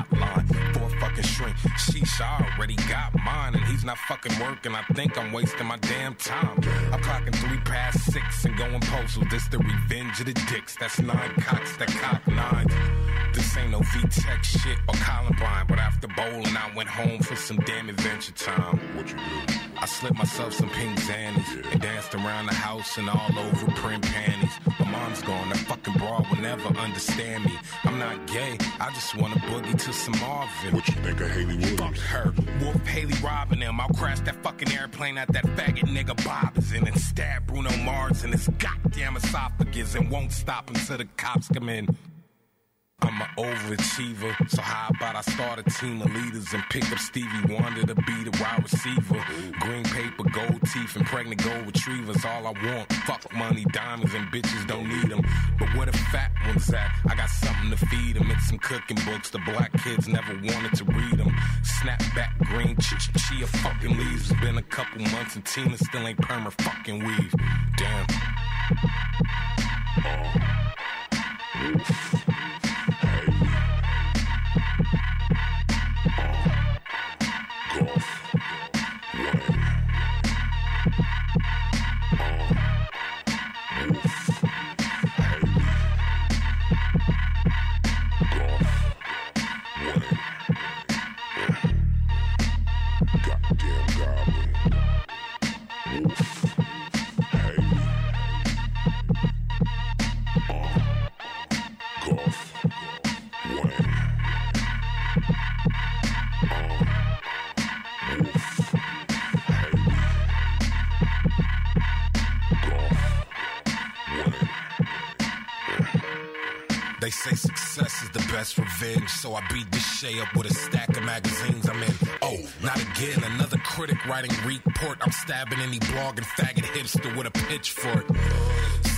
Speaker 10: fucking shrink. Sheesh, I already got mine, and he's not fucking working. I think I'm wasting my damn time. I'm clocking three past six and going postal. This the revenge of the dicks. That's nine cocks that cock nines. This ain't no V-Tech shit or Columbine, but after bowling, I went home for some damn adventure time. What you do? I slipped myself some pink zannies and danced around the house and all over print panties. Mom's gone, that fucking broad will never understand me. I'm not gay, I just wanna boogie to some Marvin. What you think of Haley Williams? Fuck her. Wolf Haley robbing them. I'll crash that fucking airplane at that faggot nigga Bob is in and stab Bruno Mars in his goddamn esophagus and won't stop until the cops come in. I'm an overachiever, so how about I start a team of leaders and pick up Stevie Wonder to be the wide receiver? Green paper, gold teeth, and pregnant gold retrievers, all I want. Fuck money, diamonds, and bitches don't need them. But where the fat ones at? I got something to feed them. It's some cooking books the black kids never wanted to read them. Snapback green ch ch chia fucking leaves. It's been a couple months and Tina still ain't perma fucking weave. Damn. Oh. Goddamn best revenge, so I beat this Shay up with a stack of magazines I'm in. Oh, not again, another critic writing report. I'm stabbing any blog and faggot hipster with a pitchfork.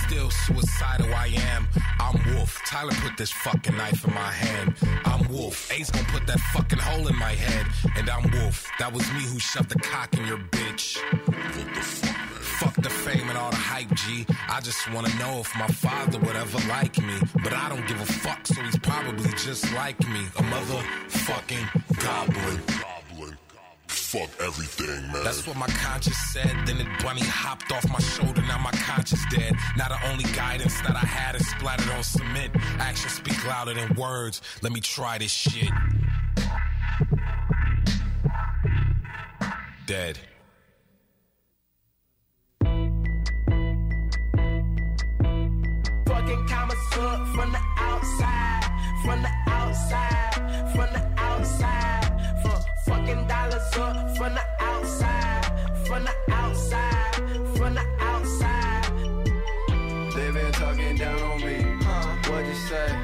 Speaker 10: Still suicidal I am. I'm Wolf. Tyler put this fucking knife in my hand. I'm Wolf. Ace gonna put that fucking hole in my head. And I'm Wolf. That was me who shoved the cock in your bitch. What the fuck? Fuck the fame and all the hype, G. I just wanna know if my father would ever like me. But I don't give a fuck, so he's probably just like me. A motherfucking goblin. Goblin. Fuck everything, man. That's what my conscience said. Then it bunny hopped off my shoulder. Now my conscience dead. Now the only guidance that I had is splattered on cement. Actions speak louder than words. Let me try this shit. Dead.
Speaker 5: Fucking commas up from the outside, from the outside, from the outside. From fucking dollars up from the outside, from the outside, from the outside.
Speaker 11: They been talking down on me. What'd you say? They been talking down on me. What'd you say?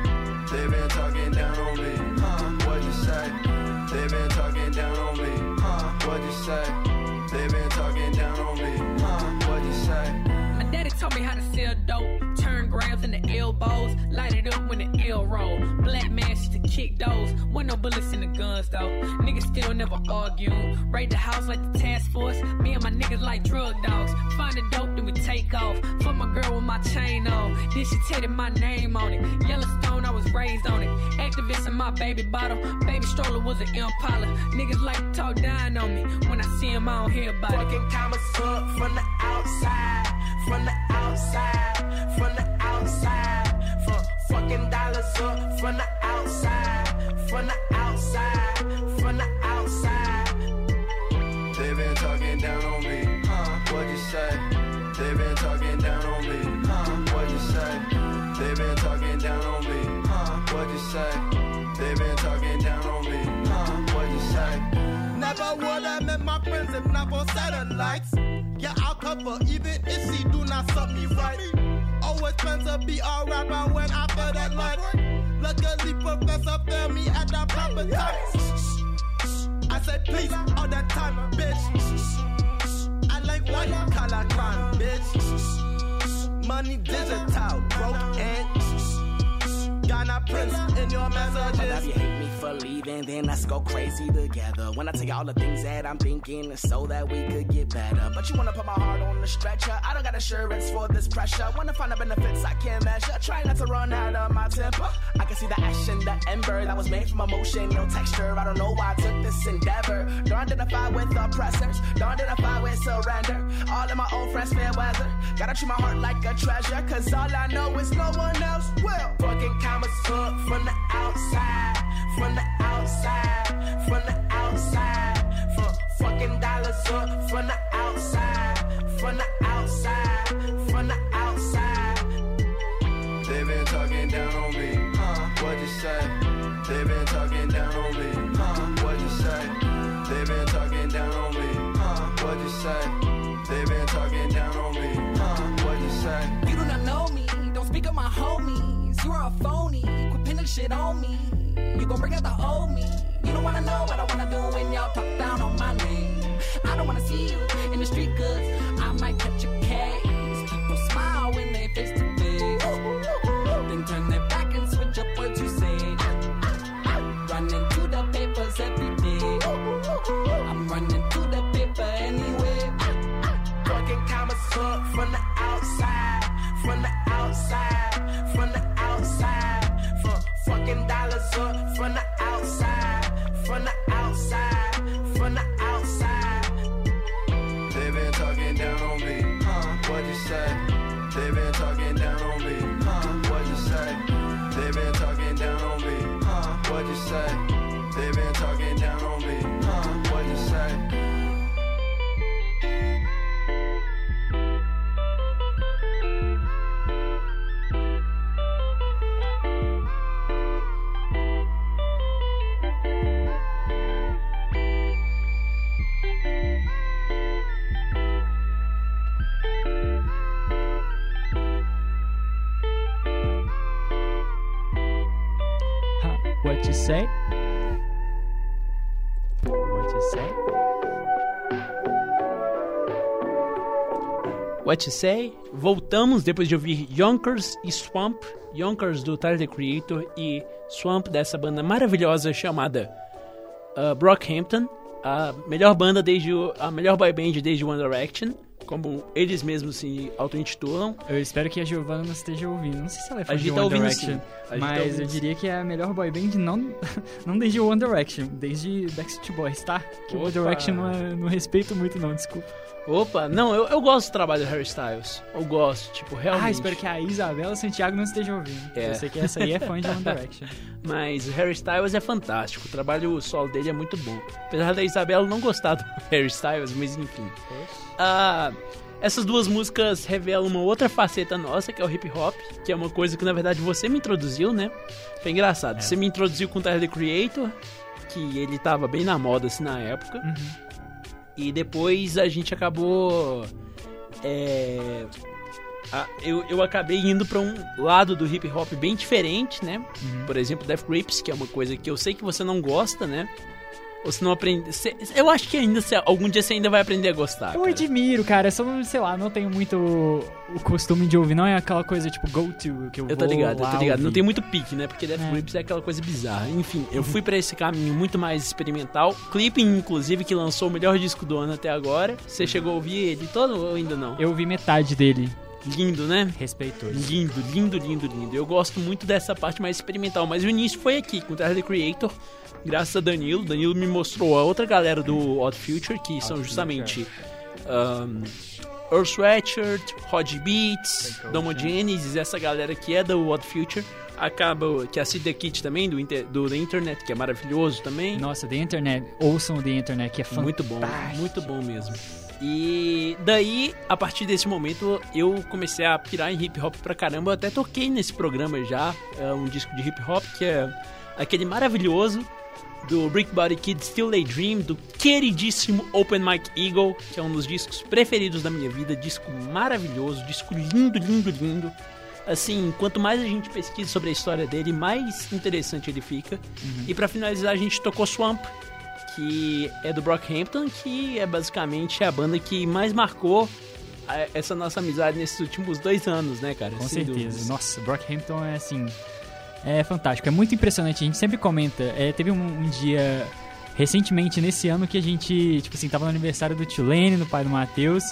Speaker 12: Light it up when the L roll. Black man used to kick those, when no bullets in the guns though. Niggas still never argue. Raid the house like the task force. Me and my niggas like drug dogs. Find the dope, then we take off. Fuck my girl with my chain on. Then she tatted my name on it. Yellowstone, I was raised on it. Activist in my baby bottle. Baby stroller was an Impala. Niggas like to talk down on me. When I see him, I don't hear about it.
Speaker 13: Fucking up from the outside, from the outside, from the outside. Fucking dollars up from the outside, from the outside, from the outside.
Speaker 11: They been talking down on me. Huh? What'd you say? They been talking down on me. Huh? What'd you say? They been talking down on me. Huh? What'd you say? They been talking down on me. Huh? What'd you say?
Speaker 13: Never would have met my friends if not for satellites. Yeah, I'll cover even if she do not suck me right. Always plans to be a rapper when I feel that light. Luckily, professor found me at the proper time. I said please all the time, bitch. I like white collar crime, bitch. Money digital, broke and Ghana Prince in your
Speaker 5: Love you hate me for leaving, then let's go crazy together. When I tell you all the things that I'm thinking, so that we could get better. But you wanna put my heart on the stretcher. I don't got assurance for this pressure. Wanna find the benefits I can't measure. Try not to run out of my temper. I can see the ash action, the ember that was made from emotion, no texture. I don't know why I took this endeavor. Don't identify with oppressors, don't identify with surrender. All of my old friends fair weather. Gotta treat my heart like a treasure, cause all I know is no one else will.
Speaker 13: Fucking commas up from the outside, from the outside, from the outside. From fucking dollars up from the outside, from the outside, from the outside.
Speaker 11: They been talking down on me. Huh? What'd you say? They been talking down on me. Huh? What'd you say? They been talking down on me. Huh? What'd you say? They been talking down on me. Huh? What'd you say?
Speaker 12: You do not know me, don't speak of my homies. You are a phony, shit on me. You gon' bring out the old me. You don't wanna know what I wanna do when y'all talk down on my name. I don't wanna see you in the street cause I might catch a case. People smile when they face to face. Then turn their back and switch up what you say. Running to the papers every day. I'm running to the paper anyway.
Speaker 13: Fucking commas up from the outside, from the outside, from the outside. Dollars up from the outside, from the outside, from the outside.
Speaker 11: You say?
Speaker 2: What you say? What You Say?
Speaker 1: Voltamos depois de ouvir Yonkers e Swamp. Yonkers do Tyler the Creator e Swamp dessa banda maravilhosa chamada uh, Brockhampton. A melhor banda desde o, a melhor boy band desde One Direction, como eles mesmos se auto-intitulam.
Speaker 2: Eu espero que a Giovanna não esteja ouvindo. Não sei se ela é fã
Speaker 1: A
Speaker 2: de
Speaker 1: gente
Speaker 2: One
Speaker 1: tá ouvindo
Speaker 2: Direction,
Speaker 1: tá
Speaker 2: mas
Speaker 1: ouvindo
Speaker 2: eu diria que é a melhor boy band não, [LAUGHS] não desde One Direction, desde Backstreet Boys, tá? Que o One. Direction não, é- não respeito muito não, desculpa.
Speaker 1: Opa, não, eu, eu gosto do trabalho do Harry Styles. Eu gosto, tipo, realmente.
Speaker 2: Ah, espero que a Isabela Santiago não esteja ouvindo.
Speaker 1: É.
Speaker 2: Eu sei que essa aí é fã de One [LAUGHS] Direction.
Speaker 1: Mas o Harry Styles é fantástico, o trabalho solo dele é muito bom. Apesar da Isabela não gostar do [LAUGHS] Harry Styles, mas enfim. Ah, essas duas músicas revelam uma outra faceta nossa, que é o hip hop, que é uma coisa que na verdade você me introduziu, né? Foi engraçado. Você me introduziu com o Tyler the Creator, que ele tava bem na moda assim na época. E depois a gente acabou. É, a- eu, eu acabei indo pra um lado do hip hop bem diferente, né? Por exemplo, Death Grips, que é uma coisa que eu sei que você não gosta, né? Ou se não aprende. cê- eu acho que ainda algum dia você ainda vai aprender a gostar.
Speaker 2: Eu
Speaker 1: cara.
Speaker 2: admiro, cara. Eu só não, sei lá, não tenho muito o costume de ouvir. Não é aquela coisa tipo go to que eu,
Speaker 1: Eu tô
Speaker 2: vou
Speaker 1: ligado, eu tô ligado. Não
Speaker 2: ouvir.
Speaker 1: tem muito pique, né? Porque Death
Speaker 2: É.
Speaker 1: Grips é aquela coisa bizarra. Enfim, eu fui pra esse caminho muito mais experimental. Clipe, inclusive, que lançou o melhor disco do ano até agora. Você chegou a ouvir ele todo ou ainda não?
Speaker 2: Eu ouvi metade dele.
Speaker 1: Lindo, né?
Speaker 2: Respeitoso.
Speaker 1: Lindo, lindo, lindo, lindo. Eu gosto muito dessa parte mais experimental, mas o início foi aqui, com o Tyler the Creator, graças a Danilo. Danilo me mostrou a outra galera do Odd Future, que são justamente um, Earl Sweatshirt, Rod Beats, Domo Genesis, essa galera que é do Odd Future. Acaba que a Sid the Kid também, do, inter- do The Internet, que é maravilhoso também.
Speaker 2: Nossa, The Internet. Ouçam o The Internet, que é fantástico.
Speaker 1: Muito bom, muito bom mesmo. E daí, a partir desse momento, eu comecei a pirar em hip hop pra caramba. Eu até toquei nesse programa já, é um disco de hip hop que é aquele maravilhoso do Brick Body Kid Still Daydream, do queridíssimo Open Mike Eagle, que é um dos discos preferidos da minha vida. Disco maravilhoso, disco lindo, lindo, lindo. Assim, quanto mais a gente pesquisa sobre a história dele, mais interessante ele fica. E pra finalizar, a gente tocou Swamp, que é do Brockhampton, que é basicamente a banda que mais marcou a- essa nossa amizade nesses últimos dois anos, né, cara?
Speaker 2: Com
Speaker 1: Sem
Speaker 2: certeza.
Speaker 1: dúvidas.
Speaker 2: Nossa, Brockhampton é assim. É fantástico, é muito impressionante. A gente sempre comenta. é, teve um, um dia recentemente nesse ano que a gente, tipo assim, tava no aniversário do Tulane, do pai do Matheus,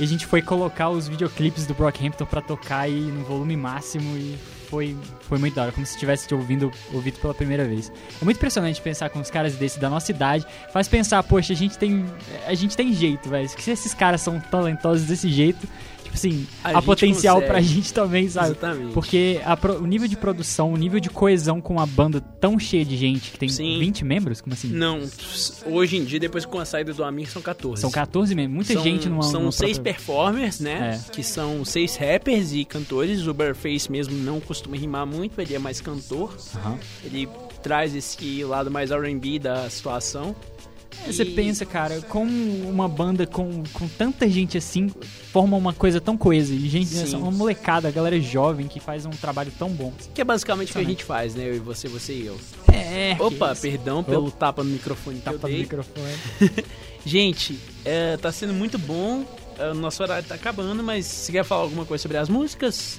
Speaker 2: e a gente foi colocar os videoclipes do Brockhampton pra tocar aí no volume máximo e foi, foi muito da hora, como se estivesse te ouvindo ouvido pela primeira vez. É muito impressionante pensar com os caras desse da nossa idade, faz pensar, poxa, a gente tem a gente tem jeito, velho. Se esses caras são talentosos desse jeito, assim,
Speaker 1: A gente
Speaker 2: potencial
Speaker 1: consegue.
Speaker 2: pra gente também, sabe?
Speaker 1: Exatamente.
Speaker 2: Porque a pro- o nível de produção, o nível de coesão com uma banda tão cheia de gente, que tem
Speaker 1: Sim.
Speaker 2: 20 membros, como assim?
Speaker 1: Não, hoje em dia, depois com a saída do Amir, são 14.
Speaker 2: São 14 membros, muita
Speaker 1: São-
Speaker 2: gente numa
Speaker 1: São
Speaker 2: numa
Speaker 1: seis
Speaker 2: própria-
Speaker 1: performers, né?
Speaker 2: É.
Speaker 1: Que são seis rappers e cantores. O Burface mesmo não costuma rimar muito, ele é mais cantor.
Speaker 2: Aham.
Speaker 1: Ele traz esse lado mais R&B da situação.
Speaker 2: É, Você pensa, cara, como uma banda com, com tanta gente assim forma uma coisa tão coesa. E gente,
Speaker 1: Sim.
Speaker 2: uma molecada, a galera jovem que faz um trabalho tão bom.
Speaker 1: Que é basicamente o que a gente faz, né? Eu e você, você e eu.
Speaker 2: É.
Speaker 1: Opa,
Speaker 2: isso.
Speaker 1: perdão pelo
Speaker 2: Opa.
Speaker 1: tapa no microfone
Speaker 2: Tapa no microfone. [LAUGHS]
Speaker 1: Gente, é, tá sendo muito bom. É, O nosso horário tá acabando, mas você quer falar alguma coisa sobre as músicas?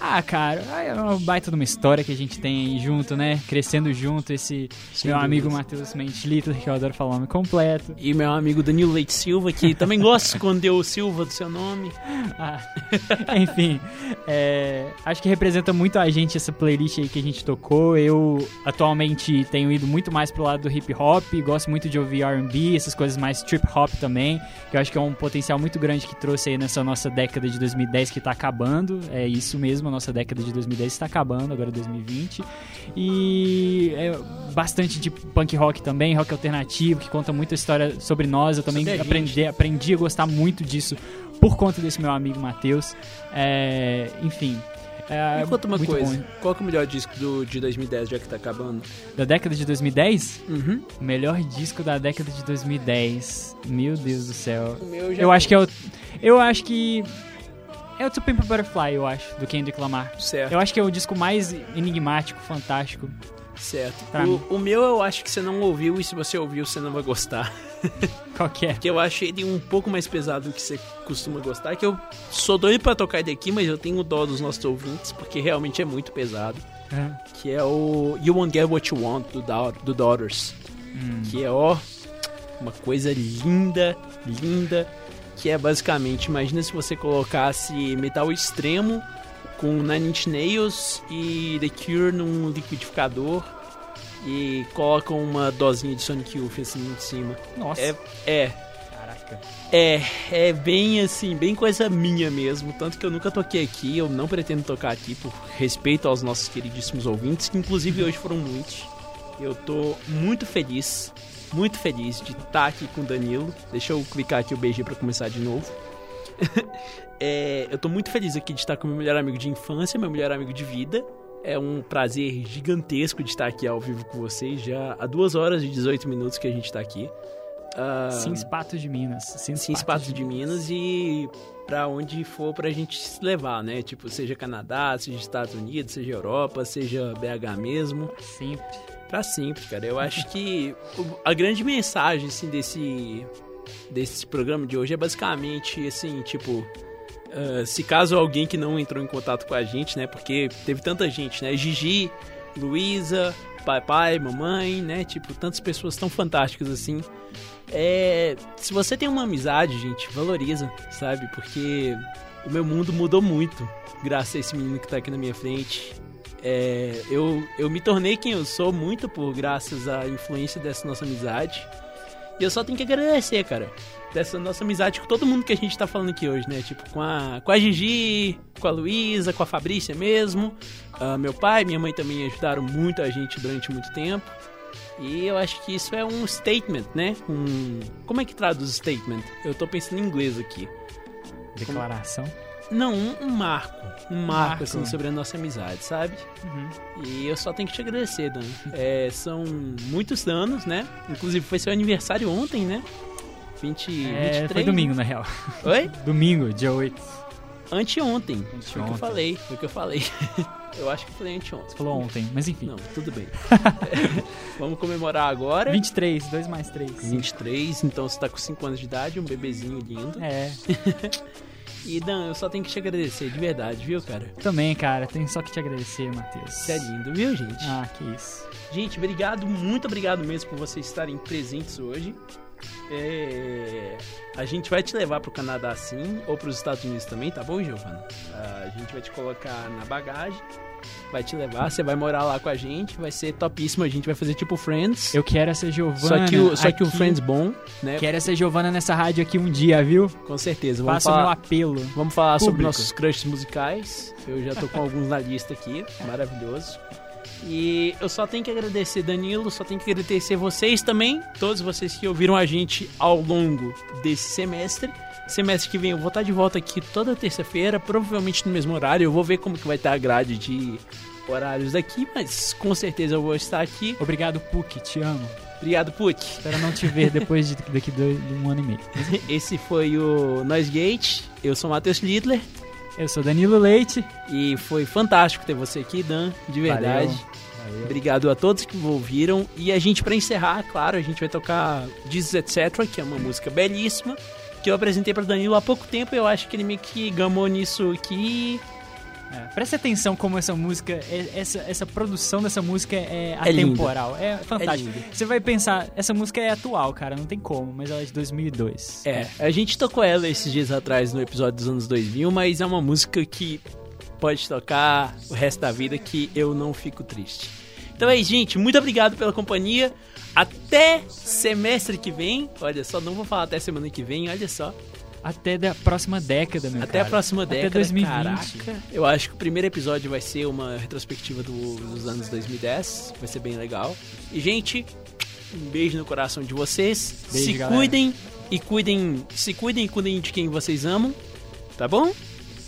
Speaker 2: Ah, cara, é uma baita de uma história que a gente tem aí junto, né? Crescendo junto, esse
Speaker 1: Sem
Speaker 2: meu amigo. Matheus Mendes Littler, que eu adoro falar o nome completo.
Speaker 1: E meu amigo Danilo Leite Silva, que também gosta de esconder o Silva do seu nome. [LAUGHS]
Speaker 2: Ah, [LAUGHS] enfim, é, acho que representa muito a gente essa playlist aí que a gente tocou. Eu atualmente tenho ido muito mais pro lado do hip hop, gosto muito de ouvir R&B, essas coisas mais trip hop também, que eu acho que é um potencial muito grande que trouxe aí nessa nossa década de 2010 que tá acabando. É isso mesmo, a nossa década de 2010 está acabando, agora é 2020. E é bastante de punk rock também, rock alternativo, que conta muita história sobre nós. Eu também aprendi, aprendi a gostar muito disso por conta desse meu amigo Matheus. É, enfim. É,
Speaker 1: Me conta uma coisa,
Speaker 2: bom.
Speaker 1: qual que é o melhor disco do, de 2010, já que tá acabando?
Speaker 2: Da década de 2010?
Speaker 1: Uhum.
Speaker 2: Melhor disco da década de 2010. Meu Deus do céu. Eu acho que é o. Eu acho que. É o To Pimp Butterfly, eu acho, do Kendrick Lamar.
Speaker 1: Certo.
Speaker 2: Eu acho que é o disco mais enigmático, fantástico.
Speaker 1: Certo. O, o meu eu acho que você não ouviu e se você ouviu você não vai gostar. [LAUGHS]
Speaker 2: Qual que é?
Speaker 1: Porque eu acho ele um pouco mais pesado do que você costuma gostar. Que eu sou doido pra tocar ele aqui, mas eu tenho dó dos nossos ouvintes, porque realmente é muito pesado.
Speaker 2: É.
Speaker 1: Que é o You Won't Get What You Want do, Dau- do Daughters.
Speaker 2: Hum.
Speaker 1: Que é, ó, uma coisa linda, linda. Que é basicamente, imagina se você colocasse metal extremo com Nine Inch Nails e The Cure num liquidificador e coloca uma dosinha de Sonic Youth assim em cima.
Speaker 2: Nossa.
Speaker 1: É, é,
Speaker 2: Caraca.
Speaker 1: é, é bem assim, bem coisa minha mesmo. Tanto que eu nunca toquei aqui, eu não pretendo tocar aqui por respeito aos nossos queridíssimos ouvintes, que inclusive hoje foram muitos. Eu tô muito feliz, muito feliz de estar aqui com o Danilo. Deixa eu clicar aqui o BG pra começar de novo. [LAUGHS] É, eu tô muito feliz aqui de estar com meu melhor amigo de infância, meu melhor amigo de vida. É um prazer gigantesco de estar aqui ao vivo com vocês. Já há 2 horas e 18 minutos que a gente tá aqui. ah,
Speaker 2: Sims Patos de Minas. Sims,
Speaker 1: Sims Patos de Minas e pra onde for pra gente se levar, né? Tipo, seja Canadá, seja Estados Unidos, seja Europa, seja BH mesmo.
Speaker 2: Sempre.
Speaker 1: Pra sempre, cara. Eu acho que a grande mensagem, assim, desse, desse programa de hoje é basicamente, assim, tipo... ah, se caso alguém que não entrou em contato com a gente, né? Porque teve tanta gente, né? Gigi, Luísa, pai, pai, mamãe, né? Tipo, tantas pessoas tão fantásticas assim. É, se você tem uma amizade, gente, valoriza, sabe? Porque o meu mundo mudou muito graças a esse menino que tá aqui na minha frente. É, eu, eu me tornei quem eu sou muito por graças à influência dessa nossa amizade. E eu só tenho que agradecer, cara. Dessa nossa amizade com todo mundo que a gente tá falando aqui hoje, né? Tipo, com a, com a Gigi, com a Luísa, com a Fabrícia mesmo. Ah, meu pai e minha mãe também ajudaram muito a gente durante muito tempo. E eu acho que isso é um statement, né? Um... Como é que traduz statement? Eu tô pensando em inglês aqui.
Speaker 2: Declaração.
Speaker 1: Não, um, um marco. Um marco,
Speaker 2: Marco.
Speaker 1: assim, sobre a nossa amizade, sabe?
Speaker 2: Uhum.
Speaker 1: E eu só tenho que te agradecer, Dan. É, são muitos anos, né? Inclusive foi seu aniversário ontem, né? 20,
Speaker 2: É,
Speaker 1: 23,
Speaker 2: foi domingo,
Speaker 1: né?
Speaker 2: na real.
Speaker 1: Oi? [LAUGHS]
Speaker 2: domingo, dia 8.
Speaker 1: Anteontem. Foi o que eu
Speaker 2: Anteontem.
Speaker 1: falei. Foi o que eu falei. [LAUGHS] eu acho que falei anteontem. Você
Speaker 2: falou ontem, mas enfim.
Speaker 1: Não, tudo bem. [LAUGHS] Vamos comemorar agora.
Speaker 2: 23, 2 mais 3.
Speaker 1: 23, então você tá com 5 anos de idade, um bebezinho lindo.
Speaker 2: É.
Speaker 1: e Dan, eu só tenho que te agradecer, de verdade, viu, cara?
Speaker 2: Também, cara, tenho só que te agradecer, Matheus.
Speaker 1: Você é lindo, viu, gente?
Speaker 2: Ah, que isso.
Speaker 1: Gente, obrigado, muito obrigado mesmo por vocês estarem presentes hoje. É, A gente vai te levar pro Canadá sim, ou pros Estados Unidos também, tá bom, Giovana? A gente vai te colocar na bagagem, vai te levar, você vai morar lá com a gente, vai ser topíssimo, a gente vai fazer tipo Friends.
Speaker 2: Eu quero essa Giovana.
Speaker 1: Só que o, só que o
Speaker 2: aqui.
Speaker 1: Friends bom, né?
Speaker 2: Quero essa Giovana nessa rádio aqui um dia, viu?
Speaker 1: Com certeza. Vamos
Speaker 2: Faça o
Speaker 1: falar,
Speaker 2: meu apelo.
Speaker 1: Vamos falar sobre
Speaker 2: Público.
Speaker 1: nossos crushes musicais. Eu já tô com alguns na lista aqui. Maravilhoso. E eu só tenho que agradecer Danilo, só tenho que agradecer vocês também, todos vocês que ouviram a gente ao longo desse semestre. Semestre que vem eu vou estar de volta aqui toda terça-feira, provavelmente no mesmo horário. Eu vou ver como que vai estar a grade de horários aqui, mas com certeza eu vou estar aqui.
Speaker 2: Obrigado, Puck, te amo.
Speaker 1: Obrigado, Puck.
Speaker 2: Espero não te ver depois de, [LAUGHS] daqui de um ano e meio. [LAUGHS]
Speaker 1: Esse foi o Noise Gate. Eu sou o Matheus Littler.
Speaker 2: Eu sou Danilo Leite.
Speaker 1: E foi fantástico ter você aqui, Dan, de verdade.
Speaker 2: Valeu. Valeu.
Speaker 1: Obrigado a todos que ouviram. E a gente, pra encerrar, claro, a gente vai tocar Jesus Etc., que é uma música belíssima, que eu apresentei pra Danilo há pouco tempo eu acho que ele meio que gamou nisso aqui.
Speaker 2: É, preste atenção como essa música, é- essa, essa produção dessa música é
Speaker 1: É
Speaker 2: atemporal. É, fantástico.
Speaker 1: É.
Speaker 2: Você vai pensar, essa música é atual, cara, não tem como, mas ela é de 2002.
Speaker 1: É, a gente tocou ela esses dias atrás no episódio dos anos 2000, mas é uma música que pode tocar o resto da vida que eu não fico triste. Então é isso, gente. Muito obrigado pela companhia. Até semestre que vem. Olha só, não vou falar até semana que vem, olha só.
Speaker 2: Até da próxima década, meu
Speaker 1: Até
Speaker 2: cara.
Speaker 1: a próxima
Speaker 2: Até
Speaker 1: década.
Speaker 2: 2020.
Speaker 1: Caraca. Eu acho que o primeiro episódio vai ser uma retrospectiva do- dos anos 2010. Vai ser bem legal. E, gente, um beijo no coração de vocês.
Speaker 2: Beijo,
Speaker 1: se
Speaker 2: galera.
Speaker 1: cuidem e cuidem. Se cuidem e cuidem de quem vocês amam. Tá bom?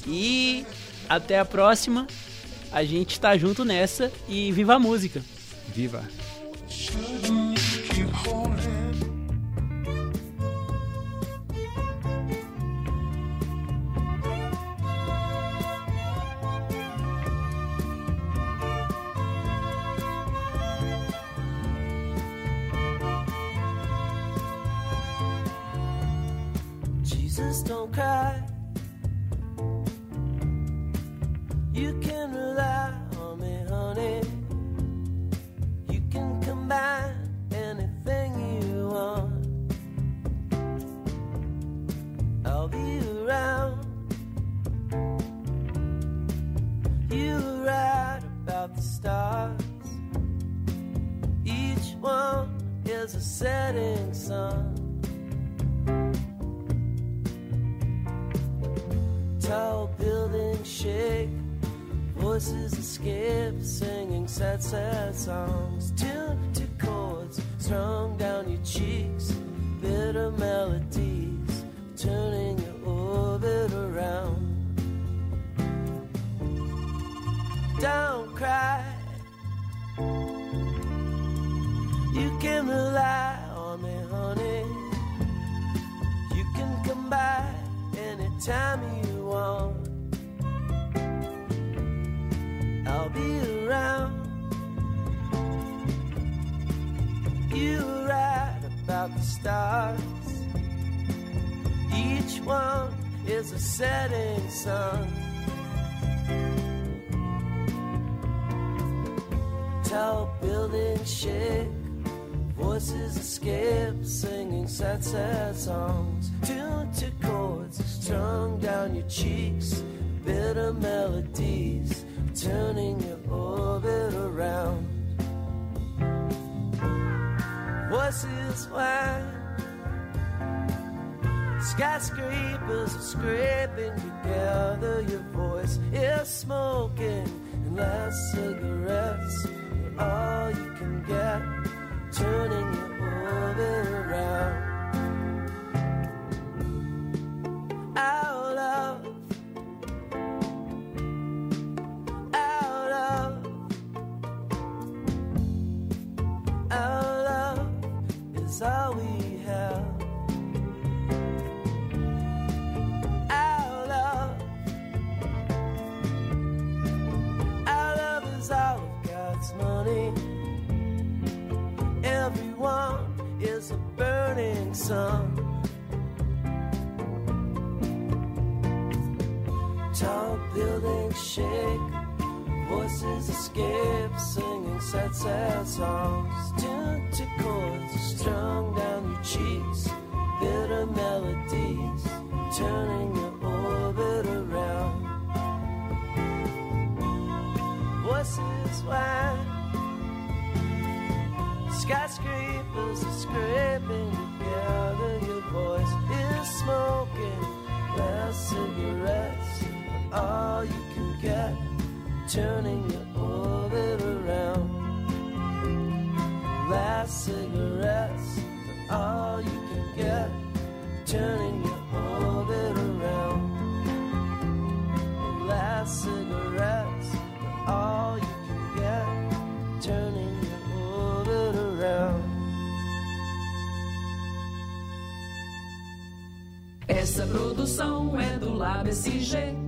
Speaker 1: E até a próxima. A gente tá junto nessa e viva a música.
Speaker 2: Viva.
Speaker 12: Produção é